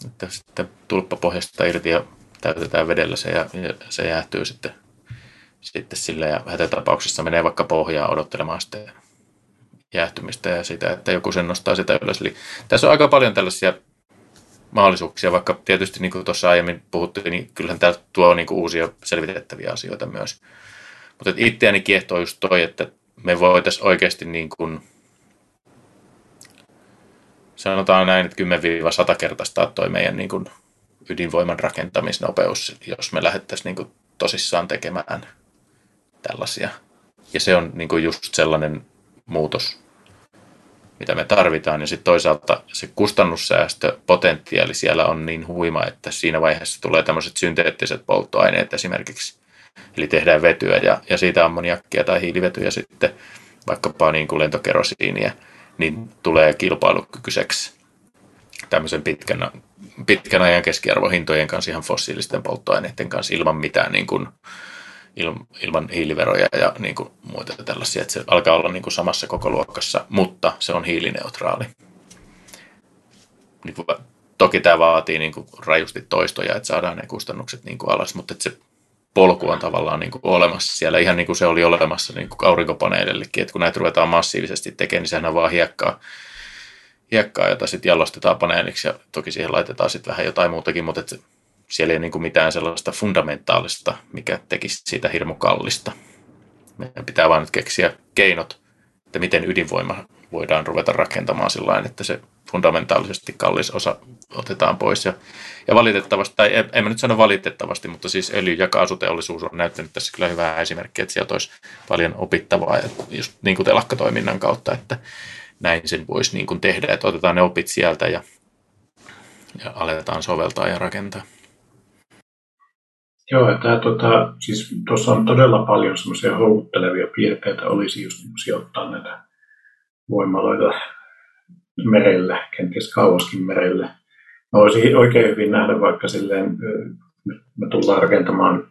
että sitten tulppa pohjasta irti ja täytetään vedellä se ja, ja se jäähtyy sitten, sitten sillä ja hätätapauksessa menee vaikka pohjaa odottelemaan sitten jäähtymistä ja sitä, että joku sen nostaa sitä ylös. Eli tässä on aika paljon tällaisia mahdollisuuksia, vaikka tietysti niin kuin tuossa aiemmin puhuttiin, niin kyllähän tämä tuo niin kuin uusia selvitettäviä asioita myös. Mutta itseäni kiehtoo just toi, että me voitaisiin oikeasti niin kuin, sanotaan näin, että 10-100 kertaistaa toi meidän niin kuin ydinvoiman rakentamisnopeus, jos me lähdettäisiin niin kuin tosissaan tekemään tällaisia. Ja se on niin kuin just sellainen muutos, mitä me tarvitaan. Ja sitten toisaalta se kustannussäästöpotentiaali siellä on niin huima, että siinä vaiheessa tulee tämmöiset synteettiset polttoaineet esimerkiksi. Eli tehdään vetyä ja, ja siitä ammoniakkia tai hiilivetyä sitten vaikkapa niin kuin lentokerosiinia, niin tulee kilpailukykyiseksi tämmöisen pitkän, pitkän ajan keskiarvohintojen kanssa ihan fossiilisten polttoaineiden kanssa ilman mitään niin kuin, ilman hiiliveroja ja niin kuin muita tällaisia, että se alkaa olla niin kuin samassa koko luokassa, mutta se on hiilineutraali. Niin kuin, toki tämä vaatii niin kuin rajusti toistoja, että saadaan ne kustannukset niin kuin alas, mutta että se polku on tavallaan niin kuin olemassa siellä, ihan niin kuin se oli olemassa niin kuin aurinkopaneelillekin, että kun näitä ruvetaan massiivisesti tekemään, niin sehän on vaan hiekkaa, hiekkaa jota sitten jalostetaan paneeliksi ja toki siihen laitetaan sitten vähän jotain muutakin, mutta että siellä ei niin kuin mitään sellaista fundamentaalista, mikä tekisi siitä hirmu kallista. Meidän pitää vain nyt keksiä keinot, että miten ydinvoima voidaan ruveta rakentamaan sillä että se fundamentaalisesti kallis osa otetaan pois. Ja, ja valitettavasti, tai en, en nyt sano valitettavasti, mutta siis öljy- ja kaasuteollisuus on näyttänyt tässä kyllä hyvää esimerkkiä, että sieltä olisi paljon opittavaa, just niin kuin telakkatoiminnan kautta, että näin sen voisi niin kuin tehdä, että otetaan ne opit sieltä ja, ja aletaan soveltaa ja rakentaa. Joo, tämä tota, siis tuossa on todella paljon semmoisia houkuttelevia piirteitä, olisi just sijoittaa näitä voimaloita merelle, kenties kauaskin merelle. Mä voisin oikein hyvin nähdä vaikka silleen, me tullaan rakentamaan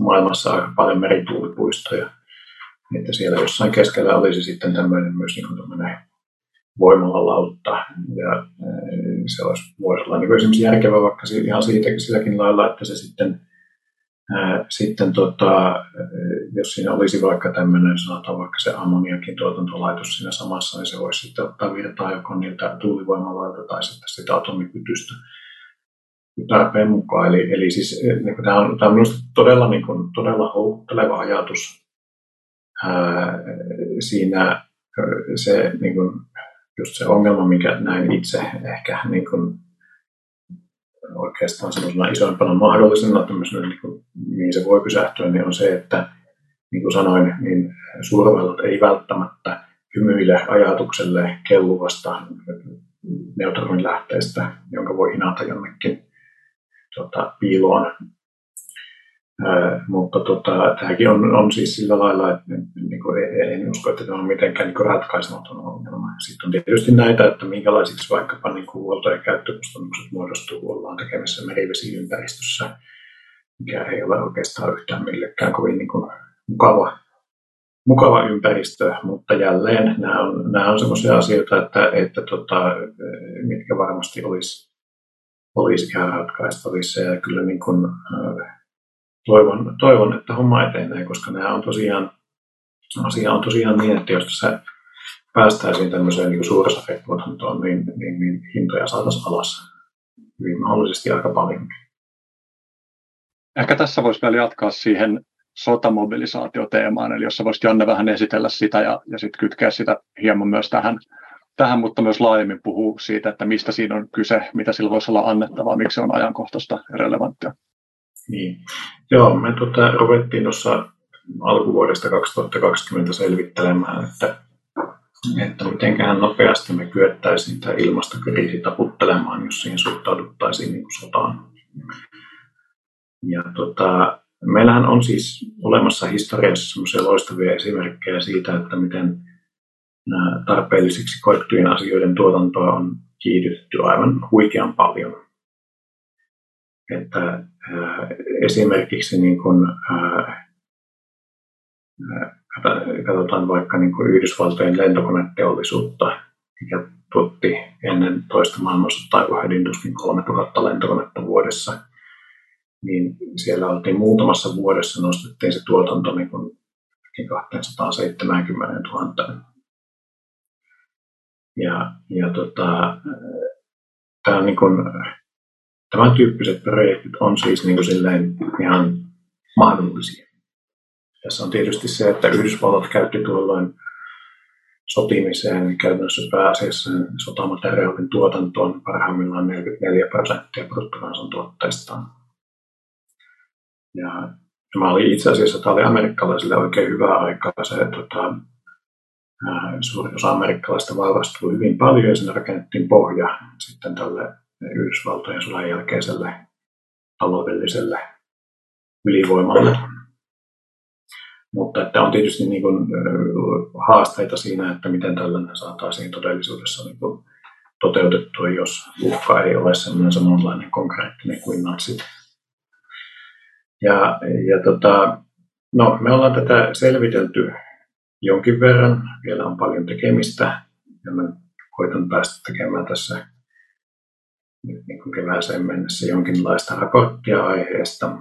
maailmassa aika paljon merituulipuistoja, että siellä jossain keskellä olisi sitten tämmöinen myös niin kuin voimalalautta. Ja se olisi, voisi olla niin esimerkiksi järkevä vaikka ihan siitä, silläkin lailla, että se sitten sitten tota, jos siinä olisi vaikka tämmöinen, sanotaan vaikka se ammoniakin tuotantolaitos siinä samassa, niin se voisi sitten ottaa virtaa joko niiltä tuulivoimaloilta tai sitten sitä atomipytystä tarpeen mukaan. Eli, eli siis niin kuin tämä on, tämä on minusta todella, niin kuin, todella houkutteleva ajatus ää, siinä se, niin kuin, just se ongelma, mikä näin itse ehkä niin kuin, oikeastaan semmoisena isoimpana mahdollisena niin mihin se voi pysähtyä, niin on se, että niin kuin sanoin, niin suurvallat ei välttämättä hymyile ajatukselle kelluvasta neutronilähteestä, jonka voi hinata jonnekin tota, piiloon mutta tota, tämäkin on, on siis sillä lailla, että niin kuin, en usko, että tämä on mitenkään niin ratkaisematon ongelma. Sitten on tietysti näitä, että minkälaisiksi vaikkapa niin kuin huolto- ja käyttökustannukset muodostuu, kun ollaan tekemässä merivesiympäristössä, mikä ei ole oikeastaan yhtään millekään kovin niin kuin, mukava, mukava ympäristö, mutta jälleen nämä on, nämä on sellaisia asioita, että, että tota, mitkä varmasti olisi, olisi ihan ratkaistavissa ja kyllä niin kuin, toivon, toivon, että homma etenee, koska nämä on tosiaan, asia on tosiaan niin, että jos tässä päästäisiin tämmöiseen niin suursafetuotantoon, niin, niin, niin hintoja saataisiin alas hyvin mahdollisesti aika paljon. Ehkä tässä voisi vielä jatkaa siihen sotamobilisaatioteemaan, eli jos sä voisit Janne vähän esitellä sitä ja, ja sitten kytkeä sitä hieman myös tähän, tähän, mutta myös laajemmin puhua siitä, että mistä siinä on kyse, mitä sillä voisi olla annettavaa, miksi se on ajankohtaista ja relevanttia. Niin. Joo, me tuota, ruvettiin tuossa alkuvuodesta 2020 selvittelemään, että, että mitenköhän nopeasti me kyettäisiin tämä ilmastokriisi taputtelemaan, jos siihen suhtauduttaisiin niin kuin sotaan. Ja tota, meillähän on siis olemassa historiassa sellaisia loistavia esimerkkejä siitä, että miten tarpeellisiksi koettujen asioiden tuotantoa on kiihdytetty aivan huikean paljon. Että esimerkiksi niin äh, katsotaan vaikka niin kuin Yhdysvaltojen lentokoneteollisuutta, mikä tuotti ennen toista maailmansotaa, kun hädintuskin 3000 lentokonetta vuodessa, niin siellä oltiin muutamassa vuodessa nostettiin se tuotanto niin kuin 270 000. Ja, ja tota, tämä on niin kuin, Tämän tyyppiset projektit on siis niin kuin silleen ihan mahdollisia. Tässä on tietysti se, että Yhdysvallat käytti tuolloin sotimiseen, niin käytännössä pääasiassa sotamateriaalin tuotantoon parhaimmillaan 44 prosenttia bruttokansantuotteistaan. Ja tämä oli itse asiassa, tämä oli amerikkalaisille oikein hyvä aika. Se, tota, suuri osa amerikkalaista vaurastui hyvin paljon ja sinne rakennettiin pohja sitten tälle Yhdysvaltojen sodan jälkeiselle taloudelliselle ylivoimalle. Mutta että on tietysti niin kuin, haasteita siinä, että miten tällainen saataisiin todellisuudessa niin kuin toteutettua, jos uhka ei ole sellainen samanlainen konkreettinen kuin natsit. Ja, ja tota, no, me ollaan tätä selvitelty jonkin verran. Vielä on paljon tekemistä ja mä koitan päästä tekemään tässä nyt niin kuin kevääseen mennessä jonkinlaista raporttia aiheesta.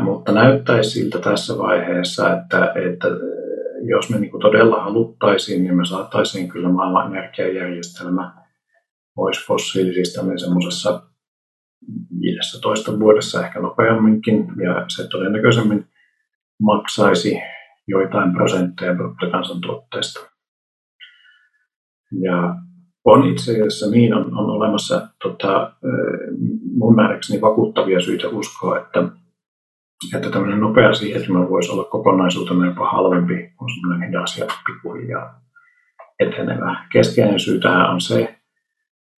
Mutta näyttäisi siltä tässä vaiheessa, että, että jos me niin kuin todella haluttaisiin, niin me saataisiin kyllä maailman energiajärjestelmä pois fossiilisista niin semmoisessa 15 vuodessa ehkä nopeamminkin, ja se todennäköisemmin maksaisi joitain prosentteja bruttokansantuotteesta. Ja on itse asiassa niin, on, on olemassa tota, mun nähdäkseni vakuuttavia syitä uskoa, että, että tämmöinen nopea siirtymä voisi olla kokonaisuutena jopa halvempi kuin semmoinen hidas ja pikkuhiljaa etenevä. Keskeinen syy tähän on se,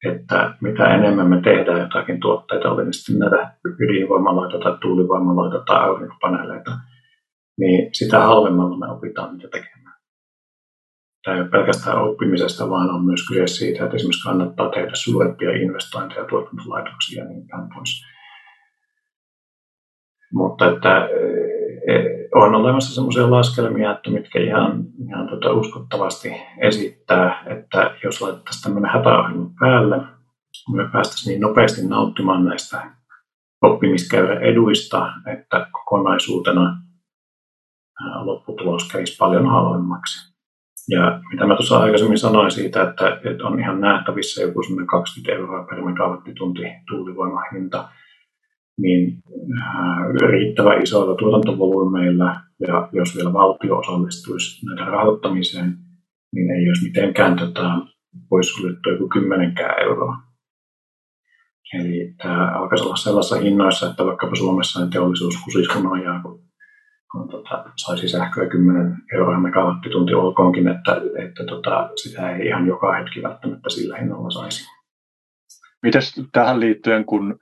että mitä enemmän me tehdään jotakin tuotteita, oli sitten näitä ydinvoimaloita tai tuulivoimaloita tai aurinkopaneeleita, niin sitä halvemmalla me opitaan niitä tekemään. Tämä ei ole pelkästään oppimisesta, vaan on myös kyse siitä, että esimerkiksi kannattaa tehdä suurempia investointeja tuotantolaitoksia ja niin päin pois. Mutta että e, on olemassa sellaisia laskelmia, että mitkä ihan, ihan tuota uskottavasti esittää, että jos laitettaisiin tämmöinen hätäohjelma päälle, me päästäisiin niin nopeasti nauttimaan näistä oppimiskäyrän eduista, että kokonaisuutena lopputulos kävisi paljon halvemmaksi. Ja mitä mä tuossa aikaisemmin sanoin siitä, että, että on ihan nähtävissä joku 20 euroa per megawattitunti tuulivoimahinta, niin riittävä isoilla tuotantovolyymeilla ja jos vielä valtio osallistuisi näiden rahoittamiseen, niin ei olisi mitenkään tota, pois suljettu joku kymmenenkään euroa. Eli tämä alkaisi olla sellaisissa hinnoissa, että vaikkapa Suomessa teollisuus kusisi hunajaa, kun kun tota, saisi sähköä 10 euroa megawattitunti olkoonkin, että, että tota, sitä ei ihan joka hetki välttämättä sillä hinnalla saisi. Miten tähän liittyen, kun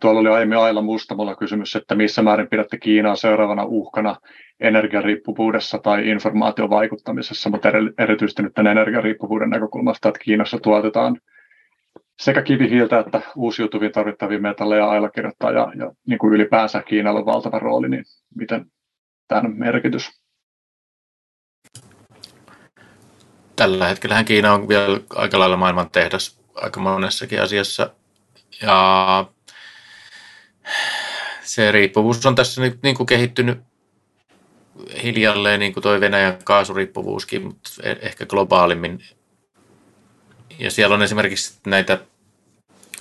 tuolla oli aiemmin Aila Mustamalla kysymys, että missä määrin pidätte Kiinaa seuraavana uhkana energiariippuvuudessa tai informaation vaikuttamisessa, mutta erityisesti nyt tämän energiariippuvuuden näkökulmasta, että Kiinassa tuotetaan sekä kivihiiltä että uusiutuviin tarvittavia metalleja Aila kirjoittaa ja, ja niin kuin ylipäänsä Kiinalla on valtava rooli, niin miten tämän merkitys? Tällä hetkellä Kiina on vielä aika lailla maailman tehdas aika monessakin asiassa. Ja se riippuvuus on tässä nyt niin kuin kehittynyt hiljalleen, niin kuin tuo Venäjän kaasuriippuvuuskin, mutta e- ehkä globaalimmin. Ja siellä on esimerkiksi näitä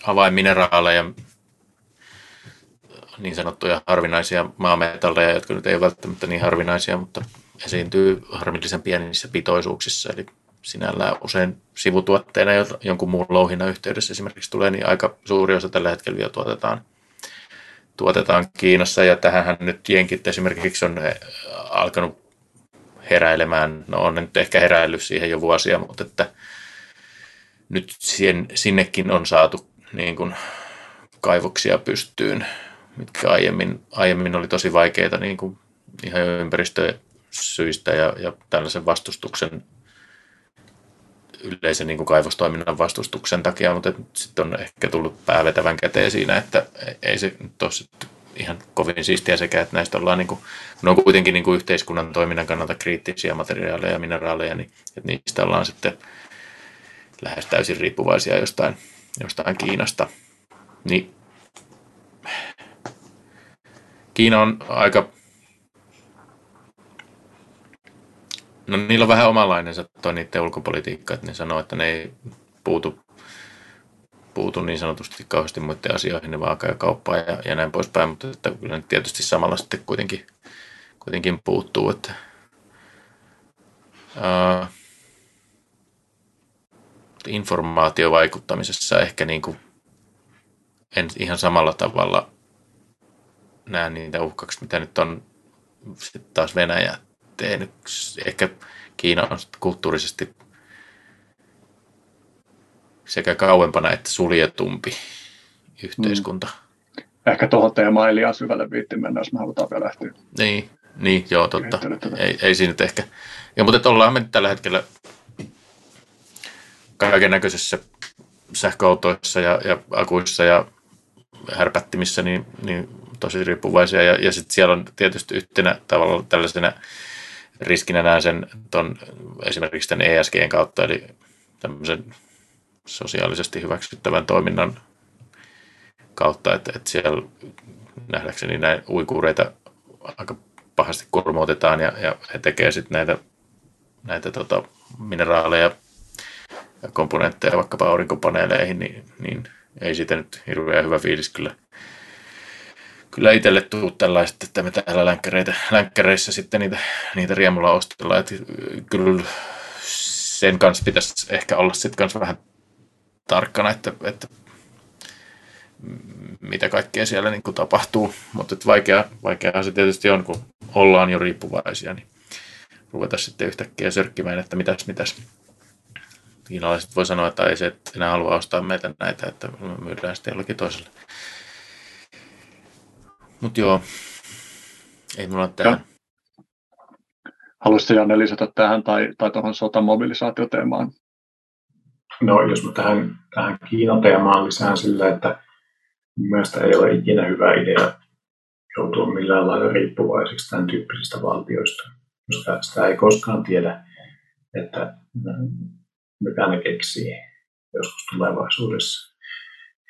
avainmineraaleja, niin sanottuja harvinaisia maametalleja, jotka nyt ei ole välttämättä niin harvinaisia, mutta esiintyy harmillisen pienissä pitoisuuksissa. Eli sinällään usein sivutuotteena jonkun muun louhinnan yhteydessä esimerkiksi tulee, niin aika suuri osa tällä hetkellä vielä tuotetaan, tuotetaan Kiinassa. Ja tähän nyt jenkit esimerkiksi on eh, alkanut heräilemään, no on nyt ehkä heräillyt siihen jo vuosia, mutta että nyt sinnekin on saatu niin kuin kaivoksia pystyyn mitkä aiemmin, aiemmin oli tosi vaikeita niin kuin ihan ympäristösyistä ja, ja tällaisen vastustuksen yleisen niin kuin kaivostoiminnan vastustuksen takia, mutta sitten on ehkä tullut päävetävän käteen siinä, että ei se nyt ole ihan kovin siistiä sekä, että näistä ollaan, niin kuin, ne on kuitenkin niin kuin yhteiskunnan toiminnan kannalta kriittisiä materiaaleja ja mineraaleja, niin että niistä ollaan sitten lähes täysin riippuvaisia jostain, jostain Kiinasta. Niin Kiina on aika... No niillä on vähän omanlainensa toi niiden ulkopolitiikka, että ne sanoo, että ne ei puutu puutu niin sanotusti kauheasti muiden asioihin, ne vaaka ja kauppaa ja, ja näin poispäin, mutta että kyllä nyt tietysti samalla sitten kuitenkin, kuitenkin puuttuu, että ää, informaatiovaikuttamisessa ehkä niin kuin en ihan samalla tavalla näe niitä uhkaksi, mitä nyt on sitten taas Venäjä tehnyt. Ehkä Kiina on kulttuurisesti sekä kauempana että suljetumpi yhteiskunta. Mm. Ehkä tuohon teemaan ei liian syvälle viitti mennä, jos me halutaan vielä lähteä. Niin, niin joo, totta. Ei, ei siinä nyt ehkä. Ja, mutta ollaan me tällä hetkellä kaiken näköisessä sähköautoissa ja, ja akuissa ja härpättimissä niin, niin tosi riippuvaisia. Ja, ja sitten siellä on tietysti yhtenä tavalla tällaisena riskinä näen sen ton, esimerkiksi tämän ESGn kautta, eli tämmöisen sosiaalisesti hyväksyttävän toiminnan kautta, että, että siellä nähdäkseni näin uikuureita aika pahasti kurmootetaan ja, ja he tekevät sitten näitä, näitä tota, mineraaleja ja komponentteja vaikkapa aurinkopaneeleihin, niin, niin ei siitä nyt hirveän hyvä fiilis kyllä, kyllä itselle tuu tällaiset, että me täällä länkkäreitä, länkkäreissä sitten niitä, niitä riemulla ostellaan. Että kyllä sen kanssa pitäisi ehkä olla sitten kanssa vähän tarkkana, että, että mitä kaikkea siellä niin kuin tapahtuu. Mutta vaikea, vaikeaa se tietysti on, kun ollaan jo riippuvaisia, niin ruveta sitten yhtäkkiä sörkkimään, että mitäs, mitäs. Kiinalaiset voi sanoa, että ei se että enää halua ostaa meitä näitä, että myydään sitten jollakin toiselle. Mutta joo, ei mulla ole tähän. Haluaisitko Janne lisätä tähän tai, tai tuohon sotamobilisaatioteemaan No jos mä tähän, tähän Kiinan teemaan lisään sillä, että mielestäni ei ole ikinä hyvä idea joutua millään lailla riippuvaiseksi tämän tyyppisistä valtioista, koska sitä ei koskaan tiedä, että mitä ne keksii joskus tulevaisuudessa.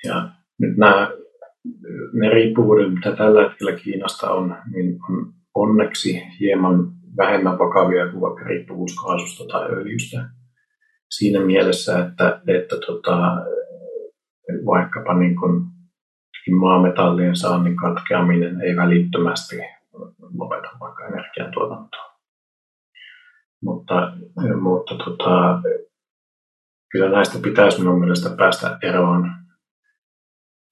Ja nyt nämä, ne riippuvuudet, mitä tällä hetkellä Kiinasta on, niin on onneksi hieman vähemmän vakavia kuin vaikka riippuvuus kaasusta tai öljystä siinä mielessä, että, että tota, vaikkapa niin kuin maametallien saannin katkeaminen ei välittömästi lopeta vaikka energiantuotantoa. Mutta, mutta tota, kyllä näistä pitäisi minun mielestä päästä eroon.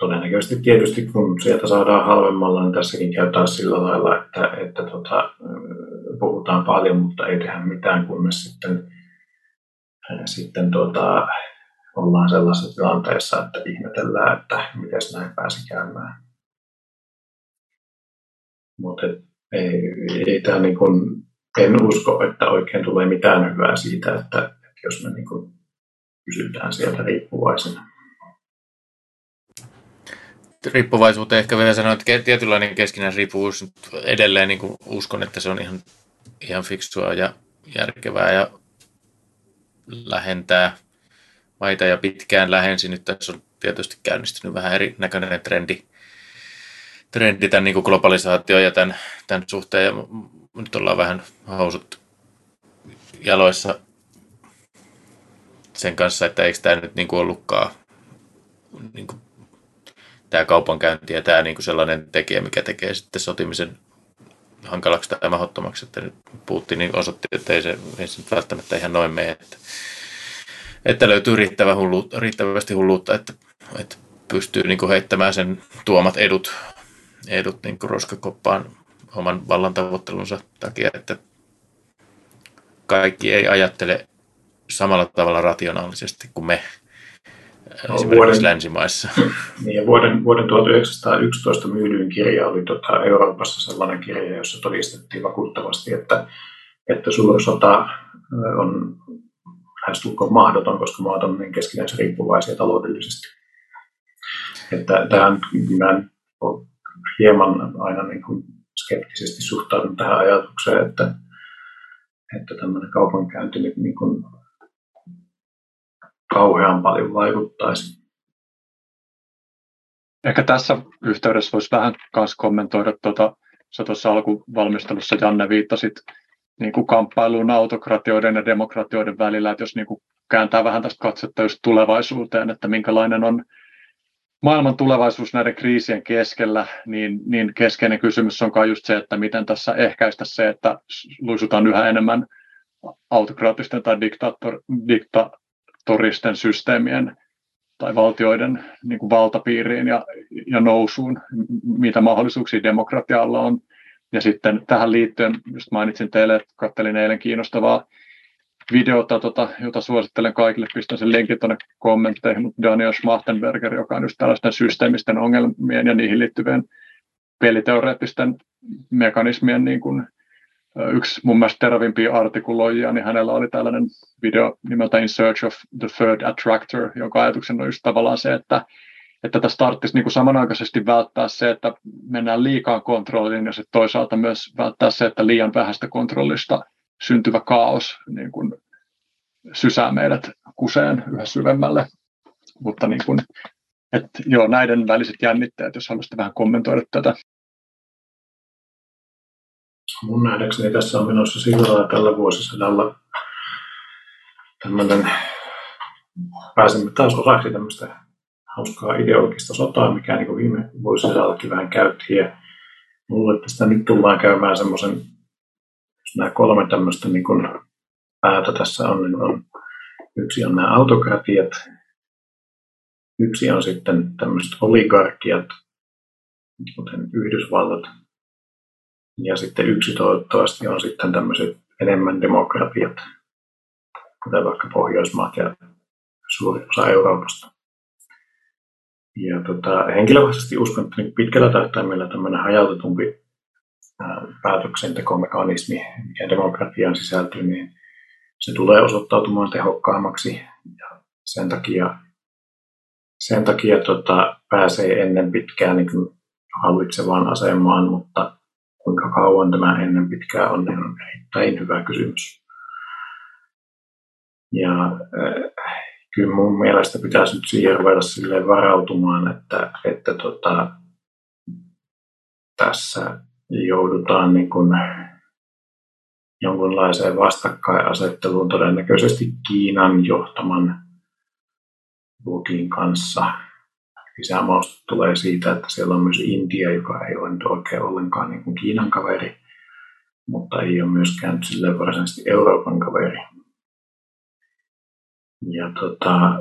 Todennäköisesti tietysti kun sieltä saadaan halvemmalla, niin tässäkin käy taas sillä lailla, että, että tota, puhutaan paljon, mutta ei tehdä mitään, kunnes sitten sitten tuota, ollaan sellaisessa tilanteessa, että ihmetellään, että miten näin pääsi käymään. Mutta ei, ei tämä niin kuin, en usko, että oikein tulee mitään hyvää siitä, että, että jos me niin kuin pysytään sieltä riippuvaisena. Riippuvaisuuteen ehkä vielä sanoa, että tietynlainen keskinäinen riippuvuus edelleen niin kuin uskon, että se on ihan, ihan fiksua ja järkevää ja lähentää maita ja pitkään lähensi. Nyt tässä on tietysti käynnistynyt vähän erinäköinen trendi, trendi tämän niin kuin globalisaatio ja tämän, tämän suhteen. Ja nyt ollaan vähän housut jaloissa sen kanssa, että eikö tämä nyt niin kuin ollutkaan niin kuin, tämä kaupankäynti ja tämä niin kuin sellainen tekijä, mikä tekee sitten sotimisen hankalaksi tai mahdottomaksi, että nyt Putin niin osoitti, että ei se, ei se välttämättä ihan noin mene, että, että löytyy riittävä hullu, riittävästi hulluutta, että, että pystyy niin kuin heittämään sen tuomat edut, edut niin kuin roskakoppaan oman vallan tavoittelunsa takia, että kaikki ei ajattele samalla tavalla rationaalisesti kuin me esimerkiksi vuoden, länsimaissa. *laughs* Niin, ja vuoden, vuoden 1911 myydyin kirja oli tota Euroopassa sellainen kirja, jossa todistettiin vakuuttavasti, että, että suursota on lähestulkoon mahdoton, koska maat on niin keskinäisen riippuvaisia taloudellisesti. Että tähän mä hieman aina niin kuin skeptisesti suhtaudun tähän ajatukseen, että, että tämmöinen kaupankäynti niin kuin kauhean paljon vaikuttaisi. Ehkä tässä yhteydessä voisi vähän myös kommentoida, tuota, sä tuossa alkuvalmistelussa Janne viittasit niin kuin kamppailuun autokratioiden ja demokratioiden välillä, että jos niin kuin kääntää vähän tästä katsetta just tulevaisuuteen, että minkälainen on maailman tulevaisuus näiden kriisien keskellä, niin, niin keskeinen kysymys onkaan just se, että miten tässä ehkäistä se, että luisutaan yhä enemmän autokraattisten tai diktator, diktatoristen systeemien tai valtioiden niin kuin valtapiiriin ja, ja nousuun, mitä mahdollisuuksia demokratialla on. Ja sitten tähän liittyen, just mainitsin teille, että katselin eilen kiinnostavaa videota, tota, jota suosittelen kaikille, pistän sen linkin tuonne kommentteihin, mutta Daniel Schmachtenberger, joka on just tällaisten systeemisten ongelmien ja niihin liittyvien peliteoreettisten mekanismien niin kuin, yksi mun mielestä terävimpiä artikuloijia, niin hänellä oli tällainen video nimeltä In Search of the Third Attractor, jonka ajatuksena on just tavallaan se, että, että tässä tarvitsisi niin kuin samanaikaisesti välttää se, että mennään liikaa kontrolliin ja sitten toisaalta myös välttää se, että liian vähäistä kontrollista syntyvä kaos niin kuin sysää meidät kuseen yhä syvemmälle. Mutta niin kuin, että joo, näiden väliset jännitteet, jos haluaisitte vähän kommentoida tätä. Mun nähdäkseni tässä on menossa sillä lailla tällä vuosisadalla tämmöinen, pääsemme taas osaksi tämmöistä hauskaa ideologista sotaa, mikä niin viime vuosisadallakin vähän käytiin. Ja luulen, että sitä nyt tullaan käymään semmoisen nämä kolme tämmöistä niin kuin päätä tässä on, niin on, yksi on nämä autokratiat, yksi on sitten tämmöiset oligarkiat, kuten Yhdysvallat, ja sitten yksi toivottavasti on sitten tämmöiset enemmän demokratiat, kuten vaikka Pohjoismaat ja suuri osa Euroopasta. Ja tota, henkilökohtaisesti uskon, että niin pitkällä tähtäimellä tämmöinen hajautetumpi päätöksentekomekanismi, mikä demokratiaan sisältyy, niin se tulee osoittautumaan tehokkaammaksi ja sen takia, sen takia tota, pääsee ennen pitkään niin hallitsevaan asemaan, mutta kuinka kauan tämä ennen pitkään on, niin on erittäin hyvä kysymys. Ja äh, kyllä mun mielestä pitäisi nyt siihen ruveta varautumaan, että, että tota, tässä joudutaan niin kuin jonkunlaiseen vastakkainasetteluun todennäköisesti Kiinan johtaman blokin kanssa. Lisämausta tulee siitä, että siellä on myös Intia, joka ei ole nyt oikein ollenkaan niin kuin Kiinan kaveri, mutta ei ole myöskään sille varsinaisesti Euroopan kaveri. Ja tota,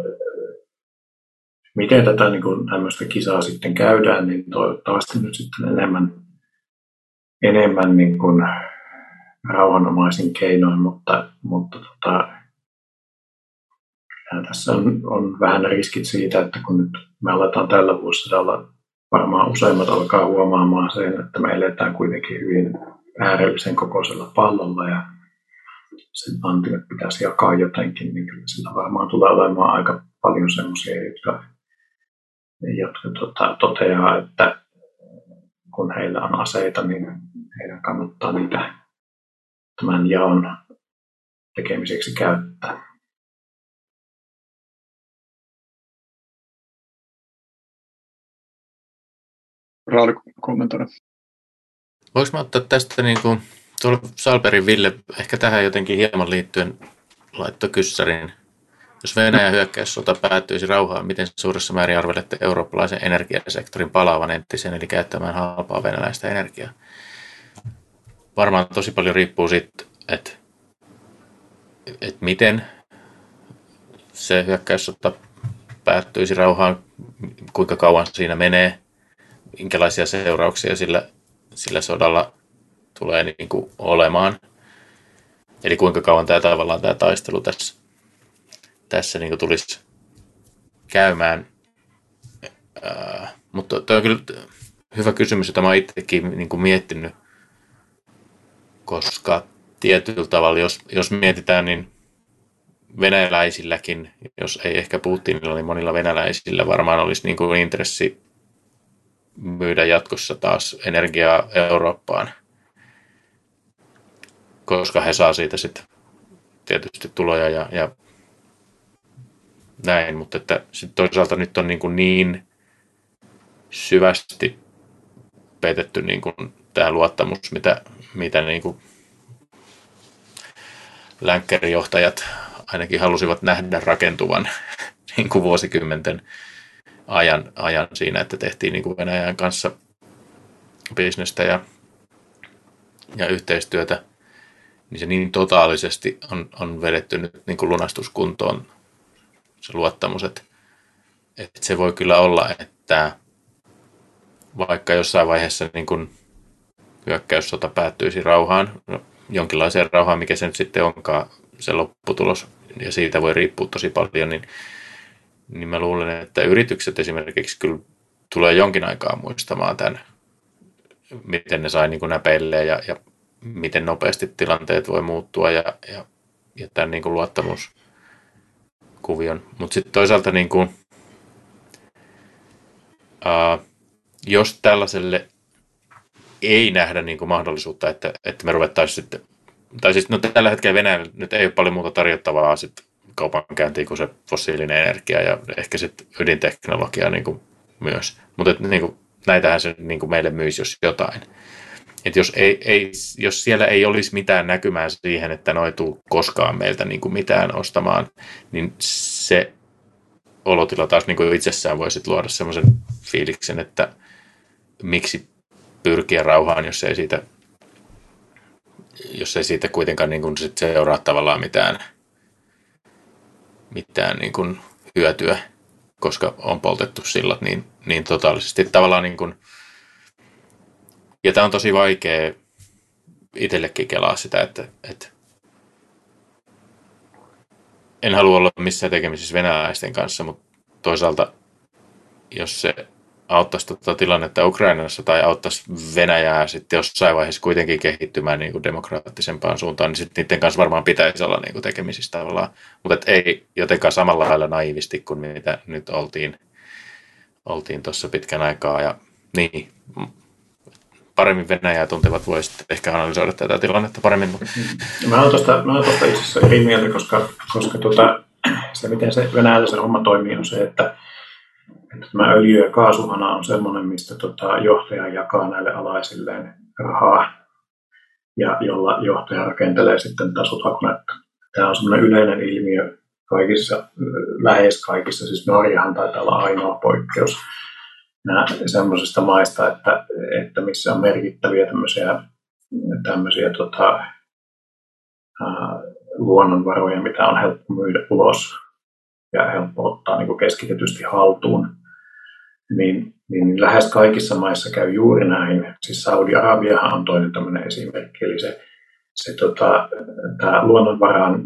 miten tätä niin kuin, tämmöistä kisaa sitten käydään, niin toivottavasti nyt sitten enemmän enemmän niin kuin rauhanomaisin keinoin, mutta, mutta tota, tässä on, on vähän riskit siitä, että kun nyt me aletaan tällä vuosisadalla, varmaan useimmat alkaa huomaamaan sen, että me eletään kuitenkin hyvin äärellisen kokoisella pallolla ja sen antimet pitäisi jakaa jotenkin, niin kyllä sillä varmaan tulee olemaan aika paljon semmoisia, jotka, jotka tota, toteaa, että kun heillä on aseita, niin heidän kannattaa niitä tämän jaon tekemiseksi käyttää. Rauli kommentoida. Voinko mä ottaa tästä niin kuin, tuolla Salperin Ville ehkä tähän jotenkin hieman liittyen laittokyssärin. Jos Venäjän hyökkäyssota päättyisi rauhaan, miten suuressa määrin arvelette eurooppalaisen energiasektorin palaavan entisen eli käyttämään halpaa venäläistä energiaa? varmaan tosi paljon riippuu siitä, että, että miten se hyökkäyssota päättyisi rauhaan, kuinka kauan siinä menee, minkälaisia seurauksia sillä, sillä sodalla tulee niin kuin olemaan. Eli kuinka kauan tämä tavallaan tämä taistelu tässä, tässä niin kuin tulisi käymään. Ää, mutta tuo on kyllä hyvä kysymys, jota olen itsekin niin kuin miettinyt koska tietyllä tavalla, jos, jos mietitään, niin venäläisilläkin, jos ei ehkä Putinilla, niin monilla venäläisillä varmaan olisi niin kuin intressi myydä jatkossa taas energiaa Eurooppaan, koska he saa siitä sitten tietysti tuloja ja, ja näin, mutta että sit toisaalta nyt on niin, kuin niin syvästi petetty niin kuin tämä luottamus, mitä, mitä niin kuin länkkärijohtajat ainakin halusivat nähdä rakentuvan *laughs* niin kuin vuosikymmenten ajan, ajan siinä, että tehtiin niin kuin Venäjän kanssa bisnestä ja, ja yhteistyötä, niin se niin totaalisesti on, on vedetty nyt niin kuin lunastuskuntoon se luottamus, että, että se voi kyllä olla, että vaikka jossain vaiheessa niin kuin hyökkäyssota päättyisi rauhaan, no, jonkinlaiseen rauhaan, mikä se nyt sitten onkaan se lopputulos, ja siitä voi riippua tosi paljon, niin, niin mä luulen, että yritykset esimerkiksi kyllä tulee jonkin aikaa muistamaan tämän, miten ne sai niin näpeille ja, ja miten nopeasti tilanteet voi muuttua ja, ja, ja tämän niin kuin luottamuskuvion. Mutta sitten toisaalta niin kuin, ää, jos tällaiselle ei nähdä niin kuin mahdollisuutta, että, että me ruvettaisiin sitten, tai siis no tällä hetkellä Venäjällä nyt ei ole paljon muuta tarjottavaa sitten kaupankäyntiin kuin se fossiilinen energia ja ehkä sitten ydinteknologia niin kuin myös. Mutta niin näitähän se niin kuin meille myisi, jos jotain. Et jos, ei, ei, jos siellä ei olisi mitään näkymää siihen, että noi tuu koskaan meiltä niin kuin mitään ostamaan, niin se olotila taas niin kuin itsessään voisi luoda semmoisen fiiliksen, että miksi pyrkiä rauhaan, jos ei siitä, jos ei siitä kuitenkaan niin kuin sit seuraa tavallaan mitään, mitään niin kuin hyötyä, koska on poltettu sillat niin, niin totaalisesti. Tavallaan niin kuin, ja tämä on tosi vaikea itsellekin kelaa sitä, että, että en halua olla missään tekemisissä venäläisten kanssa, mutta toisaalta jos se auttaisi tuota tilannetta Ukrainassa tai auttaisi Venäjää sitten jossain vaiheessa kuitenkin kehittymään niin kuin demokraattisempaan suuntaan, niin sitten niiden kanssa varmaan pitäisi olla niin kuin tekemisissä tavallaan. Mutta ei jotenkaan samalla lailla naivisti kuin mitä nyt oltiin oltiin tuossa pitkän aikaa. Ja niin, paremmin Venäjää tuntevat voisivat ehkä analysoida tätä tilannetta paremmin. Mä olen tuosta, mä olen tuosta itse asiassa eri mieltä, koska, koska tuota, se, miten se Venäjällä se homma toimii, on se, että tämä öljy- ja kaasuhana on sellainen, mistä tota, johtaja jakaa näille alaisilleen rahaa, ja jolla johtaja rakentelee sitten tätä sotakonetta. Tämä on sellainen yleinen ilmiö kaikissa, lähes kaikissa, siis Norjahan taitaa olla ainoa poikkeus, semmoisista maista, että, että missä on merkittäviä tämmöisiä, tämmöisiä tota, ää, luonnonvaroja, mitä on helppo myydä ulos ja helppo ottaa niin keskitetysti haltuun, niin, niin lähes kaikissa maissa käy juuri näin. Siis Saudi-Arabiahan on toinen tämmöinen esimerkki, eli se, se tota, tämä luonnonvaran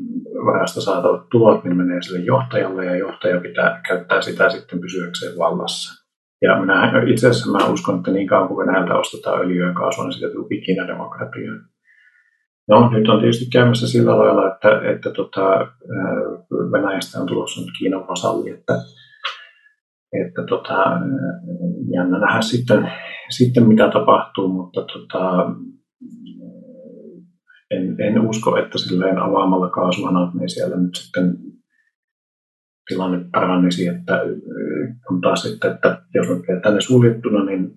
varasta saatavat tulot niin menee sille johtajalle ja johtaja pitää käyttää sitä sitten pysyäkseen vallassa. Ja minä itse asiassa mä uskon, että niin kauan kuin Venäjältä ostetaan öljyä ja kaasua, niin siitä tulee ikinä demokratiaa. No, nyt on tietysti käymässä sillä lailla, että, että tota, Venäjästä on tulossa nyt Kiinan vasalli, että, että tota, jännä nähdä sitten, sitten mitä tapahtuu, mutta tota, en, en usko, että silleen avaamalla kaasuhanat niin siellä nyt sitten tilanne parannisi, että kun taas sitten, että jos on tänne suljettuna, niin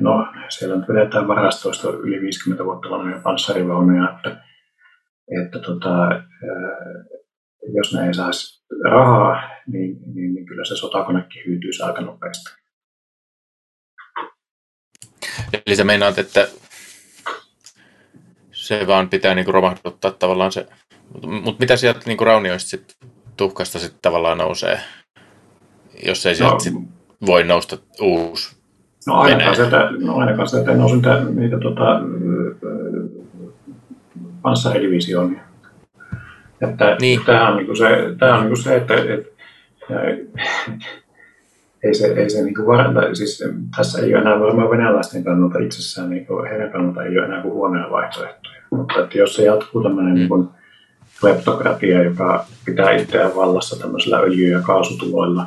no, siellä nyt vedetään varastoista yli 50 vuotta vanhoja panssarivaunuja, että, että tota, jos ne ei saisi rahaa, niin, niin, niin kyllä se sotakonekin hyytyisi aika nopeasti. Eli sä meinaat, että se vaan pitää niinku romahduttaa tavallaan se, mutta mitä sieltä niinku raunioista sit tuhkasta sitten tavallaan nousee, jos ei sieltä no, sit voi nousta uusi No ainakaan sieltä, no ainakaan sieltä ei nousu niitä, niitä tota, panssaridivisionia. Että niin. Tämä on, niin se, tämä on niin se, että, että ei se, ei se niin varata, siis tässä ei ole enää varmaan venäläisten kannalta itsessään, niin kuin, heidän kannalta ei ole enää kuin huonoja vaihtoehtoja. Mutta että jos se jatkuu tämmöinen mm. niin kleptokratia, joka pitää itseään vallassa tämmöisillä öljy- ja kaasutuloilla,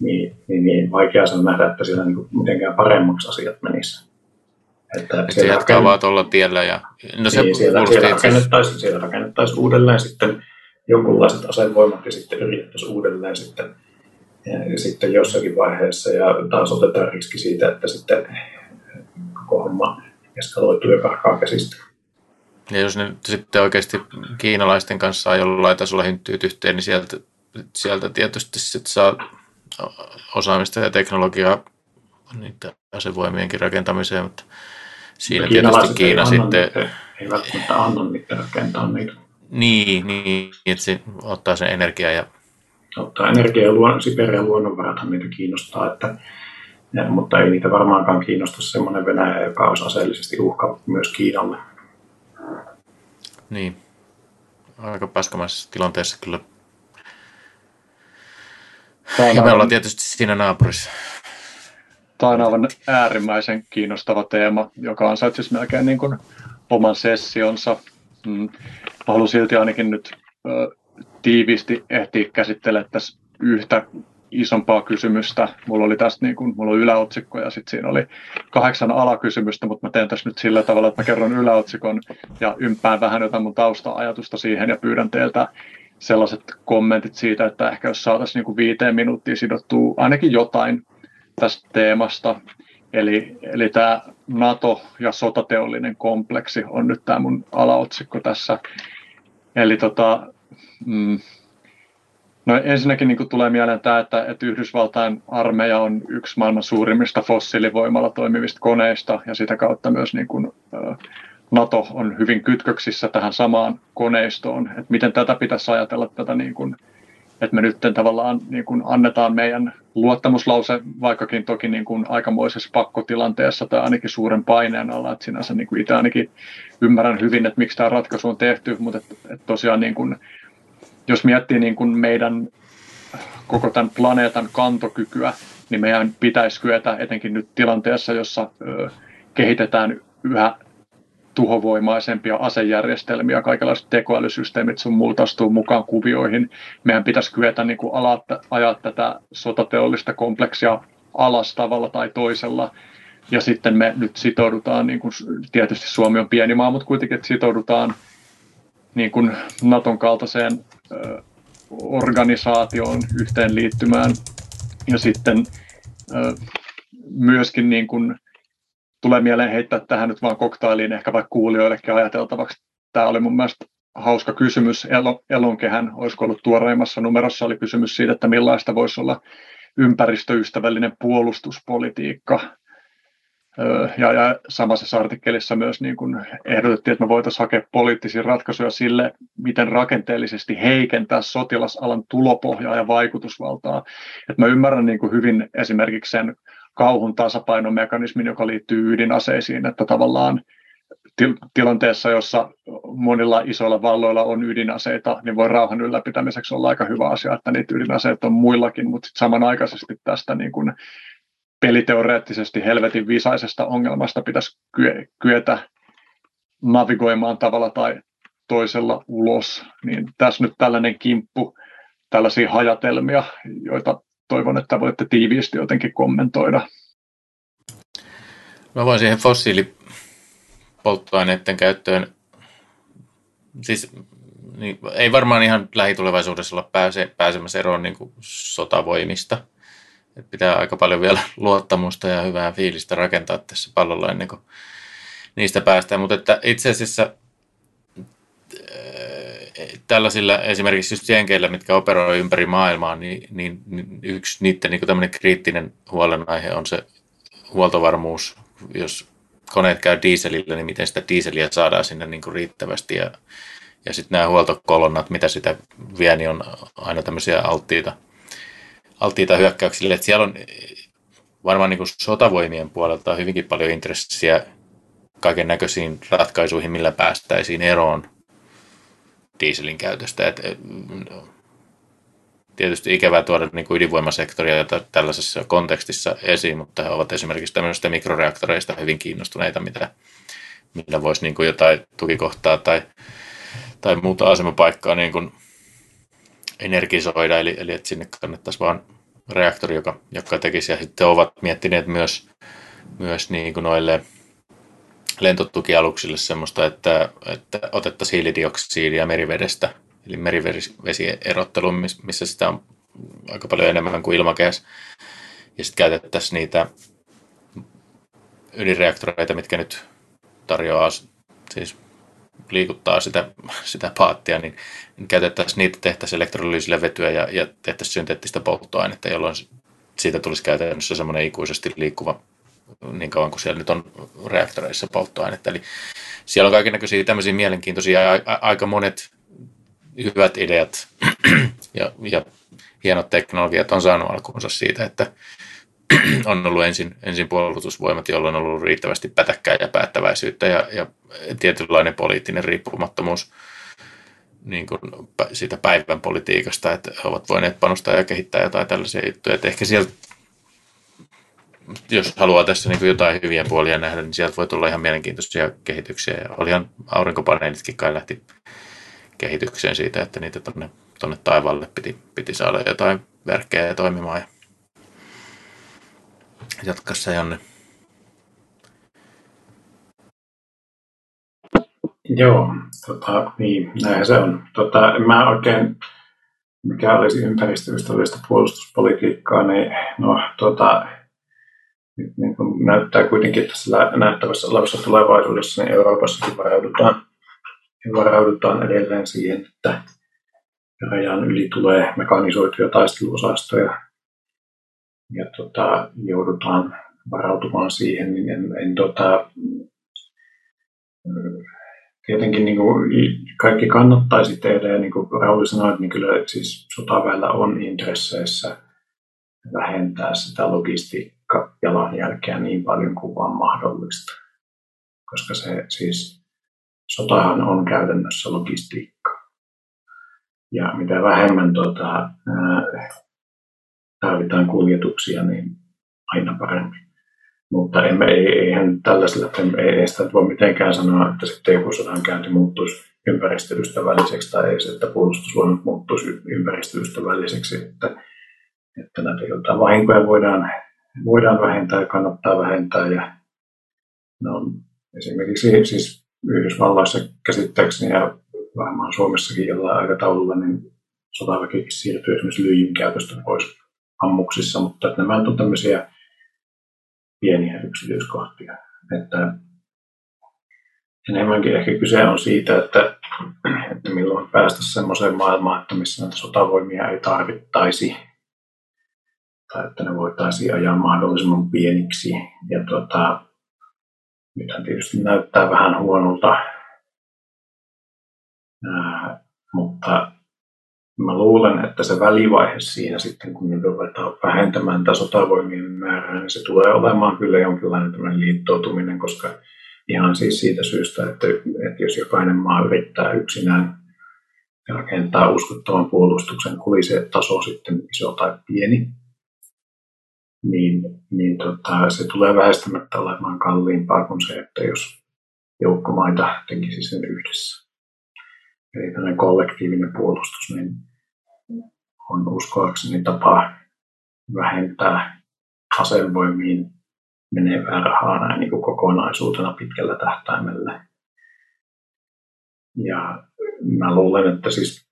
niin, niin, niin vaikea sen nähdä, että siellä niin mitenkään paremmaksi asiat menisivät. Että, se jatkaa vaan tuolla tiellä. Ja... No se niin, siellä, siellä, rakennettaisiin, siellä rakennettaisiin uudelleen sitten jonkunlaiset asevoimat ja sitten yritettäisiin uudelleen sitten, ja sitten jossakin vaiheessa ja taas otetaan riski siitä, että sitten koko homma eskaloituu ja karkaa käsistä. Ja jos ne sitten oikeasti kiinalaisten kanssa saa jollain tasolla hynttyyt yhteen, niin sieltä, sieltä tietysti sit saa osaamista ja teknologiaa niiden asevoimienkin rakentamiseen, mutta siinä tietysti Kiina ei sitten... Niitä, ei välttämättä anna niitä rakentaa niitä. Niin, niin, että se ottaa sen energiaa ja... Ottaa energiaa ja luon, Siperian luonnonvarathan niitä kiinnostaa, että, ja, mutta ei niitä varmaankaan kiinnosta semmoinen Venäjä, joka olisi aseellisesti uhka myös Kiinalle. Niin, aika paskamaisessa tilanteessa kyllä. Tämä Ja me ollaan tietysti siinä naapurissa. Tämä on aivan äärimmäisen kiinnostava teema, joka ansaitsisi melkein niin kuin oman sessionsa. Mm. Mä haluan silti ainakin nyt ö, tiiviisti ehtiä käsittelemään tässä yhtä isompaa kysymystä. Mulla oli tästä niin kuin, mulla on yläotsikko ja sitten siinä oli kahdeksan alakysymystä, mutta mä teen tässä nyt sillä tavalla, että mä kerron yläotsikon ja ympään vähän jotain mun tausta-ajatusta siihen ja pyydän teiltä sellaiset kommentit siitä, että ehkä jos saataisiin niin kuin viiteen minuuttia sidottua ainakin jotain tästä teemasta. Eli, eli tämä NATO ja sotateollinen kompleksi on nyt tämä mun alaotsikko tässä. Eli tota, mm, No ensinnäkin niin tulee mieleen tämä, että, että Yhdysvaltain armeija on yksi maailman suurimmista fossiilivoimalla toimivista koneista ja sitä kautta myös niin kuin, NATO on hyvin kytköksissä tähän samaan koneistoon. Että miten tätä pitäisi ajatella, tätä niin kuin, että me nyt tavallaan niin kuin annetaan meidän luottamuslause, vaikkakin toki niin kuin aikamoisessa pakkotilanteessa tai ainakin suuren paineen alla, että sinänsä niin kuin itse ainakin ymmärrän hyvin, että miksi tämä ratkaisu on tehty, mutta että, että tosiaan niin kuin, jos miettii niin kuin meidän koko tämän planeetan kantokykyä, niin meidän pitäisi kyetä etenkin nyt tilanteessa, jossa ö, kehitetään yhä tuhovoimaisempia asejärjestelmiä, kaikenlaiset tekoälysysteemit sun muut astuu mukaan kuvioihin. Meidän pitäisi kyetä niin kuin ala, ajaa tätä sotateollista kompleksia alas tavalla tai toisella. Ja sitten me nyt sitoudutaan, niin kuin, tietysti Suomi on pieni maa, mutta kuitenkin että sitoudutaan niin kuin Naton kaltaiseen ö, organisaatioon yhteenliittymään. Ja sitten ö, myöskin niin kuin, tulee mieleen heittää tähän nyt vaan koktailiin ehkä vaikka kuulijoillekin ajateltavaksi. Tämä oli mun mielestä hauska kysymys Elonkehän, olisiko ollut tuoreimmassa numerossa, oli kysymys siitä, että millaista voisi olla ympäristöystävällinen puolustuspolitiikka. Ja, ja samassa artikkelissa myös niin kuin ehdotettiin, että me voitaisiin hakea poliittisia ratkaisuja sille, miten rakenteellisesti heikentää sotilasalan tulopohjaa ja vaikutusvaltaa. Että mä ymmärrän niin kuin hyvin esimerkiksi sen kauhun tasapainomekanismin, joka liittyy ydinaseisiin, että tavallaan tilanteessa, jossa monilla isoilla valloilla on ydinaseita, niin voi rauhan ylläpitämiseksi olla aika hyvä asia, että niitä ydinaseita on muillakin, mutta sit samanaikaisesti tästä niin kuin peliteoreettisesti helvetin visaisesta ongelmasta pitäisi kyetä navigoimaan tavalla tai toisella ulos, niin tässä nyt tällainen kimppu, tällaisia hajatelmia, joita toivon, että voitte tiiviisti jotenkin kommentoida. Mä voin siihen fossiilipolttoaineiden käyttöön, siis niin, ei varmaan ihan lähitulevaisuudessa olla pääse, pääsemässä eroon niin kuin sotavoimista. Et pitää aika paljon vielä *laughs* luottamusta ja hyvää fiilistä rakentaa tässä pallolla ennen kuin niistä päästään. Mutta että itse asiassa tällaisilla esimerkiksi just jenkeillä, mitkä operoi ympäri maailmaa, niin, niin, niin yksi niiden niin tämmöinen kriittinen huolenaihe on se huoltovarmuus. Jos koneet käy dieselillä, niin miten sitä dieseliä saadaan sinne niin kuin riittävästi. Ja, ja sitten nämä huoltokolonnat, mitä sitä vie, niin on aina tämmöisiä alttiita, alttiita hyökkäyksille. Et siellä on varmaan niin kuin sotavoimien puolelta hyvinkin paljon intressiä kaiken näköisiin ratkaisuihin, millä päästäisiin eroon dieselin käytöstä. Et, tietysti ikävää tuoda niin kuin ydinvoimasektoria tällaisessa kontekstissa esiin, mutta he ovat esimerkiksi tämmöistä mikroreaktoreista hyvin kiinnostuneita, mitä, millä voisi niin kuin jotain tukikohtaa tai, tai muuta asemapaikkaa niin kuin energisoida, eli, eli että sinne kannattaisi vaan reaktori, joka, joka tekisi, ja sitten ovat miettineet myös, myös niin kuin noille lentotukialuksille semmoista, että, että otettaisiin hiilidioksidia merivedestä, eli merivesierottelu, missä sitä on aika paljon enemmän kuin ilmakehässä. Ja sitten käytettäisiin niitä ydinreaktoreita, mitkä nyt tarjoaa, siis liikuttaa sitä, sitä paattia, niin käytettäisiin niitä, tehtäisiin elektrolyysillä vetyä ja, ja tehtäisiin synteettistä polttoainetta, jolloin siitä tulisi käytännössä semmoinen ikuisesti liikkuva niin kauan kuin siellä nyt on reaktoreissa polttoainetta. Eli siellä on kaikenlaisia tämmöisiä mielenkiintoisia ja aika monet hyvät ideat *clears throat* ja, ja hienot teknologiat on saanut alkuunsa siitä, että *clears throat* on ollut ensin, ensin puolustusvoimat, jolla on ollut riittävästi pätäkkää ja päättäväisyyttä ja, ja tietynlainen poliittinen riippumattomuus niin kuin siitä päivän politiikasta, että he ovat voineet panostaa ja kehittää jotain tällaisia juttuja. Että ehkä sieltä, jos haluaa tässä niin jotain hyviä puolia nähdä, niin sieltä voi tulla ihan mielenkiintoisia kehityksiä. Ja olihan aurinkopaneelitkin kai lähti kehitykseen siitä, että niitä tuonne, tuonne taivaalle piti, piti saada jotain verkkejä toimimaan. Ja jatka se Janne. Joo, tota, niin, näinhän se on. Tota, mä oikein, mikä olisi ympäristöystävällistä puolustuspolitiikkaa, niin no, tota, niin kuin näyttää kuitenkin tässä näyttävässä olevassa tulevaisuudessa, niin Euroopassakin varaudutaan, varaudutaan edelleen siihen, että rajan yli tulee mekanisoituja taisteluosastoja ja tota, joudutaan varautumaan siihen, niin en, en tota, tietenkin niin kuin kaikki kannattaisi tehdä, ja niin kuin Rauli sanoi, niin kyllä siis sotaväellä on intresseissä vähentää sitä logistiikkajalanjälkeä niin paljon kuin vaan mahdollista. Koska se siis, sotahan on käytännössä logistiikka. Ja mitä vähemmän tuota, ää, tarvitaan kuljetuksia, niin aina parempi. Mutta emme, ei, eihän tällaisella, ei, ei sitä voi mitenkään sanoa, että sitten joku sodankäynti muuttuisi ympäristöystävälliseksi tai se, että puolustusvoimat muuttuisi ympäristöystävälliseksi, että, että näitä jotain vahinkoja voidaan, voidaan vähentää ja kannattaa vähentää. Ja no, esimerkiksi siis Yhdysvalloissa käsittääkseni ja varmaan Suomessakin jollain aikataululla, niin sotaväkikin siirtyy esimerkiksi lyijyn käytöstä pois ammuksissa, mutta että nämä on tämmöisiä pieniä yksityiskohtia. Että enemmänkin ehkä kyse on siitä, että, että milloin päästä semmoiseen maailmaan, että missä näitä sotavoimia ei tarvittaisi tai että ne voitaisiin ajaa mahdollisimman pieniksi. Ja tuota, nythän tietysti näyttää vähän huonolta, Ää, mutta mä luulen, että se välivaihe siinä sitten, kun me ruvetaan vähentämään tätä sotavoimien määrää, niin se tulee olemaan kyllä jonkinlainen liittoutuminen, koska ihan siis siitä syystä, että, että jos jokainen maa yrittää yksinään rakentaa uskottavan puolustuksen, oli se taso sitten iso tai pieni, niin, niin tota, se tulee väistämättä olemaan kalliimpaa kuin se, että jos joukkomaita tekisi sen yhdessä. Eli tämmöinen kollektiivinen puolustus niin on uskoakseni tapa vähentää asevoimiin menevää rahaa näin niin kuin kokonaisuutena pitkällä tähtäimellä. Ja mä luulen, että siis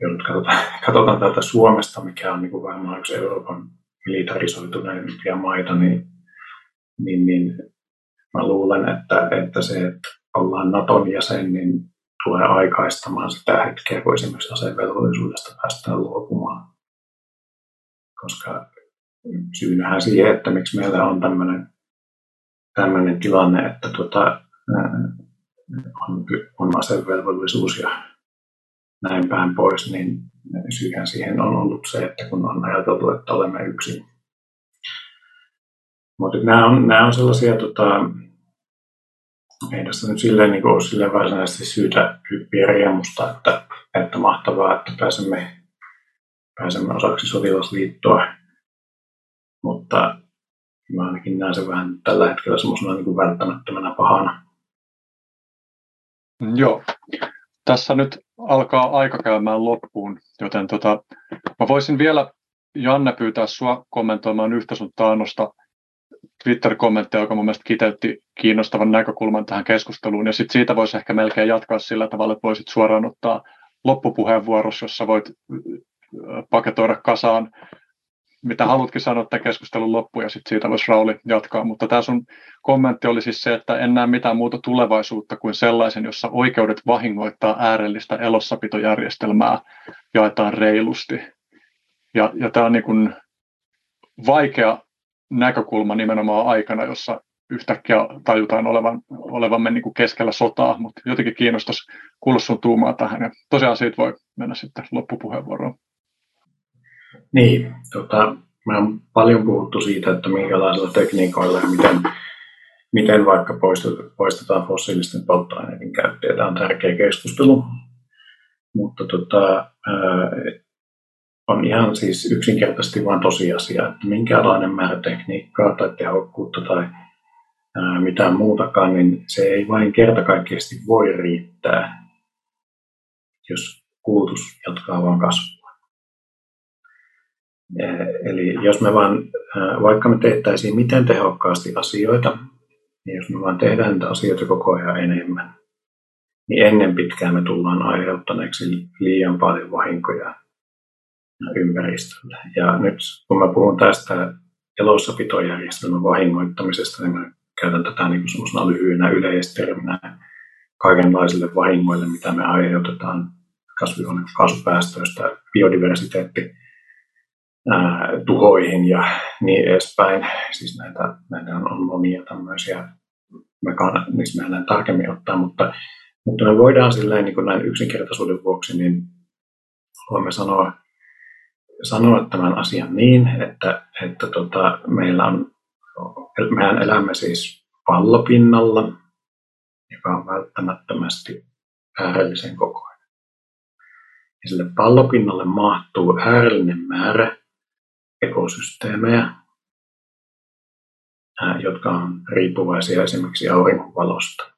jos katsotaan, katsotaan täältä Suomesta, mikä on niin kuin varmaan yksi Euroopan militarisoituneimpia maita, niin, niin, niin mä luulen, että, että se, että ollaan Naton jäsen, niin tulee aikaistamaan sitä hetkeä, kun esimerkiksi asevelvollisuudesta päästään luopumaan. Koska syynähän siihen, että miksi meillä on tämmöinen, tämmöinen tilanne, että tuota, on, on asevelvollisuus ja näin päin pois, niin syyhän siihen on ollut se, että kun on ajateltu, että olemme yksin. Mutta nämä on, nämä on sellaisia tota, ei tässä nyt silleen, niin ole silleen varsinaisesti syytä hyppiä riemusta, että, että mahtavaa, että pääsemme, pääsemme osaksi sotilasliittoa. Mutta mä ainakin näen sen vähän tällä hetkellä semmoisena niin välttämättömänä pahana. Joo. Tässä nyt alkaa aika käymään loppuun, joten tota, mä voisin vielä Janne pyytää sinua kommentoimaan yhtä sun taannosta Twitter-kommentteja, joka mun mielestä kiteytti kiinnostavan näkökulman tähän keskusteluun. Ja sitten siitä voisi ehkä melkein jatkaa sillä tavalla, että voisit suoraan ottaa loppupuheenvuorossa, jossa voit paketoida kasaan, mitä halutkin sanoa tämän keskustelun loppuun, ja sitten siitä voisi Rauli jatkaa. Mutta tämä sun kommentti oli siis se, että en näe mitään muuta tulevaisuutta kuin sellaisen, jossa oikeudet vahingoittaa äärellistä elossapitojärjestelmää jaetaan reilusti. Ja, ja tämä on niin kuin vaikea näkökulma nimenomaan aikana, jossa yhtäkkiä tajutaan olevan, olevamme niin kuin keskellä sotaa, mutta jotenkin kiinnostaisi kuulla sun tuumaa tähän. Ja tosiaan siitä voi mennä sitten loppupuheenvuoroon. Niin, tota, me on paljon puhuttu siitä, että minkälaisilla tekniikoilla ja miten, miten vaikka poistetaan fossiilisten polttoaineiden käyttöä. Tämä on tärkeä keskustelu, mutta tota, on ihan siis yksinkertaisesti vain tosiasia, että minkälainen määrä tekniikkaa tai tehokkuutta tai mitään muutakaan, niin se ei vain kertakaikkisesti voi riittää, jos kulutus jatkaa vain kasvua. Eli jos me vaan, vaikka me tehtäisiin miten tehokkaasti asioita, niin jos me vaan tehdään niitä asioita koko ajan enemmän, niin ennen pitkään me tullaan aiheuttaneeksi liian paljon vahinkoja ympäristölle. Ja nyt kun mä puhun tästä elossapitojärjestelmän vahingoittamisesta, niin mä käytän tätä niin semmoisena lyhyenä yleisterminä kaikenlaisille vahingoille, mitä me aiheutetaan kasvihuonekaasupäästöistä, biodiversiteetti, ää, tuhoihin ja niin edespäin. Siis näitä, näitä on monia tämmöisiä mekanismeja näin tarkemmin ottaa, mutta, mutta me voidaan silleen, niin kuin näin yksinkertaisuuden vuoksi, niin voimme sanoa, sanoa tämän asian niin, että, että tota, meillä on mehän elämme siis pallopinnalla, joka on välttämättömästi äärellisen kokoinen. Ja sille pallopinnalle mahtuu äärellinen määrä ekosysteemejä, jotka on riippuvaisia esimerkiksi auringonvalosta.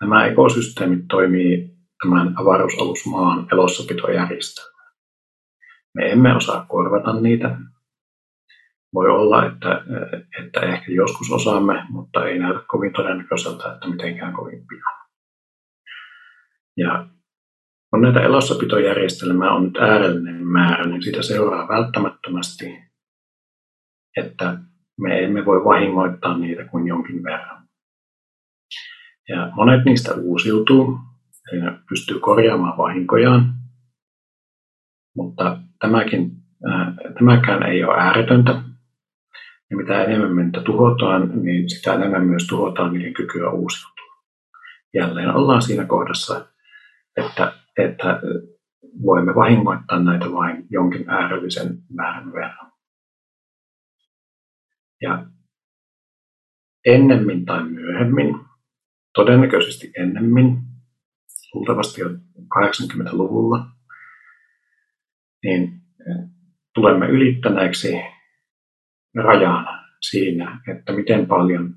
Nämä ekosysteemit toimii tämän avaruusalusmaan elossapitojärjestelmään. Me emme osaa korvata niitä, voi olla, että, että ehkä joskus osaamme, mutta ei näytä kovin todennäköiseltä, että mitenkään kovin pian. Ja kun näitä elossapitojärjestelmää on nyt äärellinen määrä, niin siitä seuraa välttämättömästi, että me emme voi vahingoittaa niitä kuin jonkin verran. Ja monet niistä uusiutuu, eli ne pystyy korjaamaan vahinkojaan, mutta tämäkin, tämäkään ei ole ääretöntä, ja mitä enemmän niitä tuhotaan, niin sitä enemmän myös tuhotaan niiden kykyä uusiutua. Jälleen ollaan siinä kohdassa, että, että voimme vahingoittaa näitä vain jonkin äärellisen määrän verran. Ja ennemmin tai myöhemmin, todennäköisesti ennemmin, luultavasti jo 80-luvulla, niin tulemme ylittäneeksi rajan siinä, että miten paljon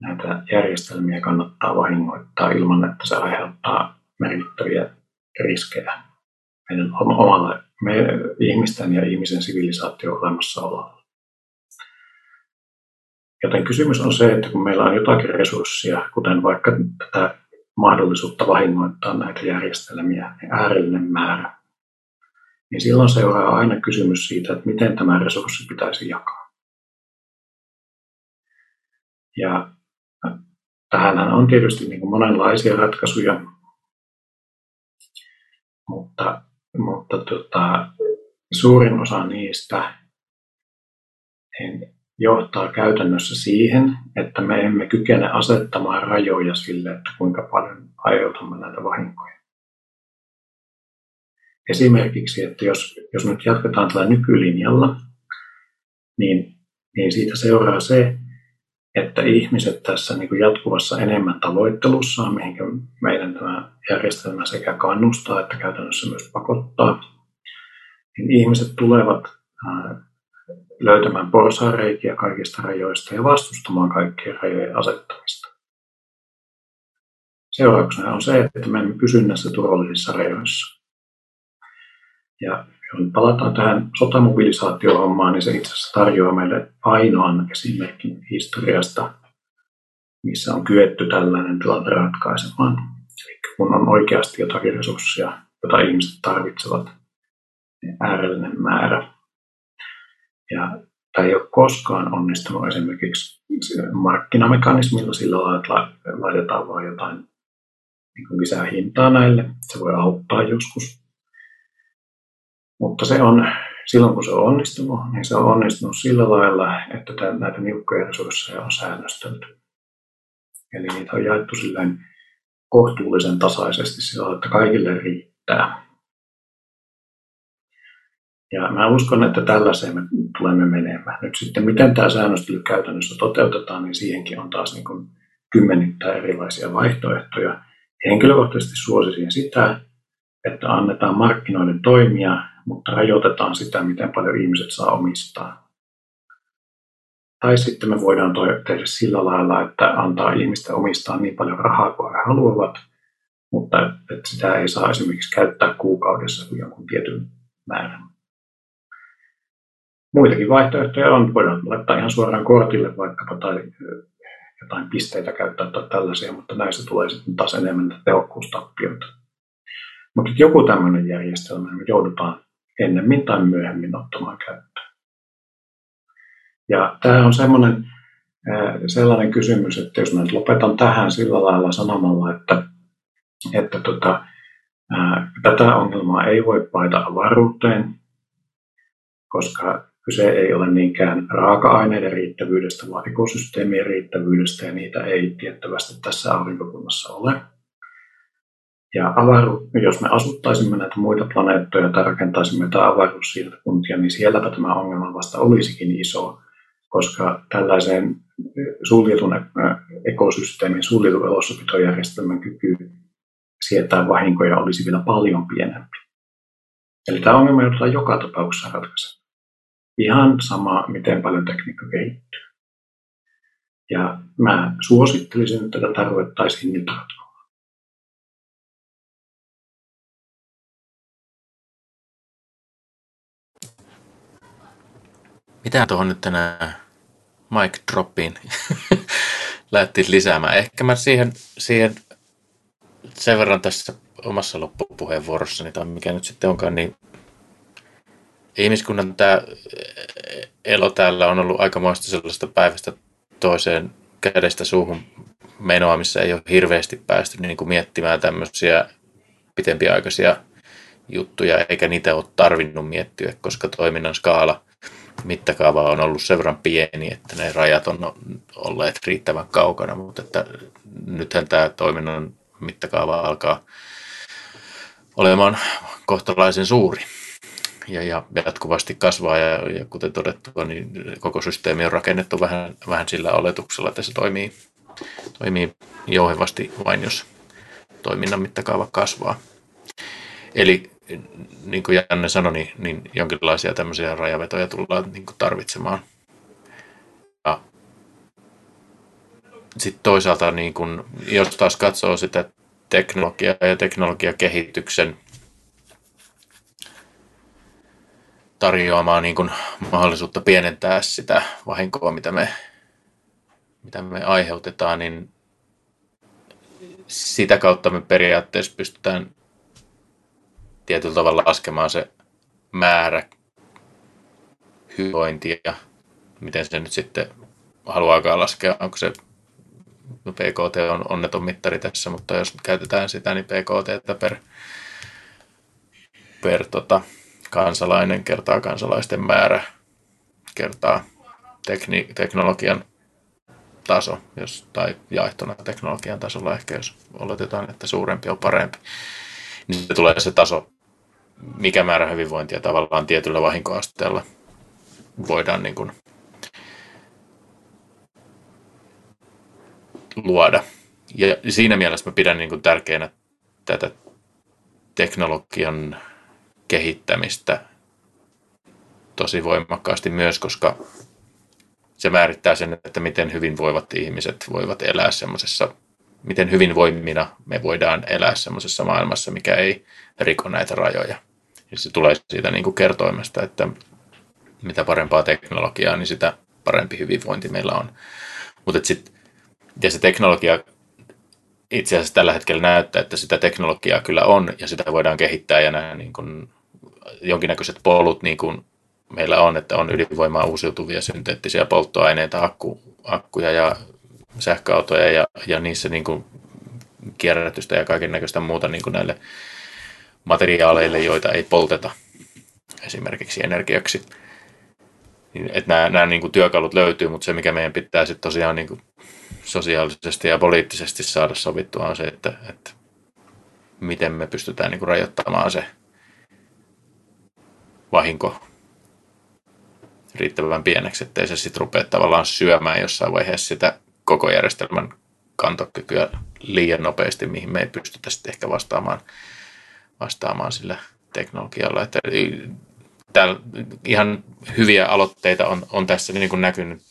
näitä järjestelmiä kannattaa vahingoittaa ilman, että se aiheuttaa merkittäviä riskejä meidän omalle me, ihmisten ja ihmisen sivilisaation olemassaololla. Joten kysymys on se, että kun meillä on jotakin resurssia, kuten vaikka tätä mahdollisuutta vahingoittaa näitä järjestelmiä, niin äärellinen määrä, niin silloin seuraa aina kysymys siitä, että miten tämä resurssi pitäisi jakaa. Ja tähän on tietysti niin monenlaisia ratkaisuja, mutta, mutta tota, suurin osa niistä niin johtaa käytännössä siihen, että me emme kykene asettamaan rajoja sille, että kuinka paljon aiheutamme näitä vahinkoja. Esimerkiksi, että jos, jos nyt jatketaan tällä nykylinjalla, niin, niin siitä seuraa se, että ihmiset tässä niin kuin jatkuvassa enemmän tavoittelussa, mihin meidän tämä järjestelmä sekä kannustaa että käytännössä myös pakottaa, niin ihmiset tulevat löytämään porsaareikiä kaikista rajoista ja vastustamaan kaikkien rajojen asettamista. Seurauksena on se, että me emme pysy näissä turvallisissa rajoissa. Ja kun palataan tähän sotamobilisaatiohommaan, niin se itse asiassa tarjoaa meille ainoan esimerkin historiasta, missä on kyetty tällainen tilanne ratkaisemaan. Eli kun on oikeasti jotakin resursseja, jota ihmiset tarvitsevat, niin äärellinen määrä. Ja tämä ei ole koskaan onnistunut esimerkiksi markkinamekanismilla sillä lailla, että laitetaan vain jotain niin lisää hintaa näille. Se voi auttaa joskus, mutta se on silloin kun se on onnistunut, niin se on onnistunut sillä lailla, että näitä niukkoja resursseja on säännöstelty. Eli niitä on jaettu silleen kohtuullisen tasaisesti sillä että kaikille riittää. Ja mä uskon, että tällaiseen me tulemme menemään. Nyt sitten, miten tämä säännöstely käytännössä toteutetaan, niin siihenkin on taas niin kuin kymmenittäin erilaisia vaihtoehtoja. Henkilökohtaisesti suosisin sitä, että annetaan markkinoiden toimia, mutta rajoitetaan sitä, miten paljon ihmiset saa omistaa. Tai sitten me voidaan tehdä sillä lailla, että antaa ihmisten omistaa niin paljon rahaa kuin he haluavat, mutta että sitä ei saa esimerkiksi käyttää kuukaudessa kuin jonkun tietyn määrän. Muitakin vaihtoehtoja on. Voidaan laittaa ihan suoraan kortille vaikkapa tai jotain pisteitä käyttää tai tällaisia, mutta näissä tulee sitten taas enemmän tehokkuustappioita. Mutta joku tämmöinen järjestelmä me joudutaan ennemmin tai myöhemmin ottamaan käyttöön. Ja tämä on semmoinen sellainen kysymys, että jos mä nyt lopetan tähän sillä lailla sanomalla, että, että tota, tätä ongelmaa ei voi paita avaruuteen, koska kyse ei ole niinkään raaka-aineiden riittävyydestä, vaan ekosysteemien riittävyydestä, ja niitä ei tiettävästi tässä aurinkokunnassa ole. Ja avaru, jos me asuttaisimme näitä muita planeettoja tai rakentaisimme jotain avaruussiirtokuntia, niin sielläpä tämä ongelma vasta olisikin iso, koska tällaiseen suljetun ekosysteemin, suljetun elossapitojärjestelmän kyky sietää vahinkoja olisi vielä paljon pienempi. Eli tämä ongelma joudutaan joka tapauksessa ratkaisemaan. Ihan sama, miten paljon tekniikka kehittyy. Ja mä suosittelisin, että tätä ruvettaisiin nyt ratkomaan. Mitä tuohon nyt tänään mic droppiin *laughs* lähti lisäämään? Ehkä mä siihen, siihen sen verran tässä omassa loppupuheenvuorossani, tai mikä nyt sitten onkaan, niin ihmiskunnan tämä elo täällä on ollut aikamoista sellaista päivästä toiseen kädestä suuhun menoa, missä ei ole hirveästi päästy niin kuin miettimään tämmöisiä pitempiaikaisia juttuja, eikä niitä ole tarvinnut miettiä, koska toiminnan skaala – mittakaava on ollut sen verran pieni, että ne rajat on olleet riittävän kaukana, mutta että nythän tämä toiminnan mittakaava alkaa olemaan kohtalaisen suuri ja, ja jatkuvasti kasvaa ja, ja kuten todettua, niin koko systeemi on rakennettu vähän, vähän sillä oletuksella, että se toimii, toimii jouhevasti vain, jos toiminnan mittakaava kasvaa. Eli niin kuin Janne sanoi, niin, niin jonkinlaisia tämmöisiä rajavetoja tullaan niin kuin tarvitsemaan. Ja sitten toisaalta, niin kun, jos taas katsoo sitä teknologiaa ja teknologiakehityksen tarjoamaa niin kun mahdollisuutta pienentää sitä vahinkoa, mitä me, mitä me aiheutetaan, niin sitä kautta me periaatteessa pystytään tietyllä tavalla laskemaan se määrä hyvinvointia, miten se nyt sitten haluaakaan laskea, onko se no PKT on onneton mittari tässä, mutta jos käytetään sitä, niin PKT per, per tota, kansalainen kertaa kansalaisten määrä kertaa tekni, teknologian taso, jos, tai jaettuna teknologian tasolla ehkä, jos oletetaan, että suurempi on parempi, niin tulee se taso mikä määrä hyvinvointia tavallaan tietyllä vahinkoasteella voidaan niin kuin luoda. Ja siinä mielessä mä pidän niin kuin tärkeänä tätä teknologian kehittämistä tosi voimakkaasti myös, koska se määrittää sen, että miten hyvinvoivat ihmiset voivat elää semmoisessa, miten hyvinvoimina me voidaan elää semmoisessa maailmassa, mikä ei riko näitä rajoja. Ja se tulee siitä niin kuin kertoimesta, että mitä parempaa teknologiaa, niin sitä parempi hyvinvointi meillä on. Mutta sit, ja se teknologia itse asiassa tällä hetkellä näyttää, että sitä teknologiaa kyllä on ja sitä voidaan kehittää ja nämä niin kuin jonkinnäköiset polut niin kuin meillä on, että on ydinvoimaa uusiutuvia synteettisiä polttoaineita, akku, akkuja ja sähköautoja ja, ja niissä niin kuin kierrätystä ja kaiken näköistä muuta niin kuin näille materiaaleille, joita ei polteta. esimerkiksi energiaksi. Että nämä, nämä niin kuin työkalut löytyy, mutta se mikä meidän pitää sitten tosiaan niin kuin sosiaalisesti ja poliittisesti saada sovittua on se, että, että miten me pystytään niin kuin rajoittamaan se vahinko riittävän pieneksi, ettei se sitten rupea tavallaan syömään jossain vaiheessa sitä koko järjestelmän kantokykyä liian nopeasti, mihin me ei pystytä sitten ehkä vastaamaan, vastaamaan sillä teknologialla. Että täällä ihan hyviä aloitteita on, on tässä niin kuin näkynyt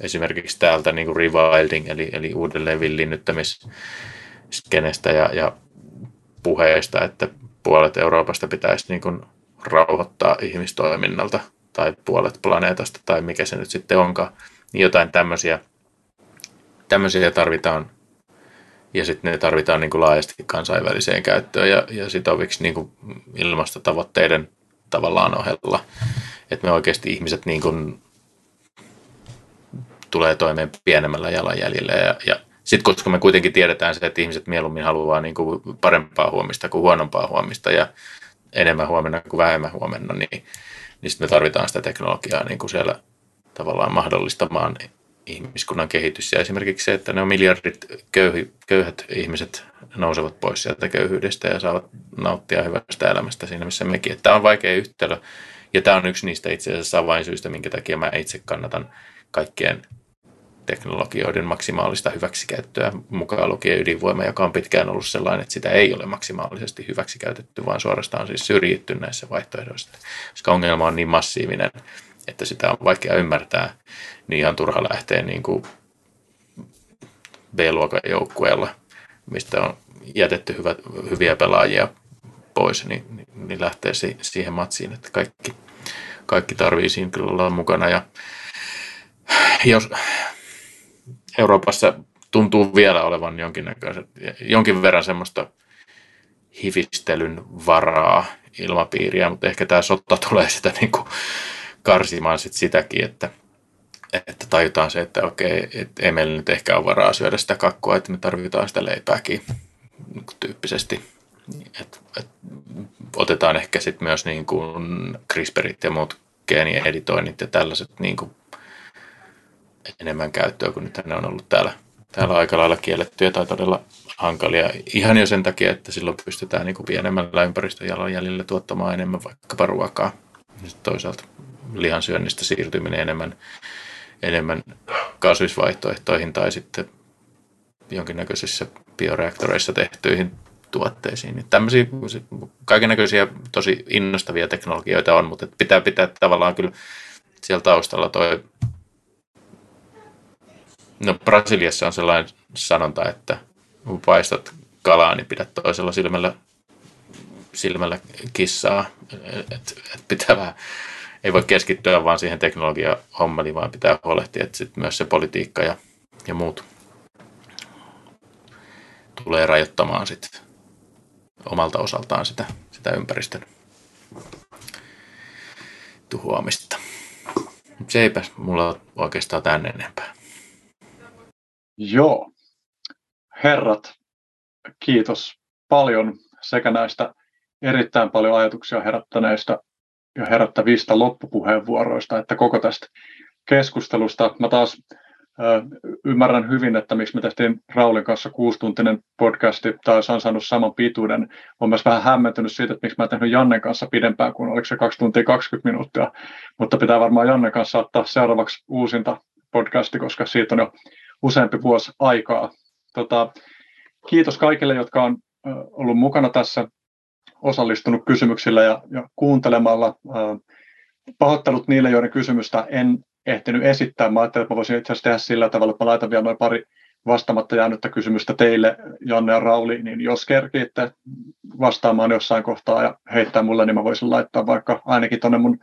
esimerkiksi täältä niin kuin rewilding, eli, eli uudelleen villinnyttämisskenestä ja, ja puheista, että puolet Euroopasta pitäisi niin kuin rauhoittaa ihmistoiminnalta tai puolet planeetasta tai mikä se nyt sitten onkaan. Niin jotain tämmöisiä, tämmöisiä tarvitaan ja sitten ne tarvitaan niin kuin laajasti kansainväliseen käyttöön ja, ja sitoviksi niin kuin ilmastotavoitteiden tavallaan ohella. Että me oikeasti ihmiset niin kuin tulee toimeen pienemmällä jalanjäljellä ja, ja sitten koska me kuitenkin tiedetään se, että ihmiset mieluummin haluaa niin kuin parempaa huomista kuin huonompaa huomista ja enemmän huomenna kuin vähemmän huomenna, niin, niin sitten me tarvitaan sitä teknologiaa niin kuin siellä tavallaan mahdollistamaan ihmiskunnan kehitys. Ja esimerkiksi se, että ne on miljardit köyhi, köyhät ihmiset nousevat pois sieltä köyhyydestä ja saavat nauttia hyvästä elämästä siinä, missä mekin. Tämä on vaikea yhtälö. Ja tämä on yksi niistä itse asiassa avainsyistä, minkä takia mä itse kannatan kaikkien teknologioiden maksimaalista hyväksikäyttöä, mukaan lukien ydinvoima, joka on pitkään ollut sellainen, että sitä ei ole maksimaalisesti hyväksikäytetty, vaan suorastaan siis syrjitty näissä vaihtoehdoissa. Koska ongelma on niin massiivinen, että sitä on vaikea ymmärtää, niin ihan turha lähteä niin kuin B-luokan joukkueella, mistä on jätetty hyvät, hyviä pelaajia pois, niin, niin, niin lähtee si, siihen matsiin, että kaikki, kaikki tarvii siinä kyllä olla mukana. Ja jos Euroopassa tuntuu vielä olevan jonkin verran semmoista hifistelyn varaa ilmapiiriä, mutta ehkä tämä sota tulee sitä niin kuin karsimaan sit sitäkin, että, että tajutaan se, että okei, että ei meillä nyt ehkä ole varaa syödä sitä kakkua, että me tarvitaan sitä leipääkin tyyppisesti. Et, et, otetaan ehkä sitten myös niin kuin CRISPRit ja muut geenieditoinnit ja tällaiset niin kuin enemmän käyttöä, kun nyt ne on ollut täällä, täällä aika lailla kiellettyjä tai todella hankalia. Ihan jo sen takia, että silloin pystytään niin kuin pienemmällä ympäristöjalanjäljellä tuottamaan enemmän vaikkapa ruokaa. Ja toisaalta lihansyönnistä siirtyminen enemmän, enemmän kasvisvaihtoehtoihin tai sitten jonkinnäköisissä bioreaktoreissa tehtyihin tuotteisiin. Niin tämmöisiä kaikennäköisiä tosi innostavia teknologioita on, mutta pitää pitää tavallaan kyllä siellä taustalla toi No Brasiliassa on sellainen sanonta, että kun paistat kalaa, niin pidät toisella silmällä, silmällä kissaa. Et, et pitää vähän, ei voi keskittyä vaan siihen teknologia-hommeliin, vaan pitää huolehtia, että sit myös se politiikka ja, ja muut tulee rajoittamaan sit omalta osaltaan sitä, sitä ympäristön tuhoamista. Se eipä mulla oikeastaan tänne enempää. Joo. Herrat, kiitos paljon sekä näistä erittäin paljon ajatuksia herättäneistä ja herättävistä loppupuheenvuoroista, että koko tästä keskustelusta. Mä taas ymmärrän hyvin, että miksi me tehtiin Raulin kanssa kuustuntinen podcasti, tai olisi ansainnut saman pituuden. Olen myös vähän hämmentynyt siitä, että miksi mä tehnyt Jannen kanssa pidempään kuin oliko se 2 tuntia 20 minuuttia, mutta pitää varmaan Jannen kanssa ottaa seuraavaksi uusinta podcasti, koska siitä on jo useampi vuosi aikaa. Tota, kiitos kaikille, jotka on ollut mukana tässä, osallistunut kysymyksillä ja, ja kuuntelemalla. Pahoittelut niille, joiden kysymystä en ehtinyt esittää. Mä ajattelin, että mä voisin itse asiassa tehdä sillä tavalla, että mä laitan vielä noin pari vastaamatta jäänyttä kysymystä teille, Janne ja Rauli, niin jos kerkiitte vastaamaan jossain kohtaa ja heittää mulle, niin mä voisin laittaa vaikka ainakin tuonne mun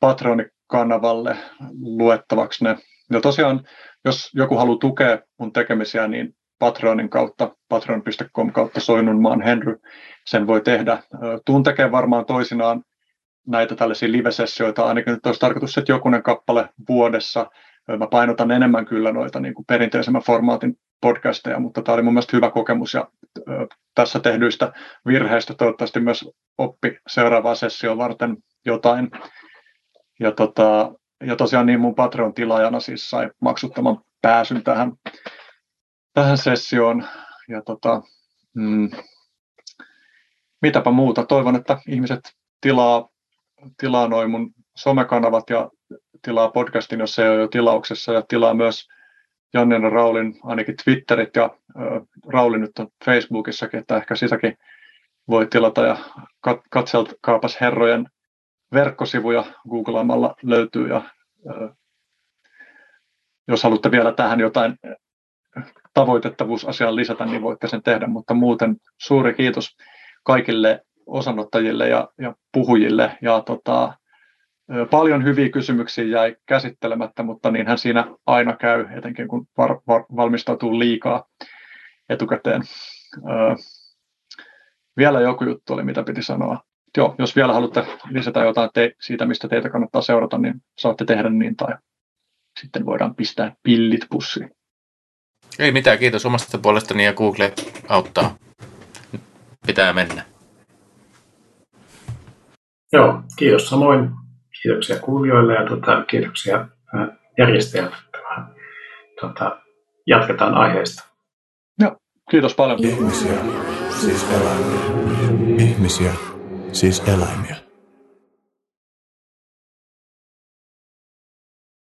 Patroni-kanavalle luettavaksi ne. Ja tosiaan jos joku haluaa tukea mun tekemisiä, niin Patreonin kautta, patreon.com kautta Soinnunmaan Henry, sen voi tehdä. Tuun tekee varmaan toisinaan näitä tällaisia live-sessioita, ainakin nyt olisi tarkoitus, että jokunen kappale vuodessa. Mä painotan enemmän kyllä noita niin kuin perinteisemmän formaatin podcasteja, mutta tämä oli mun mielestä hyvä kokemus ja tässä tehdyistä virheistä toivottavasti myös oppi seuraavaa sessioon varten jotain. Ja, tota, ja tosiaan niin mun Patreon-tilaajana siis sai maksuttoman pääsyn tähän, tähän sessioon. Ja tota, mm, mitäpä muuta. Toivon, että ihmiset tilaa, tilaa noin mun somekanavat ja tilaa podcastin, jos se ei ole jo tilauksessa, ja tilaa myös Jannen ja Raulin ainakin Twitterit ja äh, Rauli nyt on Facebookissakin, että ehkä sitäkin voi tilata ja kat- katselkaapas herrojen verkkosivuja googlaamalla löytyy ja äh, jos haluatte vielä tähän jotain tavoitettavuusasiaan lisätä, niin voitte sen tehdä, mutta muuten suuri kiitos kaikille osanottajille ja, ja puhujille ja tota, Paljon hyviä kysymyksiä jäi käsittelemättä, mutta niinhän siinä aina käy, etenkin kun var, var, valmistautuu liikaa etukäteen. Öö, vielä joku juttu oli, mitä piti sanoa. Joo, jos vielä haluatte lisätä jotain te, siitä, mistä teitä kannattaa seurata, niin saatte tehdä niin, tai sitten voidaan pistää pillit pussiin. Ei mitään, kiitos omasta puolestani ja Google auttaa. Pitää mennä. Joo, kiitos samoin. Kiitoksia kuulijoille ja tuota, kiitoksia järjestäjälle. Tuota, jatketaan aiheesta. Joo, kiitos paljon. Ihmisiä, siis eläimiä. Ihmisiä, siis eläimiä.